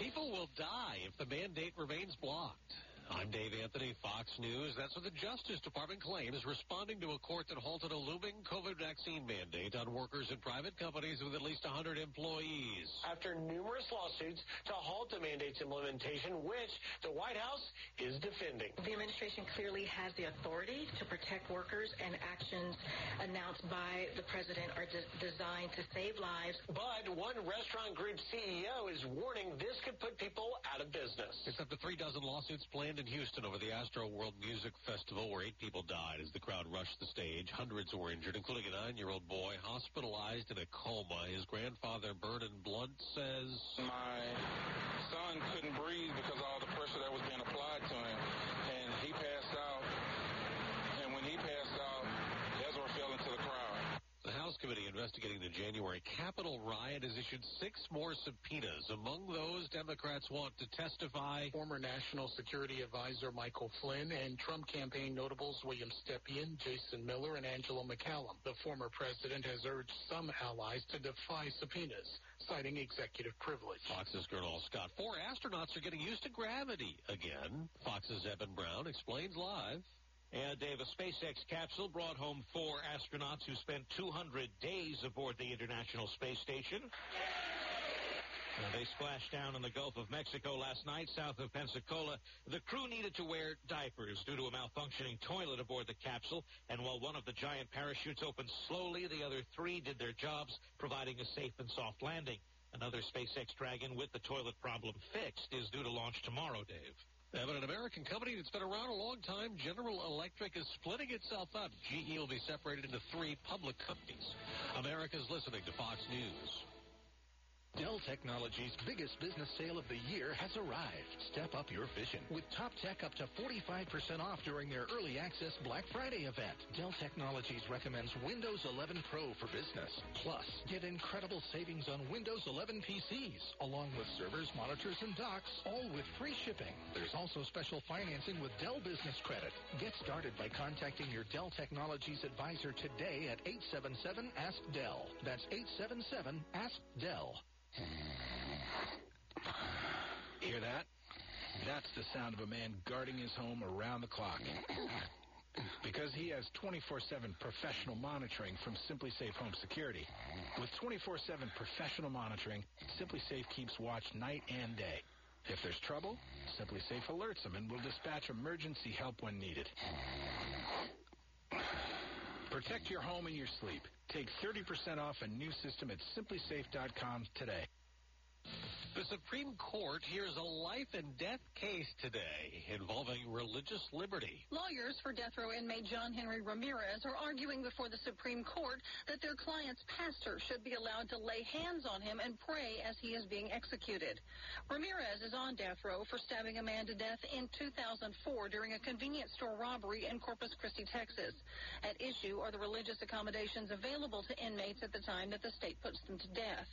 People will die if the mandate remains blocked. I'm Dave Anthony, Fox News. That's what the Justice Department claims, responding to a court that halted a looming COVID vaccine mandate on workers in private companies with at least 100 employees. After numerous lawsuits to halt the mandate's implementation, which the White House is defending. The administration clearly has the authority to protect workers, and actions announced by the president are de- designed to save lives. But one restaurant group CEO is warning this could put people out of business. It's up to three dozen lawsuits planned in Houston over the Astroworld Music Festival, where eight people died as the crowd rushed the stage. Hundreds were injured, including a nine-year-old boy hospitalized in a coma. His grandfather, Vernon Blunt, says, My son couldn't breathe because all the pressure that was being applied to him, and he passed out. And when he passed out, Ezra fell into the crowd. The House committee investigating the January Capitol riot has issued six more subpoenas. Among those, Democrats want to testify. Former National Security Advisor Michael Flynn and Trump campaign notables William Stepien, Jason Miller, and Angela McCallum. The former president has urged some allies to defy subpoenas, citing executive privilege. Fox's Gernal Scott. Four astronauts are getting used to gravity again. Fox's Evan Brown explains live. Yeah, Dave, a SpaceX capsule brought home four astronauts who spent 200 days aboard the International Space Station. They splashed down in the Gulf of Mexico last night, south of Pensacola. The crew needed to wear diapers due to a malfunctioning toilet aboard the capsule, and while one of the giant parachutes opened slowly, the other three did their jobs, providing a safe and soft landing. Another SpaceX Dragon with the toilet problem fixed is due to launch tomorrow, Dave. But an American company that's been around a long time, General Electric, is splitting itself up. GE will be separated into three public companies. America's listening to Fox News. Dell Technologies' biggest business sale of the year has arrived. Step up your vision with top tech up to 45% off during their early access Black Friday event. Dell Technologies recommends Windows 11 Pro for business. Plus, get incredible savings on Windows 11 PCs, along with servers, monitors, and docks, all with free shipping. There's also special financing with Dell Business Credit. Get started by contacting your Dell Technologies advisor today at 877-ASK-DELL. That's 877-ASK-DELL. Hear that? That's the sound of a man guarding his home around the clock. Because he has 24-7 professional monitoring from SimpliSafe Home Security. With 24-7 professional monitoring, SimpliSafe keeps watch night and day. If there's trouble, SimpliSafe alerts them and will dispatch emergency help when needed. Protect your home and your sleep. Take 30% off a new system at simplisafe.com today. The Supreme Court hears a life and death case today involving religious liberty. Lawyers for death row inmate John Henry Ramirez are arguing before the Supreme Court that their client's pastor should be allowed to lay hands on him and pray as he is being executed. Ramirez is on death row for stabbing a man to death in 2004 during a convenience store robbery in Corpus Christi, Texas. At issue are the religious accommodations available to inmates at the time that the state puts them to death.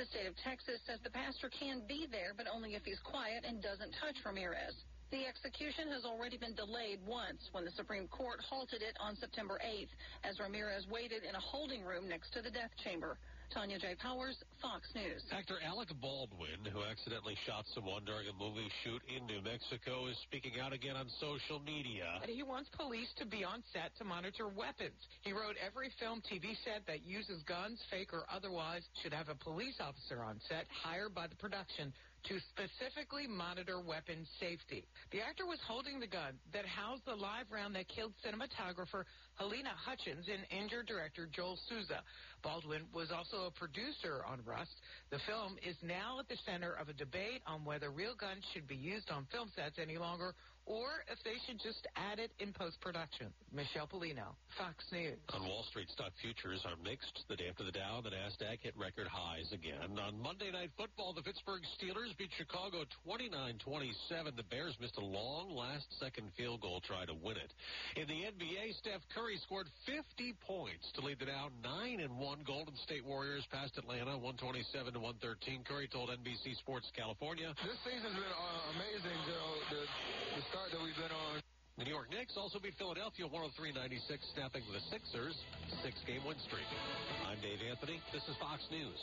The state of Texas says the pastor can be there, but only if he's quiet and doesn't touch Ramirez. The execution has already been delayed once when the Supreme Court halted it on September 8th as Ramirez waited in a holding room next to the death chamber. Tanya J. Powers, Fox News. Actor Alec Baldwin, who accidentally shot someone during a movie shoot in New Mexico, is speaking out again on social media. He wants police to be on set to monitor weapons. He wrote every film TV set that uses guns, fake or otherwise, should have a police officer on set hired by the production to specifically monitor weapon safety. The actor was holding the gun that housed the live round that killed cinematographer Halyna Hutchins and injured director Joel Souza. Baldwin was also a producer on Rust. The film is now at the center of a debate on whether real guns should be used on film sets any longer or if they should just add it in post-production. Michelle Pollino, Fox News. On Wall Street, stock futures are mixed. The day after the Dow, the Nasdaq hit record highs again. On Monday Night Football, the Pittsburgh Steelers beat Chicago 29-27. The Bears missed a long last-second field goal try to win it. In the NBA, Steph Curry scored 50 points to lead the Dow 9 and 1. Golden State Warriors passed Atlanta 127 to 113. Curry told NBC Sports California. This season's been uh, amazing, Joe. The, the start that we've been on. The New York Knicks also beat Philadelphia 103-96, snapping the Sixers' six-game win streak. I'm Dave Anthony. This is Fox News.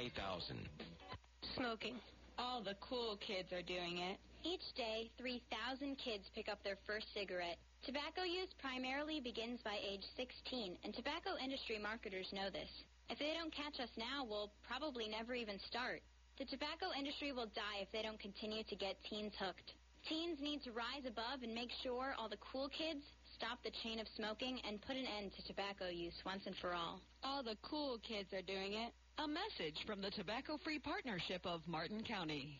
8000. Smoking. All the cool kids are doing it. Each day, 3,000 kids pick up their first cigarette. Tobacco use primarily begins by age 16, and tobacco industry marketers know this. If they don't catch us now, we'll probably never even start. The tobacco industry will die if they don't continue to get teens hooked. Teens need to rise above and make sure all the cool kids stop the chain of smoking and put an end to tobacco use once and for all. All the cool kids are doing it. A message from the Tobacco Free Partnership of Martin County.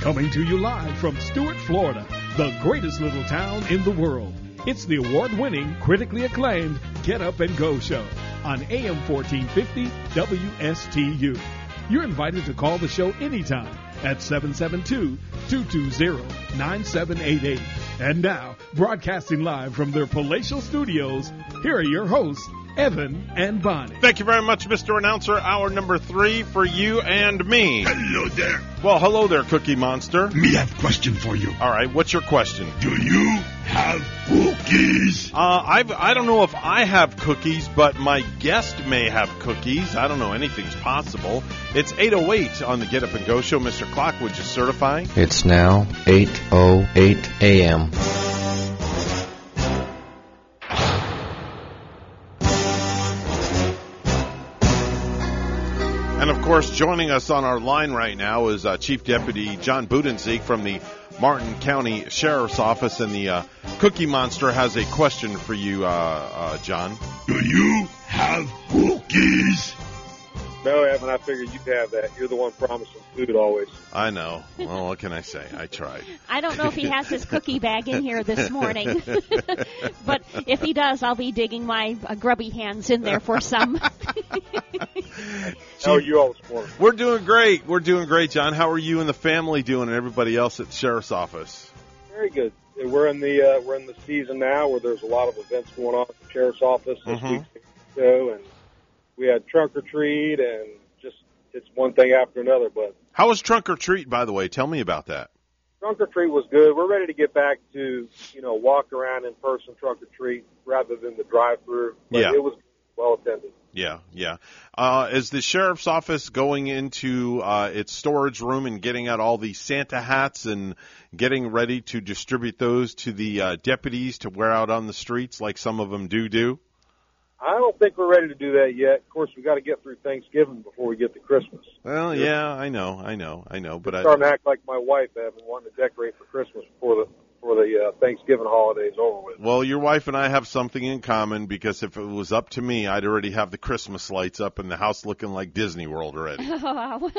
Coming to you live from Stuart, Florida, the greatest little town in the world. It's the award-winning, critically acclaimed Get Up and Go show on AM 1450 WSTU. You're invited to call the show anytime at 772-220-9788. And now, broadcasting live from their palatial studios, here are your hosts, Evan and Bonnie. Thank you very much, Mr. Announcer. Hour number three for you and me. Hello there. Well, hello there, Cookie Monster. Me have question for you. All right, what's your question? Do you have cookies? Uh, I've, I don't know if I have cookies, but my guest may have cookies. I don't know. Anything's possible. It's 8.08 on the Get Up and Go show. Mr. Clock, would you certify? It's now 8.08 a.m. course, joining us on our line right now is uh, Chief Deputy John Budensiek from the Martin County Sheriff's Office, and the uh, Cookie Monster has a question for you, uh, uh John. Do you have cookies? No, Evan, I figured you'd have that. You're the one promising food always. I know. Well, what can I say? I tried. [LAUGHS] I don't know if he has his cookie bag in here this morning, [LAUGHS] but if he does, I'll be digging my uh, grubby hands in there for some. [LAUGHS] How are you all this morning? We're doing great. We're doing great, John. How are you and the family doing, and everybody else at the sheriff's office? Very good. We're in the uh, we're in the season now where there's a lot of events going on at the sheriff's office this mm-hmm. week, so and we had trunk or treat, and just it's one thing after another. But how was trunk or treat, by the way? Tell me about that. Trunk or treat was good. We're ready to get back to you know walk around in person trunk or treat rather than the drive through. Yeah, it was well attended. Yeah, yeah. Uh, is the sheriff's office going into uh, its storage room and getting out all the Santa hats and getting ready to distribute those to the uh, deputies to wear out on the streets like some of them do do? I don't think we're ready to do that yet. Of course, we got to get through Thanksgiving before we get to Christmas. Well, yeah, I know, I know, I know, but I, starting to act like my wife. I've wanting to decorate for Christmas before the before the uh, Thanksgiving holidays over with. Well, your wife and I have something in common because if it was up to me, I'd already have the Christmas lights up and the house looking like Disney World already. [LAUGHS] wow.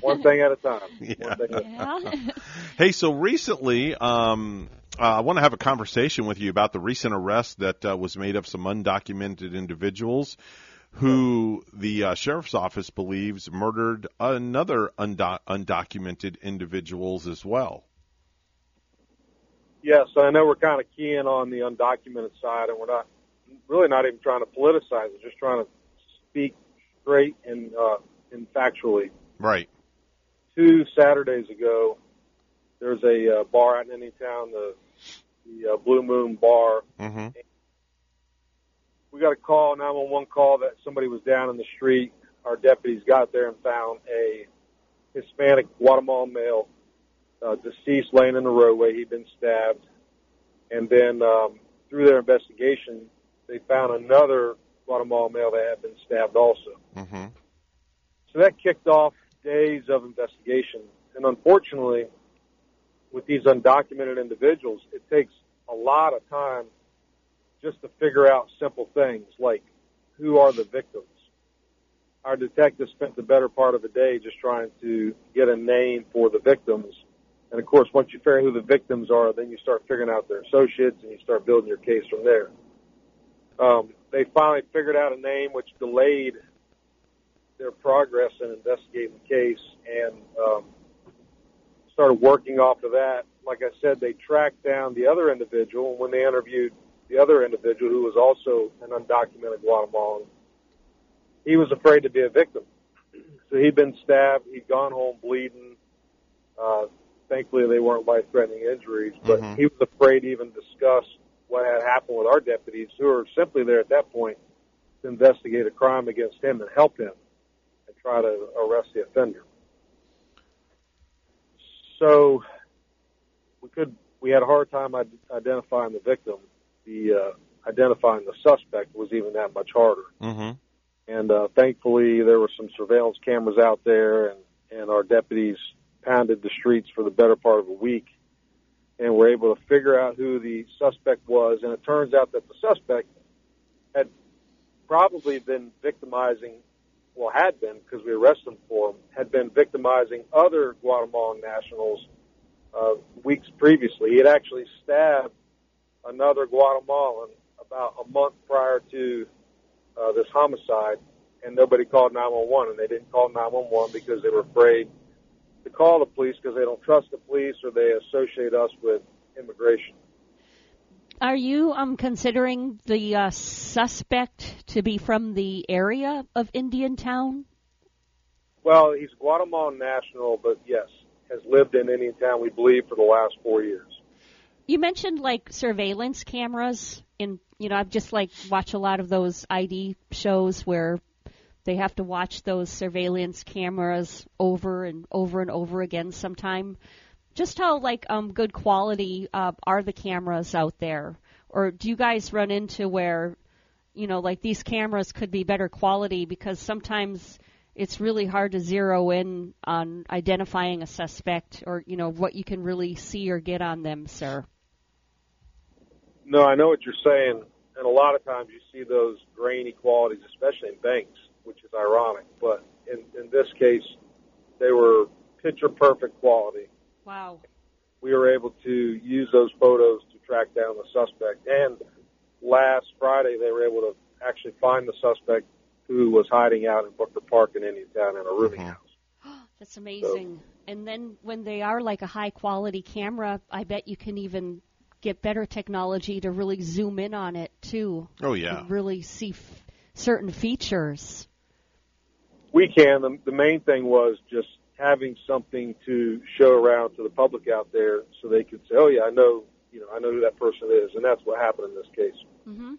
One thing at a time. [LAUGHS] Yeah. One thing at a time. Yeah. Hey, so recently, um, uh, I want to have a conversation with you about the recent arrest that uh, was made of some undocumented individuals who the uh, sheriff's office believes murdered another undo- undocumented individuals as well. Yes, I know we're kind of keying on the undocumented side, and we're not really not even trying to politicize it. Just trying to speak straight and uh, and factually. Right. Two Saturdays ago, there's a uh, bar out in Indiantown, the the uh, Blue Moon Bar. Mm-hmm. We got a call, 911 call that somebody was down in the street. Our deputies got there and found a Hispanic Guatemalan male uh, deceased laying in the roadway. He'd been stabbed. And then um, through their investigation, they found another Guatemalan male that had been stabbed also. Mm-hmm. So that kicked off days of investigation. And unfortunately, with these undocumented individuals, it takes a lot of time just to figure out simple things like who are the victims. Our detectives spent the better part of the day just trying to get a name for the victims. And of course, once you figure out who the victims are, then you start figuring out their associates and you start building your case from there. Um, they finally figured out a name which delayed their progress in investigating the case and um, started working off of that. Like I said, they tracked down the other individual. When they interviewed the other individual, who was also an undocumented Guatemalan, he was afraid to be a victim. So he'd been stabbed. He'd gone home bleeding. Uh, thankfully, they weren't life-threatening injuries, but Mhm. he was afraid to even discuss what had happened with our deputies, who were simply there at that point to investigate a crime against him and help him and try to arrest the offender. So we could we had a hard time id- identifying the victim. The uh, identifying the suspect was even that much harder. Mm-hmm. And uh, thankfully, there were some surveillance cameras out there, and and our deputies pounded the streets for the better part of a week, and were able to figure out who the suspect was. And it turns out that the suspect had probably been victimizing, well, had been because we arrested him for him, had been victimizing other Guatemalan nationals uh, weeks previously. He had actually stabbed another Guatemalan about a month prior to uh, this homicide, and nobody called 911, and they didn't call 911 because they were afraid to call the police because they don't trust the police or they associate us with immigration. Are you um considering the uh, suspect to be from the area of Indiantown? Well, he's Guatemalan national, but yes, has lived in any Indiantown, we believe, for the last four years. You mentioned like surveillance cameras in you know, I've just like watch a lot of those ID shows where they have to watch those surveillance cameras over and over and over again sometime. Just how like um good quality uh, are the cameras out there? Or do you guys run into where you know, like these cameras could be better quality because sometimes it's really hard to zero in on identifying a suspect or, you know, what you can really see or get on them, sir. No, I know what you're saying, and a lot of times you see those grainy qualities, especially in banks, which is ironic. But in, in this case, they were picture perfect quality. Wow. We were able to use those photos to track down the suspect. And last Friday, they were able to actually find the suspect who was hiding out in Booker Park in Indiantown in a rooming house. [GASPS] That's amazing. and then when they are like a high quality camera, I bet you can even get better technology to really zoom in on it too. Oh, yeah. And really see f- certain features. We can. The, the main thing was just having something to show around to the public out there so they could say, "Oh yeah, I know, you know, I know who that person is," and that's what happened in this case. hmm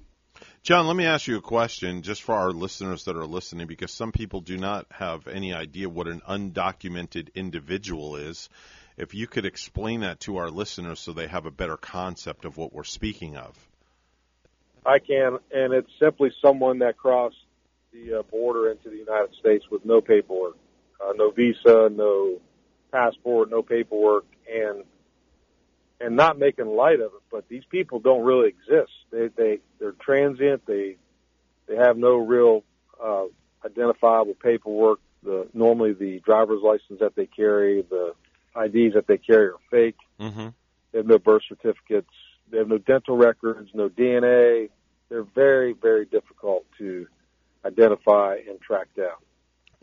John, let me ask you a question just for our listeners that are listening because some people do not have any idea what an undocumented individual is. If you could explain that to our listeners so they have a better concept of what we're speaking of. I can, and it's simply someone that crossed the uh, border into the United States with no paperwork, uh, no visa, no passport, no paperwork, and and not making light of it. But these people don't really exist. They they they're transient. They they have no real uh, identifiable paperwork. The normally the driver's license that they carry, the IDs that they carry are fake. Mm-hmm. They have no birth certificates. They have no dental records, no DNA. They're very, very difficult to identify and track down.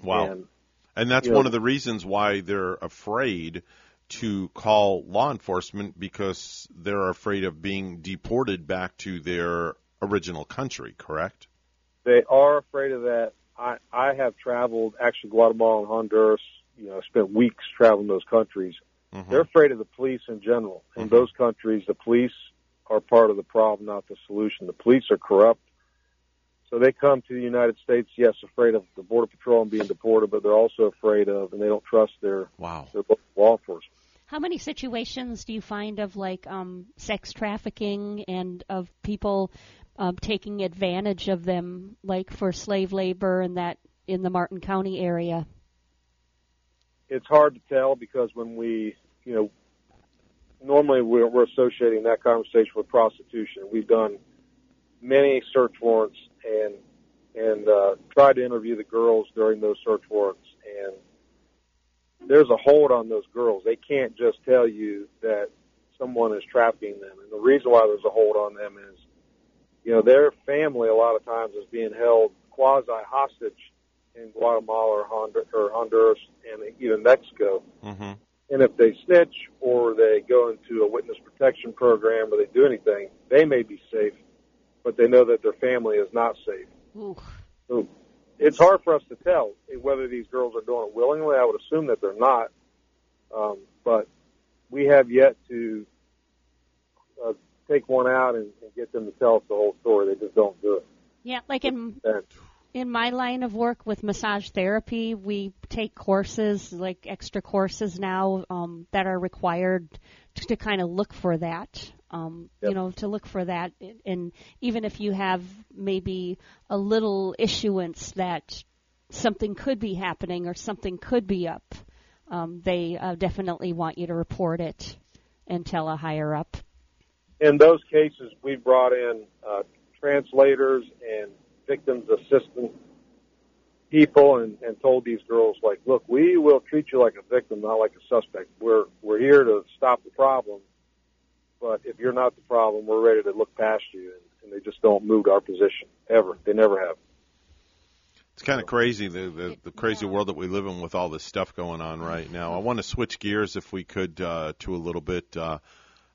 Wow. And, And that's you know- one of the reasons why they're afraid to call law enforcement because they're afraid of being deported back to their original country, correct? they are afraid of that. I, I have traveled actually Guatemala and Honduras. You know, spent weeks traveling those countries. Mm-hmm. They're afraid of the police in general. In mm-hmm. those countries, the police are part of the problem, not the solution. The police are corrupt. So they come to the United States, yes, afraid of the border patrol and being deported, but they're also afraid of, and they don't trust their wow. their law enforcement. How many situations do you find of like um, sex trafficking and of people um, taking advantage of them, like for slave labor and that in the Martin County area? it's hard to tell because when we, you know, normally we're, we're associating that conversation with prostitution. We've done many search warrants and and uh, tried to interview the girls during those search warrants, and there's a hold on those girls. They can't just tell you that someone is trafficking them, and the reason why there's a hold on them is, you know, their family a lot of times is being held quasi hostage in Guatemala or, Hondur- or Honduras and even Mexico. Mm-hmm. And if they snitch or they go into a witness protection program or they do anything, they may be safe, but they know that their family is not safe. Ooh. So it's hard for us to tell whether these girls are doing it willingly. I would assume that they're not, um, but we have yet to uh, take one out and, and get them to tell us the whole story. They just don't do it. Yeah, like in in my line of work with massage therapy, we take courses, like extra courses now um, that are required to, to kind of look for that. Um, You know, to look for that, and even if you have maybe a little issuance that something could be happening or something could be up, um, they uh, definitely want you to report it and tell a higher up. in those cases, we brought in uh, translators and victims assistant people and, and told these girls, like, look, we will treat you like a victim, not like a suspect. We're we're here to stop the problem, but if you're not the problem, we're ready to look past you. And, and they just don't move to our position ever. They never have. It's kind of crazy the, the the crazy world that we live in with all this stuff going on right now. I want to switch gears if we could uh, to a little bit uh,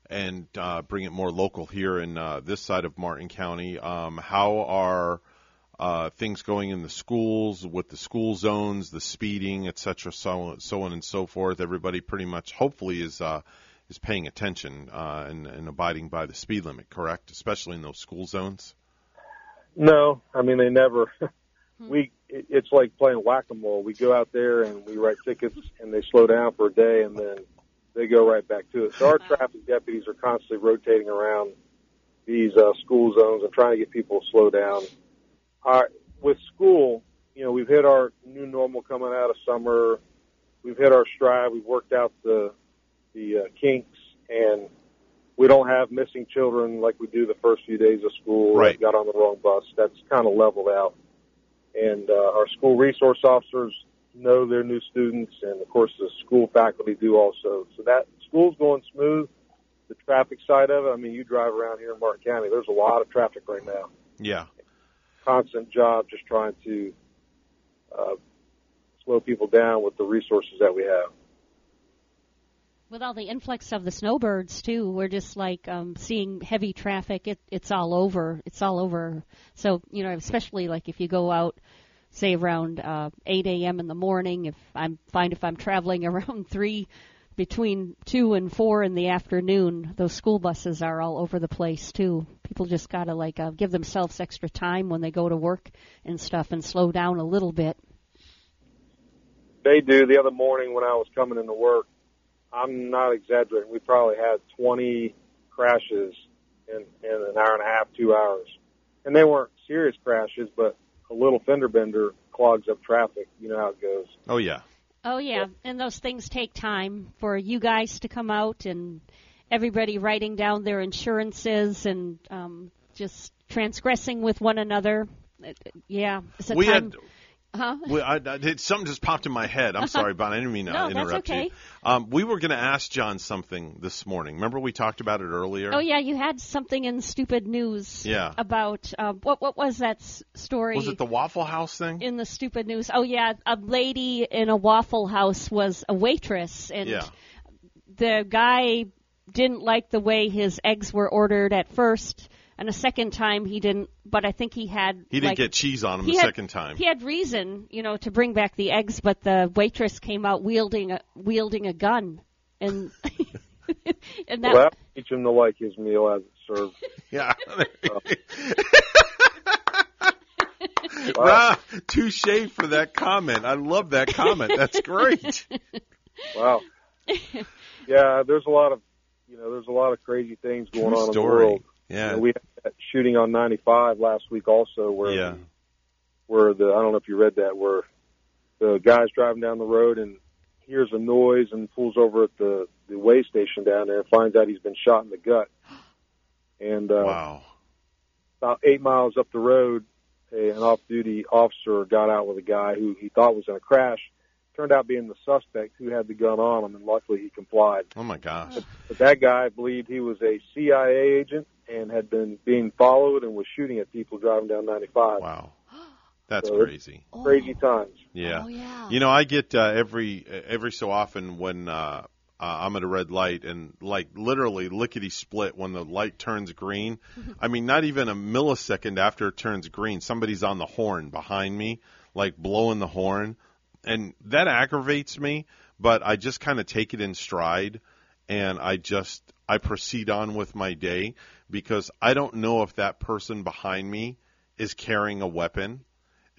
and uh, bring it more local here in uh, this side of Martin County. Um, how are uh, things going in the schools with the school zones, the speeding, et cetera, so so on and so forth? Everybody pretty much, hopefully, is uh, is paying attention uh, and, and abiding by the speed limit, correct? Especially in those school zones. No, I mean they never. [LAUGHS] we it's like playing whack a mole. We go out there and we write tickets, and they slow down for a day, and then they go right back to it. So our traffic deputies are constantly rotating around these uh, school zones and trying to get people to slow down. Our, with school, you know, we've hit our new normal coming out of summer. We've hit our stride. We've worked out the the uh, kinks, and we don't have missing children like we do the first few days of school. Right. Got on the wrong bus. That's kind of leveled out. And uh, our school resource officers know their new students, and of course the school faculty do also. So that school's going smooth. The traffic side of it. I mean, you drive around here in Martin County. There's a lot of traffic right now. Yeah. Constant job just trying to uh, slow people down with the resources that we have. With all the influx of the snowbirds too, we're just like um, seeing heavy traffic. It, it's all over. It's all over. So you know, especially like if you go out, say around uh, 8 a.m. in the morning. If I'm find if I'm traveling [LAUGHS] around three, between two and four in the afternoon, those school buses are all over the place too. People just gotta like uh, give themselves extra time when they go to work and stuff, and slow down a little bit. They do. The other morning when I was coming into work, I'm not exaggerating. We probably had 20 crashes in, in an hour and a half, two hours, and they weren't serious crashes, but a little fender bender clogs up traffic. You know how it goes. Oh yeah. Oh yeah, and those things take time for you guys to come out and everybody writing down their insurances and um, just transgressing with one another. Yeah, it's a We time. had- huh? We, I, I, it- something just popped in my head. I'm sorry, [LAUGHS] Bon. I didn't mean to No, that's interrupt okay. you. Um, we were going to ask John something this morning. Remember we talked about it earlier? Oh yeah, you had something in stupid news. Yeah. About uh, what? What was that story? Was it the Waffle House thing? in the stupid news? Oh yeah, a lady in a Waffle House was a waitress, and yeah. the guy didn't like the way his eggs were ordered at first, and a second time he didn't. But I think he had He didn't like, get cheese on him the had- second time. He had reason, you know, to bring back the eggs, but the waitress came out wielding a wielding a gun, and [LAUGHS] and that well, teach him to like his meal as it's served. [LAUGHS] Yeah. [LAUGHS] Uh, Wow. Touche for that comment. I love that comment. That's great. Wow. Yeah, there's a lot of, you know, there's a lot of crazy things going True on in the story. world. Yeah. You know, we had that shooting on 95 last week also where Yeah. where the I don't know if you read that where the guy's driving down the road and hears a noise and pulls over at the the way station down there and finds out he's been shot in the gut. And uh, wow. about eight miles up the road, a, an off-duty officer got out with a guy who he thought was in a crash. Turned out being the suspect who had the gun on him, and luckily he complied. Oh my gosh. But that guy believed he was a CIA agent and had been being followed and was shooting at people driving down 95. Wow. [GASPS] That's So it's crazy. Crazy times. Yeah. Oh, yeah. You know, I get uh, every every so often when uh, uh, I'm at a red light and like literally lickety split when the light turns green. [LAUGHS] I mean, not even a millisecond after it turns green, somebody's on the horn behind me, like blowing the horn, and that aggravates me. But I just kind of take it in stride, and I just I proceed on with my day because I don't know if that person behind me is carrying a weapon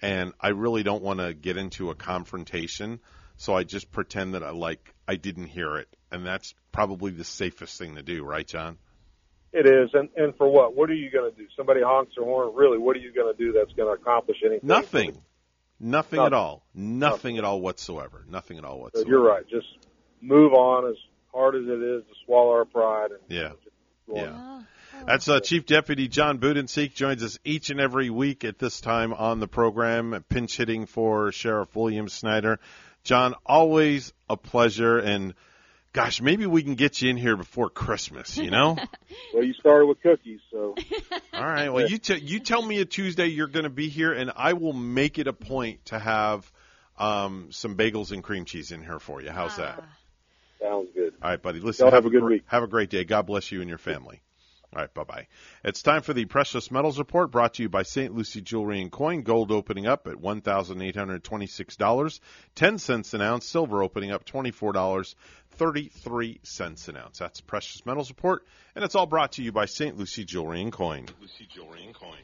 and I really don't want to get into a confrontation, so I just pretend that I like I didn't hear it, and that's probably the safest thing to do, right, John? It is, and and for what? What are you going to do? Somebody honks their horn. Really, what are you going to do that's going to accomplish anything? Nothing, nothing at all, nothing at all whatsoever, nothing at all whatsoever. you're right. Just move on as hard as it is to swallow our pride. And Yeah. go on. Yeah. That's uh, Chief Deputy John Budensiek joins us each and every week at this time on the program, pinch hitting for Sheriff William Snyder. John, always a pleasure, and gosh, maybe we can get you in here before Christmas. You know? [LAUGHS] Well, you started with cookies, so All right. Well, you t- you tell me a Tuesday you're going to be here, and I will make it a point to have um, some bagels and cream cheese in here for you. How's that? sounds good. All right, buddy. Listen. Y'all have a good gr- week. Have a great day. God bless you and your family. All right, bye bye. It's time for the Precious Metals Report brought to you by St. Lucie Jewelry and Coin. Gold opening up at $1,826, 10 cents an ounce. Silver opening up $24.33 an ounce. That's Precious Metals Report, and it's all brought to you by St. Lucie Jewelry and Coin. Lucie Jewelry and Coin.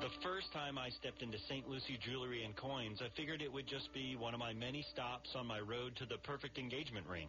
The first time I stepped into St. Lucie Jewelry and Coins, I figured it would just be one of my many stops on my road to the perfect engagement ring.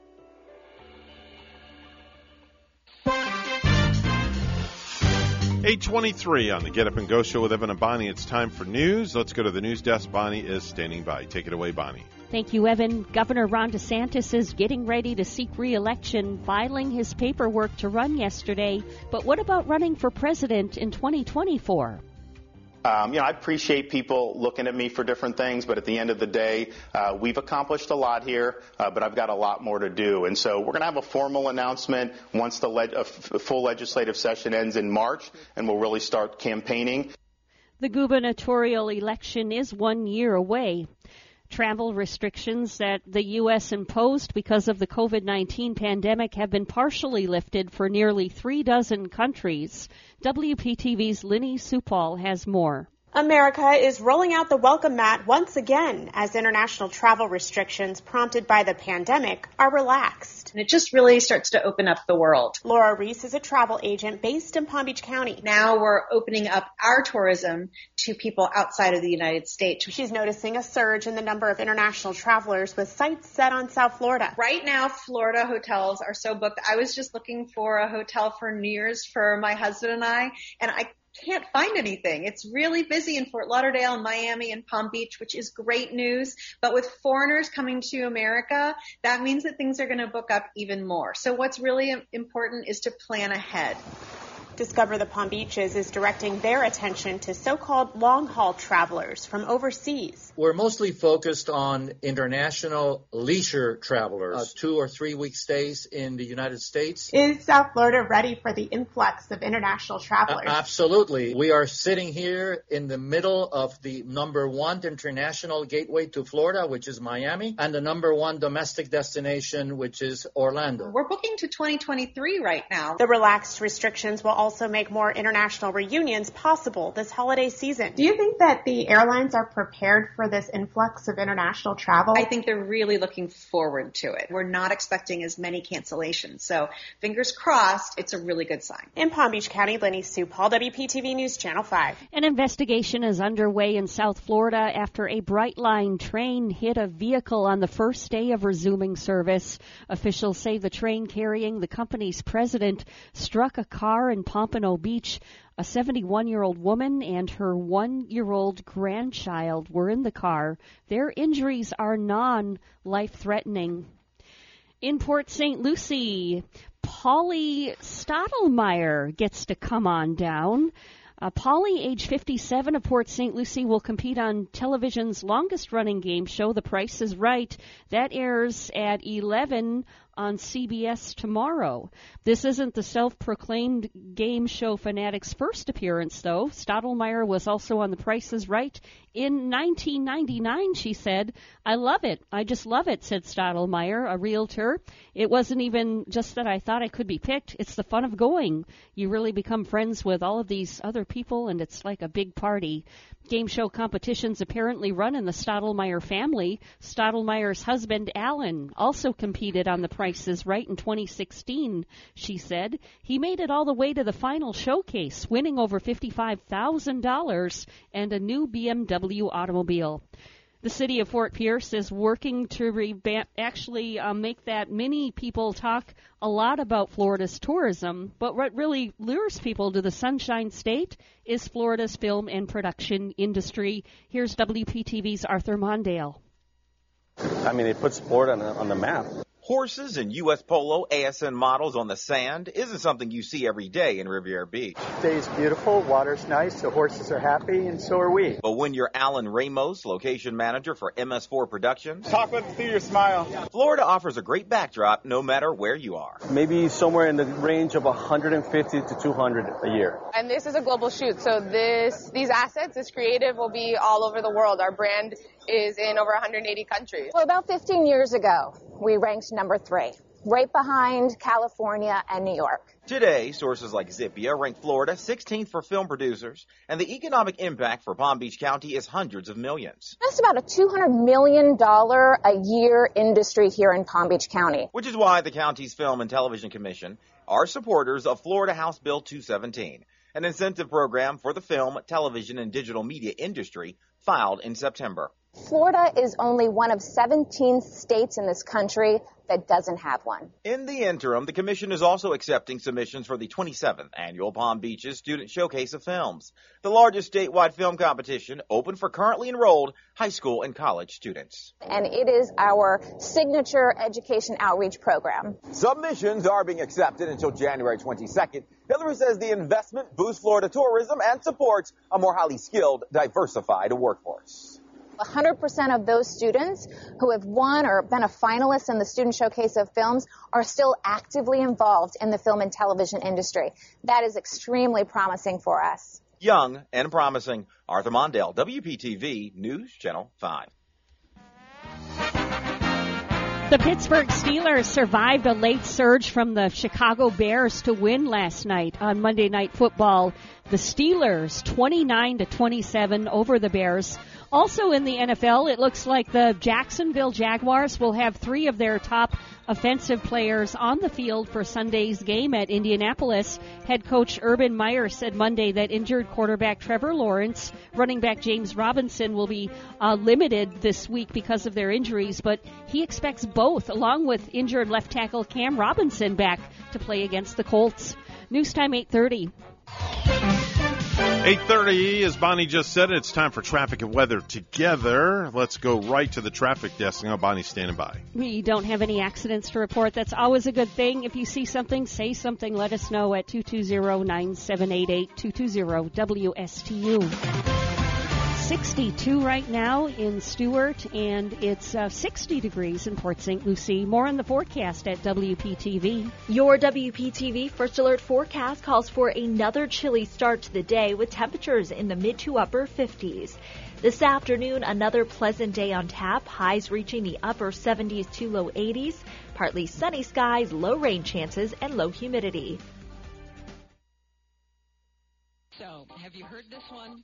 823 on the Get Up and Go show with Evan and Bonnie. It's time for news. Let's go to the news desk. Bonnie is standing by. Take it away, Bonnie. Thank you, Evan. Governor Ron DeSantis is getting ready to seek re-election, filing his paperwork to run yesterday. But what about running for president in 2024? Um, you know, I appreciate people looking at me for different things, but at the end of the day, uh, we've accomplished a lot here, uh, but I've got a lot more to do. And so we're going to have a formal announcement once the le- f- full legislative session ends in March, and we'll really start campaigning. The gubernatorial election is one year away. Travel restrictions that the U.S. imposed because of the COVID 19 pandemic have been partially lifted for nearly three dozen countries. WPTV's Lenny Supal has more. America is rolling out the welcome mat once again as international travel restrictions prompted by the pandemic are relaxed. And it just really starts to open up the world. Laura Reese is a travel agent based in Palm Beach County. Now we're opening up our tourism to people outside of the United States. She's noticing a surge in the number of international travelers with sights set on South Florida. Right now, Florida hotels are so booked. I was just looking for a hotel for New Year's for my husband and I, and I can't find anything. It's really busy in Fort Lauderdale and Miami and Palm Beach, which is great news. But with foreigners coming to America, that means that things are going to book up even more. So what's really important is to plan ahead. Discover the Palm Beaches is directing their attention to so-called long-haul travelers from overseas. We're mostly focused on international leisure travelers, uh, two or three week stays in the United States. Is South Florida ready for the influx of international travelers? Uh, absolutely. We are sitting here in the middle of the number one international gateway to Florida, which is Miami, and the number one domestic destination, which is Orlando. We're booking to 2023 right now. The relaxed restrictions will also make more international reunions possible this holiday season. Do you think that the airlines are prepared for this influx of international travel? I think they're really looking forward to it. We're not expecting as many cancellations. So fingers crossed, it's a really good sign. In Palm Beach County, Lenny Supal, WPTV News Channel 5. An investigation is underway in South Florida after a Brightline train hit a vehicle on the first day of resuming service. Officials say the train carrying the company's president struck a car in Pompano Beach. A 71 year old woman and her one year old grandchild were in the car. Their injuries are non life threatening. In Port St. Lucie, Polly Stottlemyre gets to come on down. Uh, Polly, age 57 of Port St. Lucie, will compete on television's longest running game show, The Price is Right. That airs at 11 on CBS tomorrow. This isn't the self-proclaimed game show fanatic's first appearance, though. Stottlemyre was also on The Price is Right in 1999, she said. I love it. I just love it, said Stottlemyre, a realtor. It wasn't even just that I thought I could be picked. It's the fun of going. You really become friends with all of these other people, and it's like a big party. Game show competitions apparently run in the Stottlemyre family. Stottlemyre's husband, Alan, also competed on The Price is Right in 2016, she said. He made it all the way to the final showcase, winning over $55,000 and a new BMW automobile. The city of Fort Pierce is working to actually uh, make that many people talk a lot about Florida's tourism, but what really lures people to the Sunshine State is Florida's film and production industry. Here's WPTV's Arthur Mondale. I mean, it puts Florida on the, on the map. Horses and U.S. Polo ASN models on the sand isn't something you see every day in Riviera Beach. Day's beautiful, water's nice, the horses are happy, and so are we. But when you're Alan Ramos, location manager for MS4 Productions, talk with through your smile. Florida offers a great backdrop no matter where you are. Maybe somewhere in the range of 150 to 200 a year. And this is a global shoot, so this these assets, this creative, will be all over the world. Our brand is in over 180 countries. Well, about 15 years ago, we ranked number three, right behind California and New York. Today, sources like Zippia rank Florida 16th for film producers, and the economic impact for Palm Beach County is hundreds of millions. That's about a $200 million a year industry here in Palm Beach County. Which is why the county's Film and Television Commission are supporters of Florida House Bill 217, an incentive program for the film, television, and digital media industry filed in September. Florida is only one of 17 states in this country that doesn't have one. In the interim, the Commission is also accepting submissions for the 27th annual Palm Beaches Student Showcase of Films, the largest statewide film competition open for currently enrolled high school and college students. And it is our signature education outreach program. Submissions are being accepted until January 22nd. Hillary says the investment boosts Florida tourism and supports a more highly skilled, diversified workforce. 100% of those students who have won or been a finalist in the Student Showcase of Films are still actively involved in the film and television industry. That is extremely promising for us. Young and promising. Arthur Mondale, WPTV News Channel 5. The Pittsburgh Steelers survived a late surge from the Chicago Bears to win last night on Monday Night Football. The Steelers 29 to 27 over the Bears. Also in the NFL, it looks like the Jacksonville Jaguars will have three of their top offensive players on the field for Sunday's game at Indianapolis. Head coach Urban Meyer said Monday that injured quarterback Trevor Lawrence, running back James Robinson will be uh, limited this week because of their injuries, but he expects both, along with injured left tackle Cam Robinson, back to play against the Colts. News time 8:30. 8.30, as Bonnie just said, it's time for traffic and weather together. Let's go right to the traffic desk. Now, Bonnie's standing by. We don't have any accidents to report. That's always a good thing. If you see something, say something. Let us know at 220-9788, 220-WSTU. 62 right now in Stuart, and it's uh, 60 degrees in Port St. Lucie. More on the forecast at WPTV. Your WPTV First Alert forecast calls for another chilly start to the day with temperatures in the mid to upper 50s. This afternoon, another pleasant day on tap, highs reaching the upper 70s to low 80s, partly sunny skies, low rain chances, and low humidity. So, have you heard this one?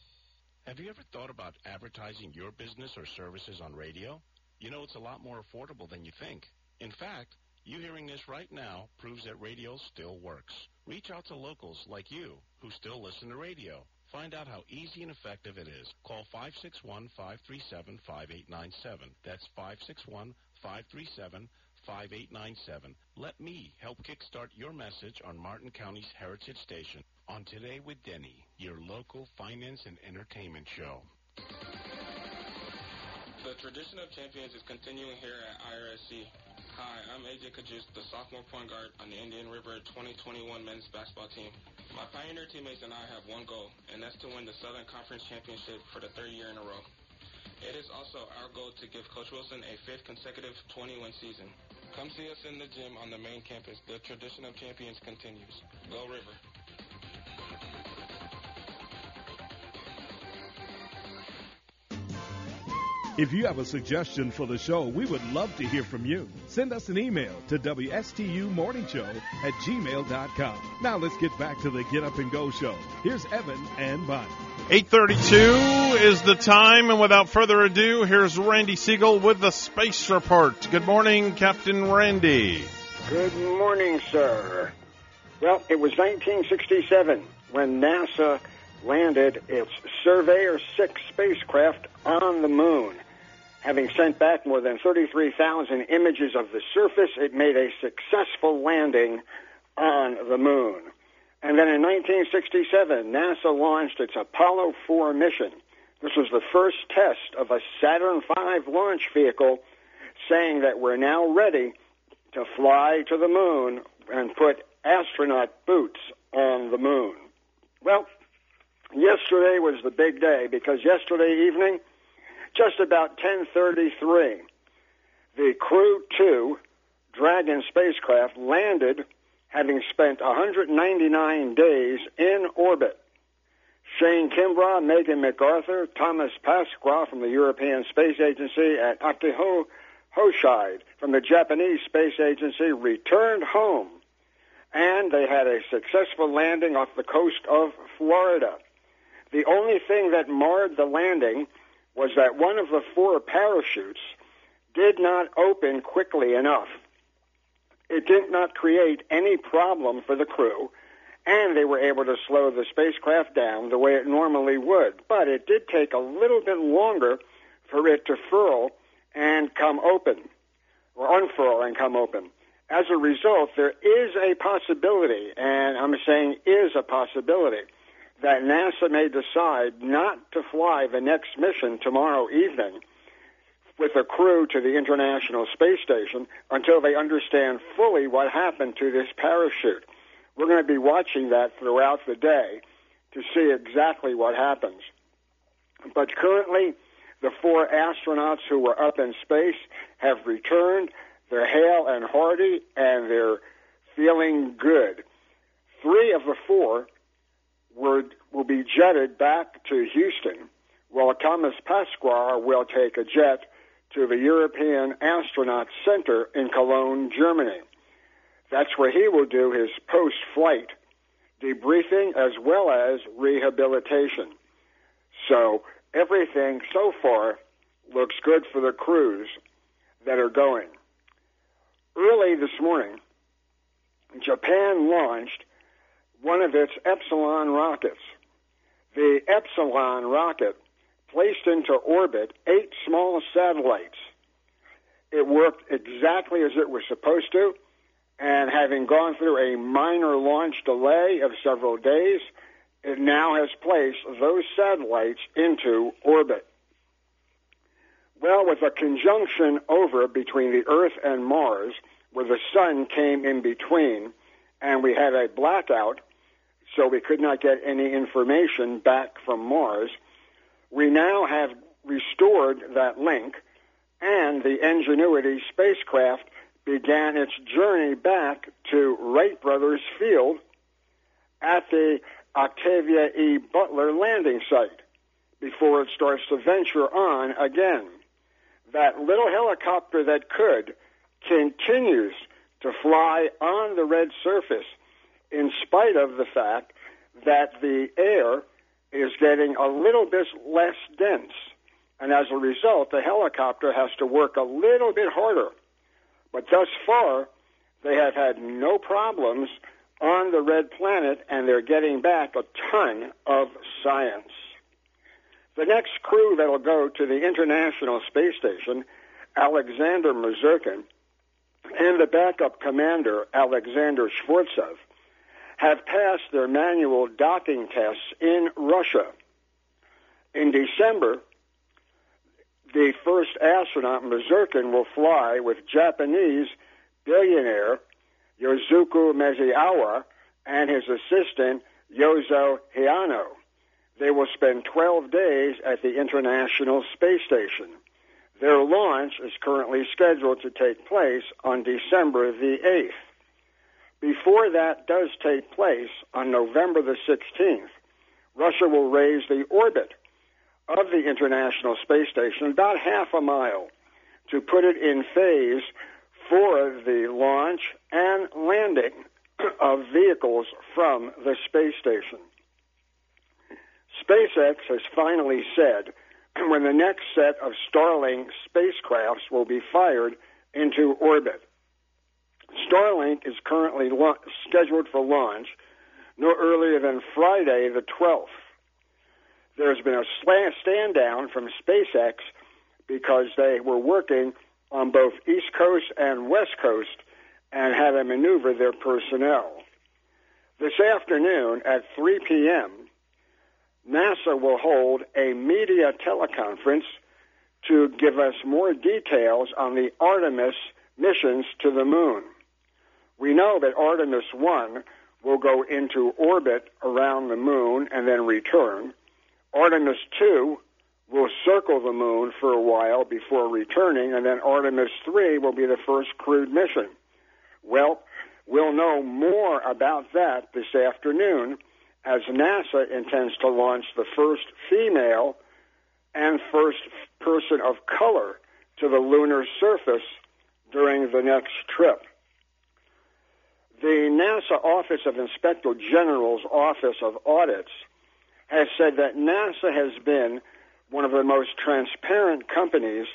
Have you ever thought about advertising your business or services on radio? You know it's a lot more affordable than you think. In fact, you hearing this right now proves that radio still works. Reach out to locals like you who still listen to radio. Find out how easy and effective it is. Call 561-537-5897. That's 561-537 5897. Let me help kickstart your message on Martin County's Heritage Station on Today with Denny, your local finance and entertainment show. The tradition of champions is continuing here at IRSC. Hi, I'm AJ Kajus, the sophomore point guard on the Indian River 2021 men's basketball team. My Pioneer teammates and I have one goal, and that's to win the Southern Conference Championship for the third year in a row. It is also our goal to give Coach Wilson a fifth consecutive 20-win season. Come see us in the gym on the main campus. The tradition of champions continues. Go River. If you have a suggestion for the show, we would love to hear from you. Send us an email to WSTUmorningshow at gmail.com. Now let's get back to the Get Up and Go show. Here's Evan and Bonnie. 832 is the time, and without further ado, here's Randy Segal with the Space Report. Good morning, Captain Randy. Good morning, sir. Well, it was 1967 when NASA landed its Surveyor 6 spacecraft on the moon. Having sent back more than 33,000 images of the surface, it made a successful landing on the moon. And then in 1967, NASA launched its Apollo 4 mission. This was the first test of a Saturn V launch vehicle, saying that we're now ready to fly to the moon and put astronaut boots on the moon. Well, yesterday was the big day because yesterday evening, just about 10:33, the Crew 2 Dragon spacecraft landed having spent 199 days in orbit. Shane Kimbrough, Megan McArthur, Thomas Pesquet from the European Space Agency, and Akihiko Hoshide from the Japanese Space Agency returned home, and they had a successful landing off the coast of Florida. The only thing that marred the landing was that one of the four parachutes did not open quickly enough. It did not create any problem for the crew, and they were able to slow the spacecraft down the way it normally would. But it did take a little bit longer for it to furl and come open, or unfurl and come open. As a result, there is a possibility, and I'm saying is a possibility, that NASA may decide not to fly the next mission tomorrow evening with a crew to the International Space Station until they understand fully what happened to this parachute. We're going to be watching that throughout the day to see exactly what happens. But currently, the four astronauts who were up in space have returned. They're hale and hearty, and they're feeling good. Three of the four were, will be jetted back to Houston, while Thomas Pesquet will take a jet to the European Astronaut Center in Cologne, Germany. That's where he will do his post flight debriefing as well as rehabilitation. So everything so far looks good for the crews that are going. Early this morning, Japan launched one of its Epsilon rockets. The Epsilon rocket placed into orbit eight small satellites. It worked exactly as it was supposed to, and having gone through a minor launch delay of several days, it now has placed those satellites into orbit. Well, with a conjunction over between the Earth and Mars, where the sun came in between, and we had a blackout, so we could not get any information back from Mars, we now have restored that link, and the Ingenuity spacecraft began its journey back to Wright Brothers Field at the Octavia E. Butler landing site before it starts to venture on again that little helicopter that could continues to fly on the red surface in spite of the fact that the air is getting a little bit less dense. And as a result, the helicopter has to work a little bit harder. But thus far, they have had no problems on the red planet, and they're getting back a ton of science. The next crew that'll go to the International Space Station, Alexander Misurkin, and the backup commander, Alexander Skvortsov, have passed their manual docking tests in Russia. In December, the first astronaut, Misurkin, will fly with Japanese billionaire Yosuke Maezawa and his assistant, Yozo Hirano. They will spend 12 days at the International Space Station. Their launch is currently scheduled to take place on December the 8th. Before that does take place on November the 16th, Russia will raise the orbit of the International Space Station about half a mile to put it in phase for the launch and landing [CLEARS THROAT] of vehicles from the space station. SpaceX has finally said [CLEARS THROAT] when the next set of Starlink spacecrafts will be fired into orbit. Starlink is currently scheduled for launch no earlier than Friday the 12th. There's been a stand down from SpaceX because they were working on both East Coast and West Coast and had to maneuver their personnel. This afternoon at 3 p.m., NASA will hold a media teleconference to give us more details on the Artemis missions to the moon. We know that Artemis 1 will go into orbit around the moon and then return. Artemis 2 will circle the moon for a while before returning, and then Artemis 3 will be the first crewed mission. Well, we'll know more about that this afternoon as NASA intends to launch the first female and first person of color to the lunar surface during the next trip. The NASA Office of Inspector General's Office of Audits has said that NASA has been one of the most transparent companies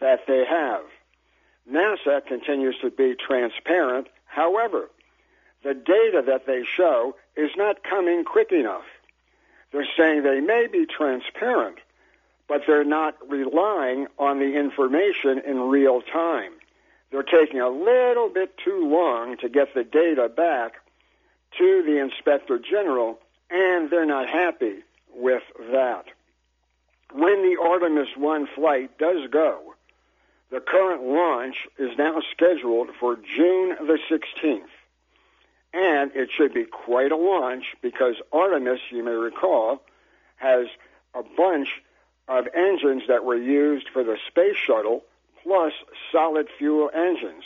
that they have. NASA continues to be transparent. However, the data that they show is not coming quick enough. They're saying they may be transparent, but they're not relying on the information in real time. They're taking a little bit too long to get the data back to the inspector general, and they're not happy with that. When the Artemis 1 flight does go, the current launch is now scheduled for June the 16th. And it should be quite a launch because Artemis, you may recall, has a bunch of engines that were used for the space shuttle plus solid fuel engines.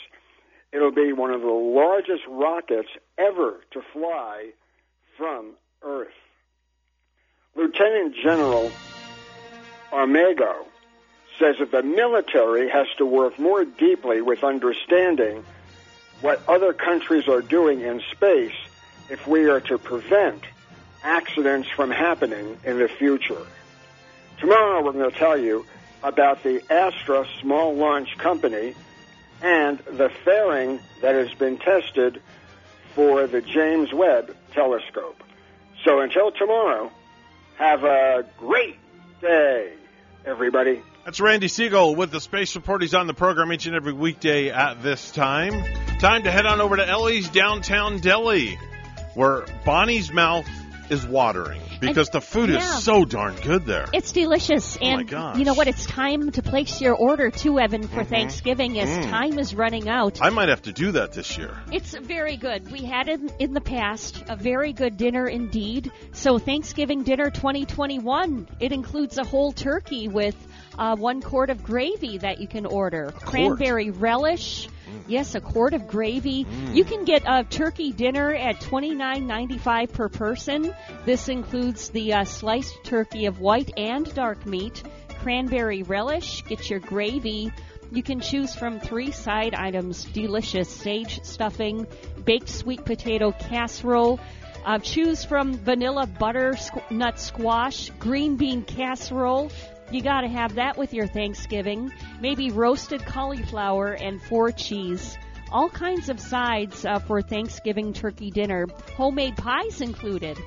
It'll be one of the largest rockets ever to fly from Earth. Lieutenant General Armagno says that the military has to work more deeply with understanding what other countries are doing in space if we are to prevent accidents from happening in the future. Tomorrow we're going to tell you about the Astra Small Launch Company and the fairing that has been tested for the James Webb Telescope. So until tomorrow, have a great day, everybody. That's Randy Segal with the Space Report. He's on the program each and every weekday at this time. Time to head on over to Ellie's Downtown Deli, where Bonnie's mouth is watering because And- the food yeah. is so darn good there. It's delicious, Oh my and gosh. you know what? It's time to place your order too, Evan, for Thanksgiving, as Mm. time is running out. I might have to do that this year. It's very good. We had it in the past, a very good dinner indeed. So Thanksgiving dinner 2021, it includes a whole turkey with uh, one quart of gravy that you can order, cranberry relish. Yes, a quart of gravy. You can get a turkey dinner at twenty nine ninety five per person. This includes the uh, sliced turkey of white and dark meat, cranberry relish. Get your gravy. You can choose from three side items delicious sage stuffing, baked sweet potato casserole. Uh, choose from vanilla butter squ- nut squash, green bean casserole. You got to have that with your Thanksgiving. Maybe roasted cauliflower and four cheese. All kinds of sides uh, for Thanksgiving turkey dinner. Homemade pies included.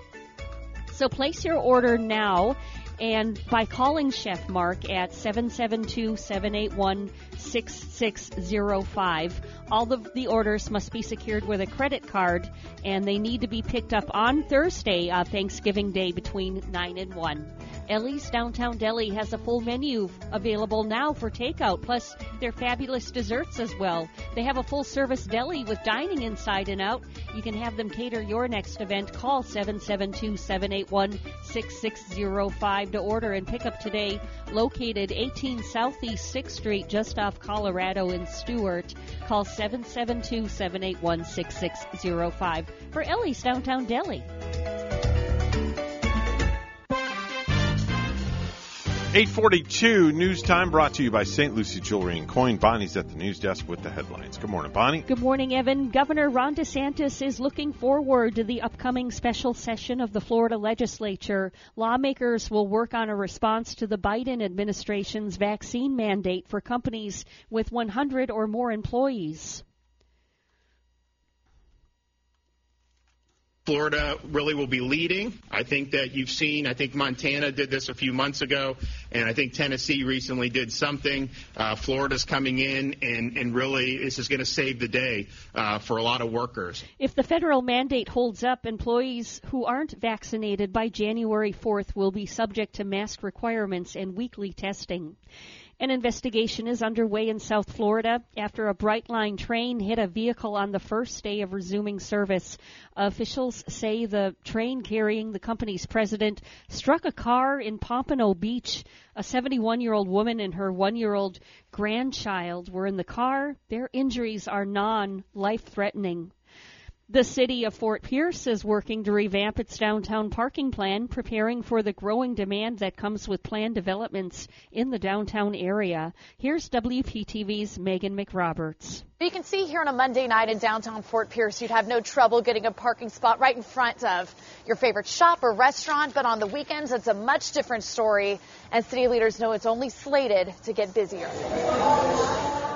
So place your order now and by calling Chef Mark at 772 781 6605. All of the orders must be secured with a credit card and they need to be picked up on Thursday, uh, Thanksgiving Day, between 9 and 1. Ellie's Downtown Deli has a full menu available now for takeout, plus their fabulous desserts as well. They have a full service deli with dining inside and out. You can have them cater your next event. Call 772 781 6605 to order and pick up today. Located 18 Southeast 6th Street, just off Colorado in Stuart. Call 772 781 6605 for Ellie's Downtown Deli. 842 News Time brought to you by St. Lucie Jewelry and Coin. Bonnie's at the news desk with the headlines. Good morning, Bonnie. Good morning, Evan. Governor Ron DeSantis is looking forward to the upcoming special session of the Florida legislature. Lawmakers will work on a response to the Biden administration's vaccine mandate for companies with 100 or more employees. Florida really will be leading. I think that you've seen, I think Montana did this a few months ago, and I think Tennessee recently did something. Uh, Florida's coming in, and, and really this is going to save the day uh, for a lot of workers. If the federal mandate holds up, employees who aren't vaccinated by January 4th will be subject to mask requirements and weekly testing. An investigation is underway in South Florida after a Brightline train hit a vehicle on the first day of resuming service. Officials say the train carrying the company's president struck a car in Pompano Beach. A 71 year old woman and her one year old grandchild were in the car. Their injuries are non life threatening. The city of Fort Pierce is working to revamp its downtown parking plan, preparing for the growing demand that comes with planned developments in the downtown area. Here's WPTV's Megan McRoberts. You can see here on a Monday night in downtown Fort Pierce, you'd have no trouble getting a parking spot right in front of your favorite shop or restaurant. But on the weekends, it's a much different story, and city leaders know it's only slated to get busier.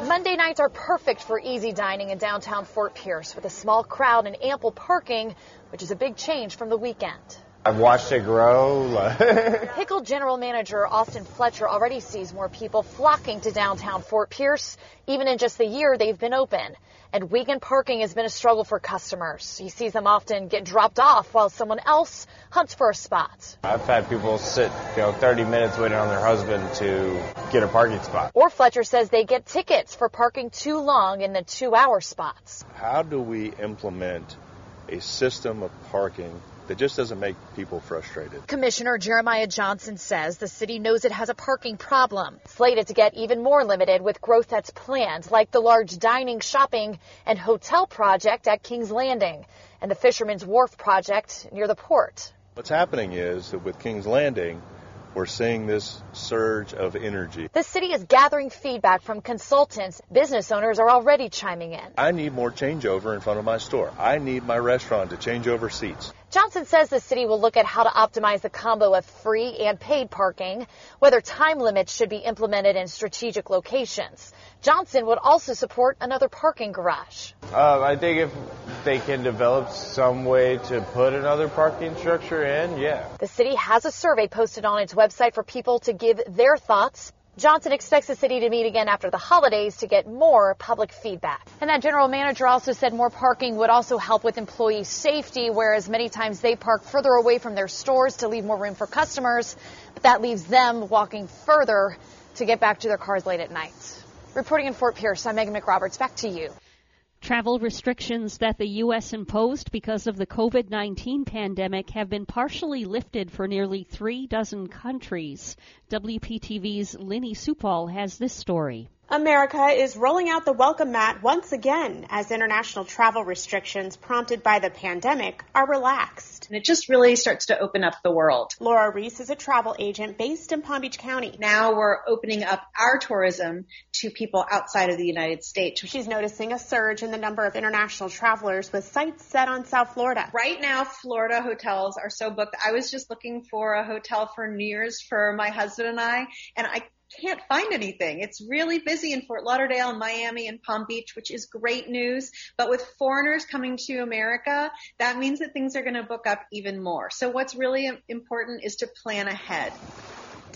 Monday nights are perfect for easy dining in downtown Fort Pierce with a small crowd and ample parking, which is a big change from the weekend. I've watched it grow. [LAUGHS] Pickle General Manager Austin Fletcher already sees more people flocking to downtown Fort Pierce, even in just the year they've been open. And weekend parking has been a struggle for customers. He sees them often get dropped off while someone else hunts for a spot. I've had people sit, you know, 30 minutes waiting on their husband to get a parking spot. Or Fletcher says they get tickets for parking too long in the two hour spots. How do we implement a system of parking that just doesn't make people frustrated. Commissioner Jeremiah Johnson says the city knows it has a parking problem, slated to get even more limited with growth that's planned, like the large dining, shopping, and hotel project at King's Landing and the Fisherman's Wharf project near the port. What's happening is that with King's Landing, we're seeing this surge of energy. The city is gathering feedback from consultants. Business owners are already chiming in. I need more changeover in front of my store. I need my restaurant to change over seats. Johnson says the city will look at how to optimize the combo of free and paid parking, whether time limits should be implemented in strategic locations. Johnson would also support another parking garage. Uh, I think if they can develop some way to put another parking structure in, yeah. The city has a survey posted on its website for people to give their thoughts. Johnson expects the city to meet again after the holidays to get more public feedback. And that general manager also said more parking would also help with employee safety, whereas many times they park further away from their stores to leave more room for customers, but that leaves them walking further to get back to their cars late at night. Reporting in Fort Pierce, I'm Megan McRoberts. Back to you. Travel restrictions that the U.S. imposed because of the COVID 19 pandemic have been partially lifted for nearly three dozen countries. WPTV's Lenny Supal has this story. America is rolling out the welcome mat once again as international travel restrictions prompted by the pandemic are relaxed. And it just really starts to open up the world. Laura Reese is a travel agent based in Palm Beach County. Now we're opening up our tourism to people outside of the United States. She's noticing a surge in the number of international travelers with sights set on South Florida. Right now, Florida hotels are so booked. I was just looking for a hotel for New Year's for my husband and I, and I can't find anything. It's really busy in Fort Lauderdale and Miami and Palm Beach, which is great news. But with foreigners coming to America, that means that things are going to book up even more. So what's really important is to plan ahead.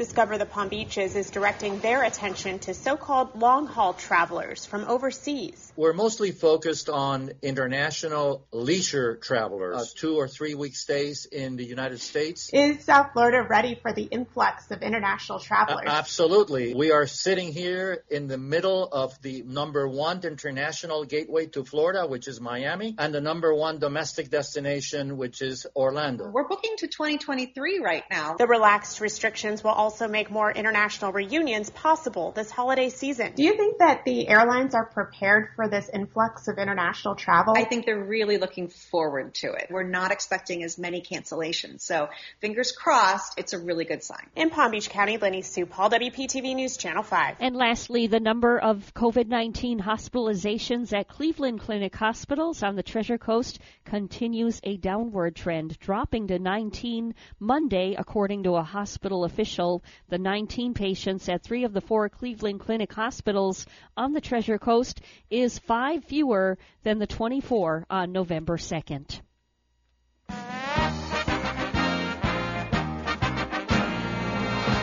Discover the Palm Beaches is directing their attention to so-called long-haul travelers from overseas. We're mostly focused on international leisure travelers, uh, two or three week stays in the United States. Is South Florida ready for the influx of international travelers? Uh, absolutely. We are sitting here in the middle of the number one international gateway to Florida, which is Miami, and the number one domestic destination, which is Orlando. We're booking to 2023 right now. The relaxed restrictions will also make more international reunions possible this holiday season. Do you think that the airlines are prepared for this influx of international travel? I think they're really looking forward to it. We're not expecting as many cancellations. So fingers crossed, it's a really good sign. In Palm Beach County, Lenny Supal, WPTV News Channel 5. And lastly, the number of COVID-19 hospitalizations at Cleveland Clinic hospitals on the Treasure Coast continues a downward trend, dropping to 19 Monday, according to a hospital official. The 19 patients at three of the four Cleveland Clinic hospitals on the Treasure Coast is five fewer than the 24 on November 2nd.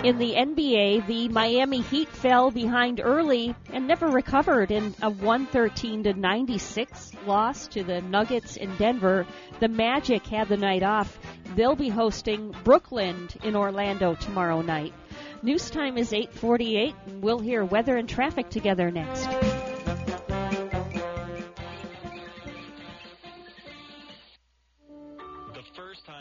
In the NBA, the Miami Heat fell behind early and never recovered in a 113 to 96 loss to the Nuggets in Denver. The Magic had the night off. They'll be hosting Brooklyn in Orlando tomorrow night. News time is 8:48 and we'll hear weather and traffic together next.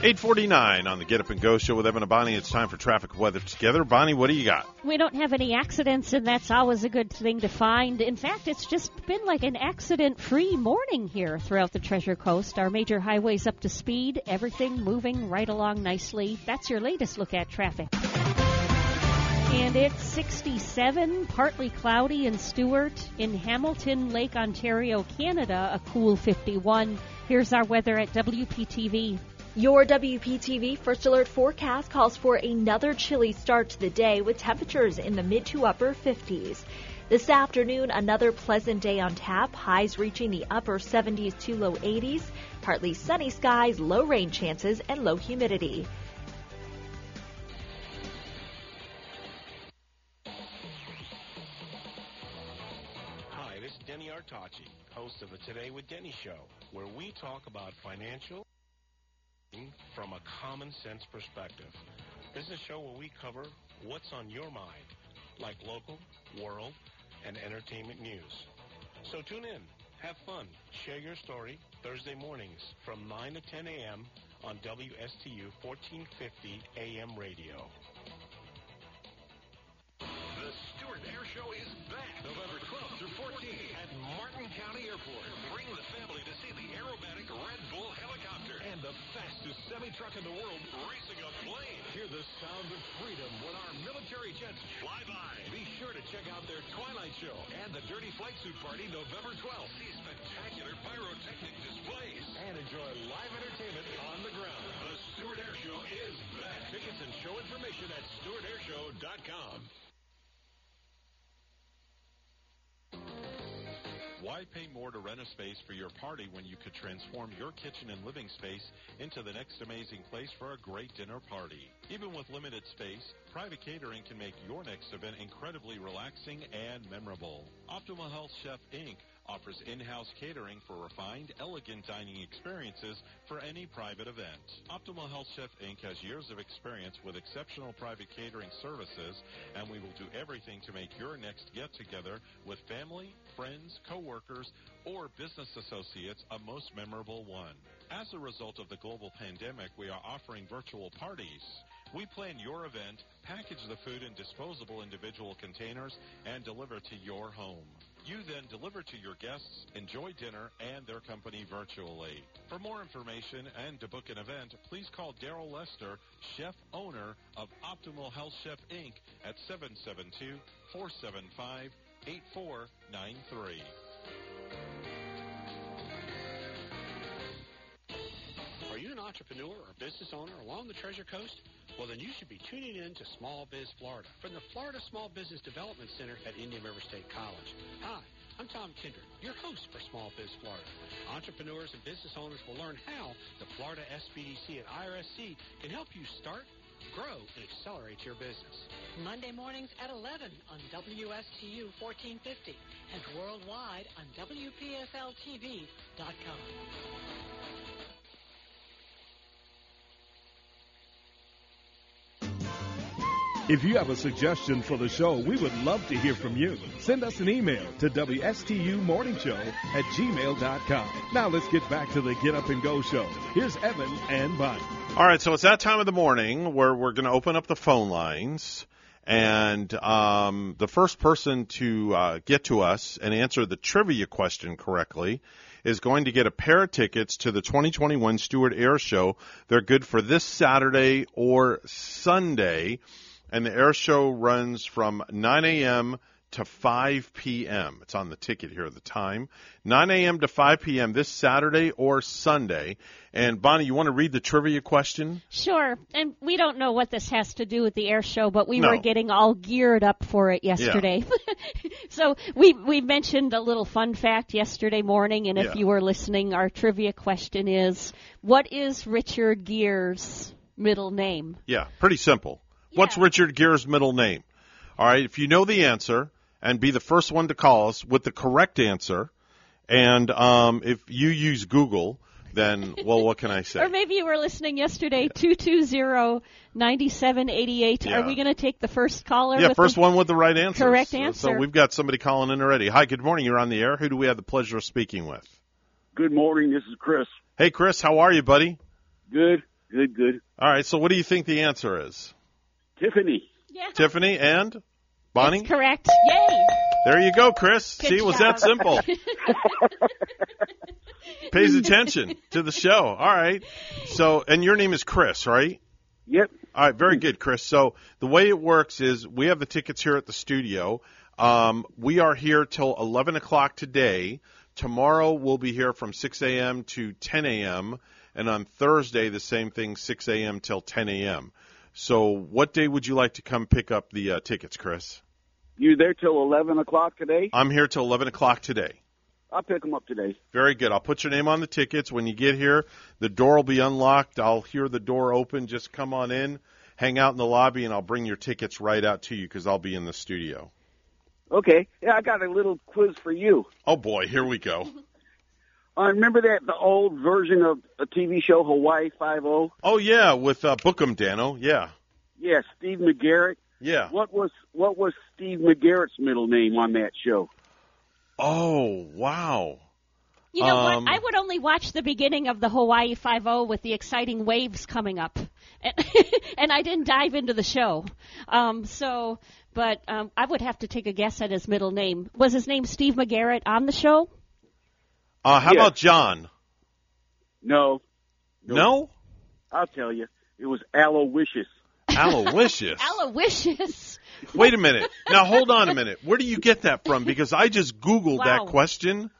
849 on the Get Up and Go show with Evan and Bonnie. It's time for traffic weather together. Bonnie, what do you got? We don't have any accidents, and that's always a good thing to find. In fact, it's just been like an accident free morning here throughout the Treasure Coast. Our major highways up to speed, everything moving right along nicely. That's your latest look at traffic. And it's 67, partly cloudy in Stuart. In Hamilton, Lake Ontario, Canada, a cool 51. Here's our weather at WPTV. Your WPTV First Alert forecast calls for another chilly start to the day with temperatures in the mid to upper 50s. This afternoon, another pleasant day on tap, highs reaching the upper 70s to low 80s, partly sunny skies, low rain chances, and low humidity. Hi, this is Denny Artachi, host of the Today with Denny show, where we talk about financial from a common sense perspective. This is a show where we cover what's on your mind, like local, world, and entertainment news. So tune in, have fun, share your story Thursday mornings from 9 to 10 a.m. on WSTU 1450 AM radio. The Stuart Air Show is back November 12th through 14th at Martin County Airport. Bring the family to see the aerobatic Red Bull helicopter and the fastest semi-truck in the world racing a plane. Hear the sound of freedom when our military jets fly by. Be sure to check out their Twilight Show and the Dirty Flight Suit Party November 12th. See spectacular pyrotechnic displays and enjoy live entertainment on the ground. The Stuart Air Show is back. Tickets and show information at stuartairshow.com. Why pay more to rent a space for your party when you could transform your kitchen and living space into the next amazing place for a great dinner party? Even with limited space, private catering can make your next event incredibly relaxing and memorable. Optimal Health Chef Inc. offers in-house catering for refined, elegant dining experiences for any private event. Optimal Health Chef Inc. has years of experience with exceptional private catering services, and we will do everything to make your next get-together with family, friends, coworkers, or business associates a most memorable one. As a result of the global pandemic, we are offering virtual parties. We plan your event, package the food in disposable individual containers, and deliver to your home. You then deliver to your guests, enjoy dinner and their company virtually. For more information and to book an event, please call Daryl Lester, chef owner of Optimal Health Chef Inc. at 772 475 8493. Are you an entrepreneur or business owner along the Treasure Coast? Well, then you should be tuning in to Small Biz Florida from the Florida Small Business Development Center at Indian River State College. Hi, I'm Tom Kindred, your host for Small Biz Florida. Entrepreneurs and business owners will learn how the Florida SBDC at IRSC can help you start, grow, and accelerate your business. Monday mornings at 11 on WSTU 1450 and worldwide on WPFLTV.com. If you have a suggestion for the show, we would love to hear from you. Send us an email to WSTUmorningshow at gmail.com. Now let's get back to the Get Up and Go show. Here's Evan and Bonnie. All right, so it's that time of the morning where we're going to open up the phone lines. And um, the first person to uh, get to us and answer the trivia question correctly is going to get a pair of tickets to the 2021 Stuart Air Show. They're good for this Saturday or Sunday. And the air show runs from 9 a.m. to 5 p.m. It's on the ticket here, at the time. 9 a.m. to 5 p.m. this Saturday or Sunday. And Bonnie, you want to read the trivia question? Sure. And we don't know what this has to do with the air show, but we No. were getting all geared up for it yesterday. Yeah. [LAUGHS] so we we mentioned a little fun fact yesterday morning, and if Yeah. you were listening, our trivia question is, what is Richard Gere's middle name? Yeah, pretty simple. What's Richard Gere's middle name? All right, if you know the answer and be the first one to call us with the correct answer, and um, if you use Google, then well, what can I [LAUGHS] say? Or maybe you were listening yesterday, two two zero ninety seven eighty eight. Yeah. Are we going to take the first caller? Yeah, with first the one with the right answer. Correct So- answer. So we've got somebody calling in already. Hi, good morning. You're on the air. Who do we have the pleasure of speaking with? Good morning. This is Chris. Hey, Chris, how are you, buddy? Good, good, good. All right. So what do you think the answer is? Tiffany. Tiffany and Bonnie. That's correct. Yay! There you go, Chris. Good See, it was that simple. [LAUGHS] Pays attention to the show. All right. So, and your name is Chris, right? Yep. All right, very good, Chris. So the way it works is we have the tickets here at the studio. Um, we are here till 11 o'clock today. Tomorrow we'll be here from 6 a.m. to 10 a.m. And on Thursday, the same thing, 6 a.m. till 10 a.m. So what day would you like to come pick up the uh, tickets, Chris? You there till 11 o'clock today? I'm here till 11 o'clock today. I'll pick them up today. Very good. I'll put your name on the tickets. When you get here, the door will be unlocked. I'll hear the door open. Just come on in, hang out in the lobby, and I'll bring your tickets right out to you because I'll be in the studio. Okay. Yeah, I got a little quiz for you. Oh boy, here we go. [LAUGHS] Uh, remember that the old version of a TV show Hawaii Five O? Oh yeah, with uh, Book 'em Danno. Yeah, Yeah, Steve McGarrett. yeah. What was what was Steve McGarrett's middle name on that show? Oh wow. You know Um, what? I would only watch the beginning of the Hawaii Five O with the exciting waves coming up, and, [LAUGHS] and I didn't dive into the show. Um, so, but um, I would have to take a guess at his middle name. Was his name Steve McGarrett on the show? Uh, how Yeah. about John? No, No, I'll tell you. It was Aloysius. Aloysius. [LAUGHS] Aloysius. Wait a minute. Now hold on a minute. Where do you get that from? Because I just googled Wow. that question.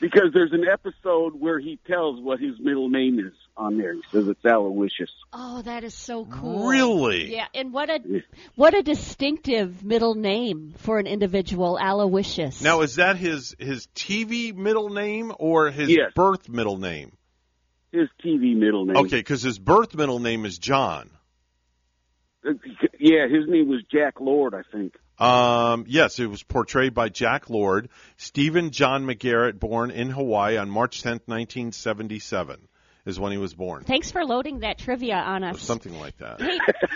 Because there's an episode where he tells what his middle name is on there. He says it's Aloysius. Oh, that is so cool. Really? Yeah, and what a what a distinctive middle name for an individual, Aloysius. Now is that his his TV middle name or his Yes. birth middle name? His TV middle name. Okay, because his birth middle name is John. Uh, Yeah, his name was Jack Lord, I think. Um, yes, it was portrayed by Jack Lord, Stephen John McGarrett, born in Hawaii on March 10th, 1977, is when he was born. Thanks for loading that trivia on Or us. something like that. [LAUGHS]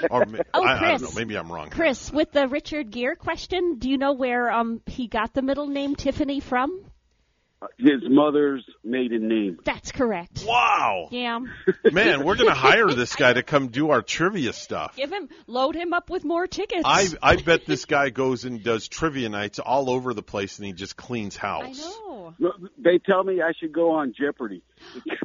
Hey, Or ma- Oh, I, I don't Chris. know. Maybe I'm wrong. Chris, with the Richard Gere question, do you know where um he got the middle name Tiffany from? His mother's maiden name. That's correct. Wow. Yeah. [LAUGHS] Man, we're going to hire this guy to come do our trivia stuff. Give him load him up with more tickets. I [LAUGHS] I bet this guy goes and does trivia nights all over the place and he just cleans house. I know. They tell me I should go on Jeopardy.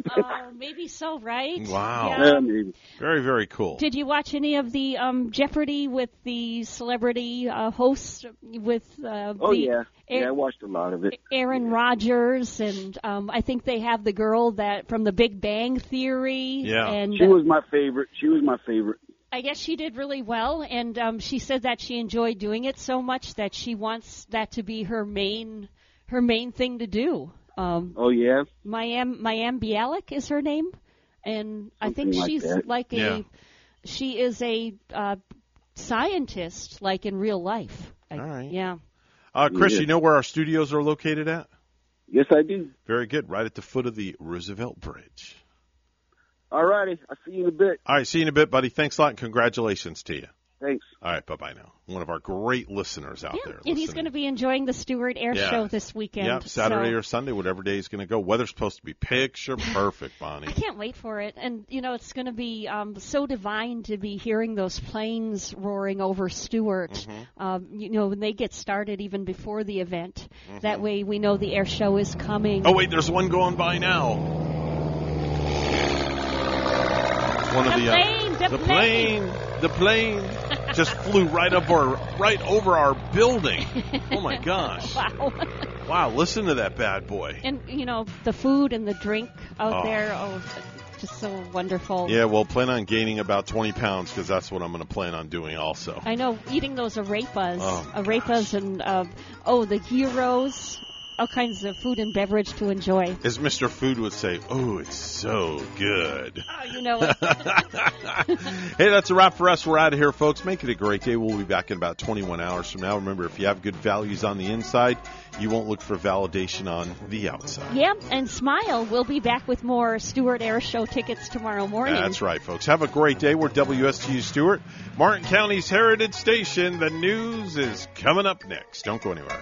Oh, maybe so, right? Wow. Yeah. Yeah, maybe. Very very cool. Did you watch any of the um Jeopardy with the celebrity uh, host with uh, Oh the yeah, Air- yeah. I watched a lot of it. Aaron Rodgers and um I think they have the girl that from the Big Bang Theory Yeah, and she was my favorite. She was my favorite. I guess she did really well, and um, she said that she enjoyed doing it so much that she wants that to be her main her main thing to do. Um, Oh yeah. Mayim Mayim Bialik is her name, and I think like she's that. like a Yeah. she is a uh, scientist, like in real life. I- All right. Yeah. Uh, Chris, Yeah. you know where our studios are located at? Yes, I do. Very good. Right at the foot of the Roosevelt Bridge. All righty. I'll see you in a bit. All right, see you in a bit, buddy. Thanks a lot and congratulations to you. Thanks. All right, bye bye now. One of our great listeners out there. And he's going to be enjoying the Stuart Air Yeah. Show this weekend. Yep, Saturday so or Sunday, whatever day he's going to go. Weather's supposed to be picture perfect, Bonnie. I can't wait for it. And, you know, it's going to be um, so divine to be hearing those planes roaring over Stuart, Mm-hmm. um, you know, when they get started even before the event. That way we know the air show is coming. Oh wait, there's one going by now. One of The the, plane, uh, the plane, the plane. Just flew right up our right over our building. Oh my [LAUGHS] gosh! wow. Wow, listen to that bad boy. And you know the food and the drink out Oh. there, oh, just so wonderful. Yeah, well, plan on gaining about 20 pounds because that's what I'm going to plan on doing also. I know eating those arepas, Oh, arepas, and uh, oh the gyros, all kinds of food and beverage to enjoy. As Mr. Food would say, oh, it's so good. Oh, you know it. [LAUGHS] hey, that's a wrap for us. We're out of here, folks. Make it a great day. We'll be back in about 21 hours from now. Remember, if you have good values on the inside, you won't look for validation on the outside. yeah, and smile. We'll be back with more Stuart Air Show tickets tomorrow morning. That's right, folks. Have a great day. We're WSTU Stuart, Martin County's Heritage Station. The news is coming up next. Don't go anywhere.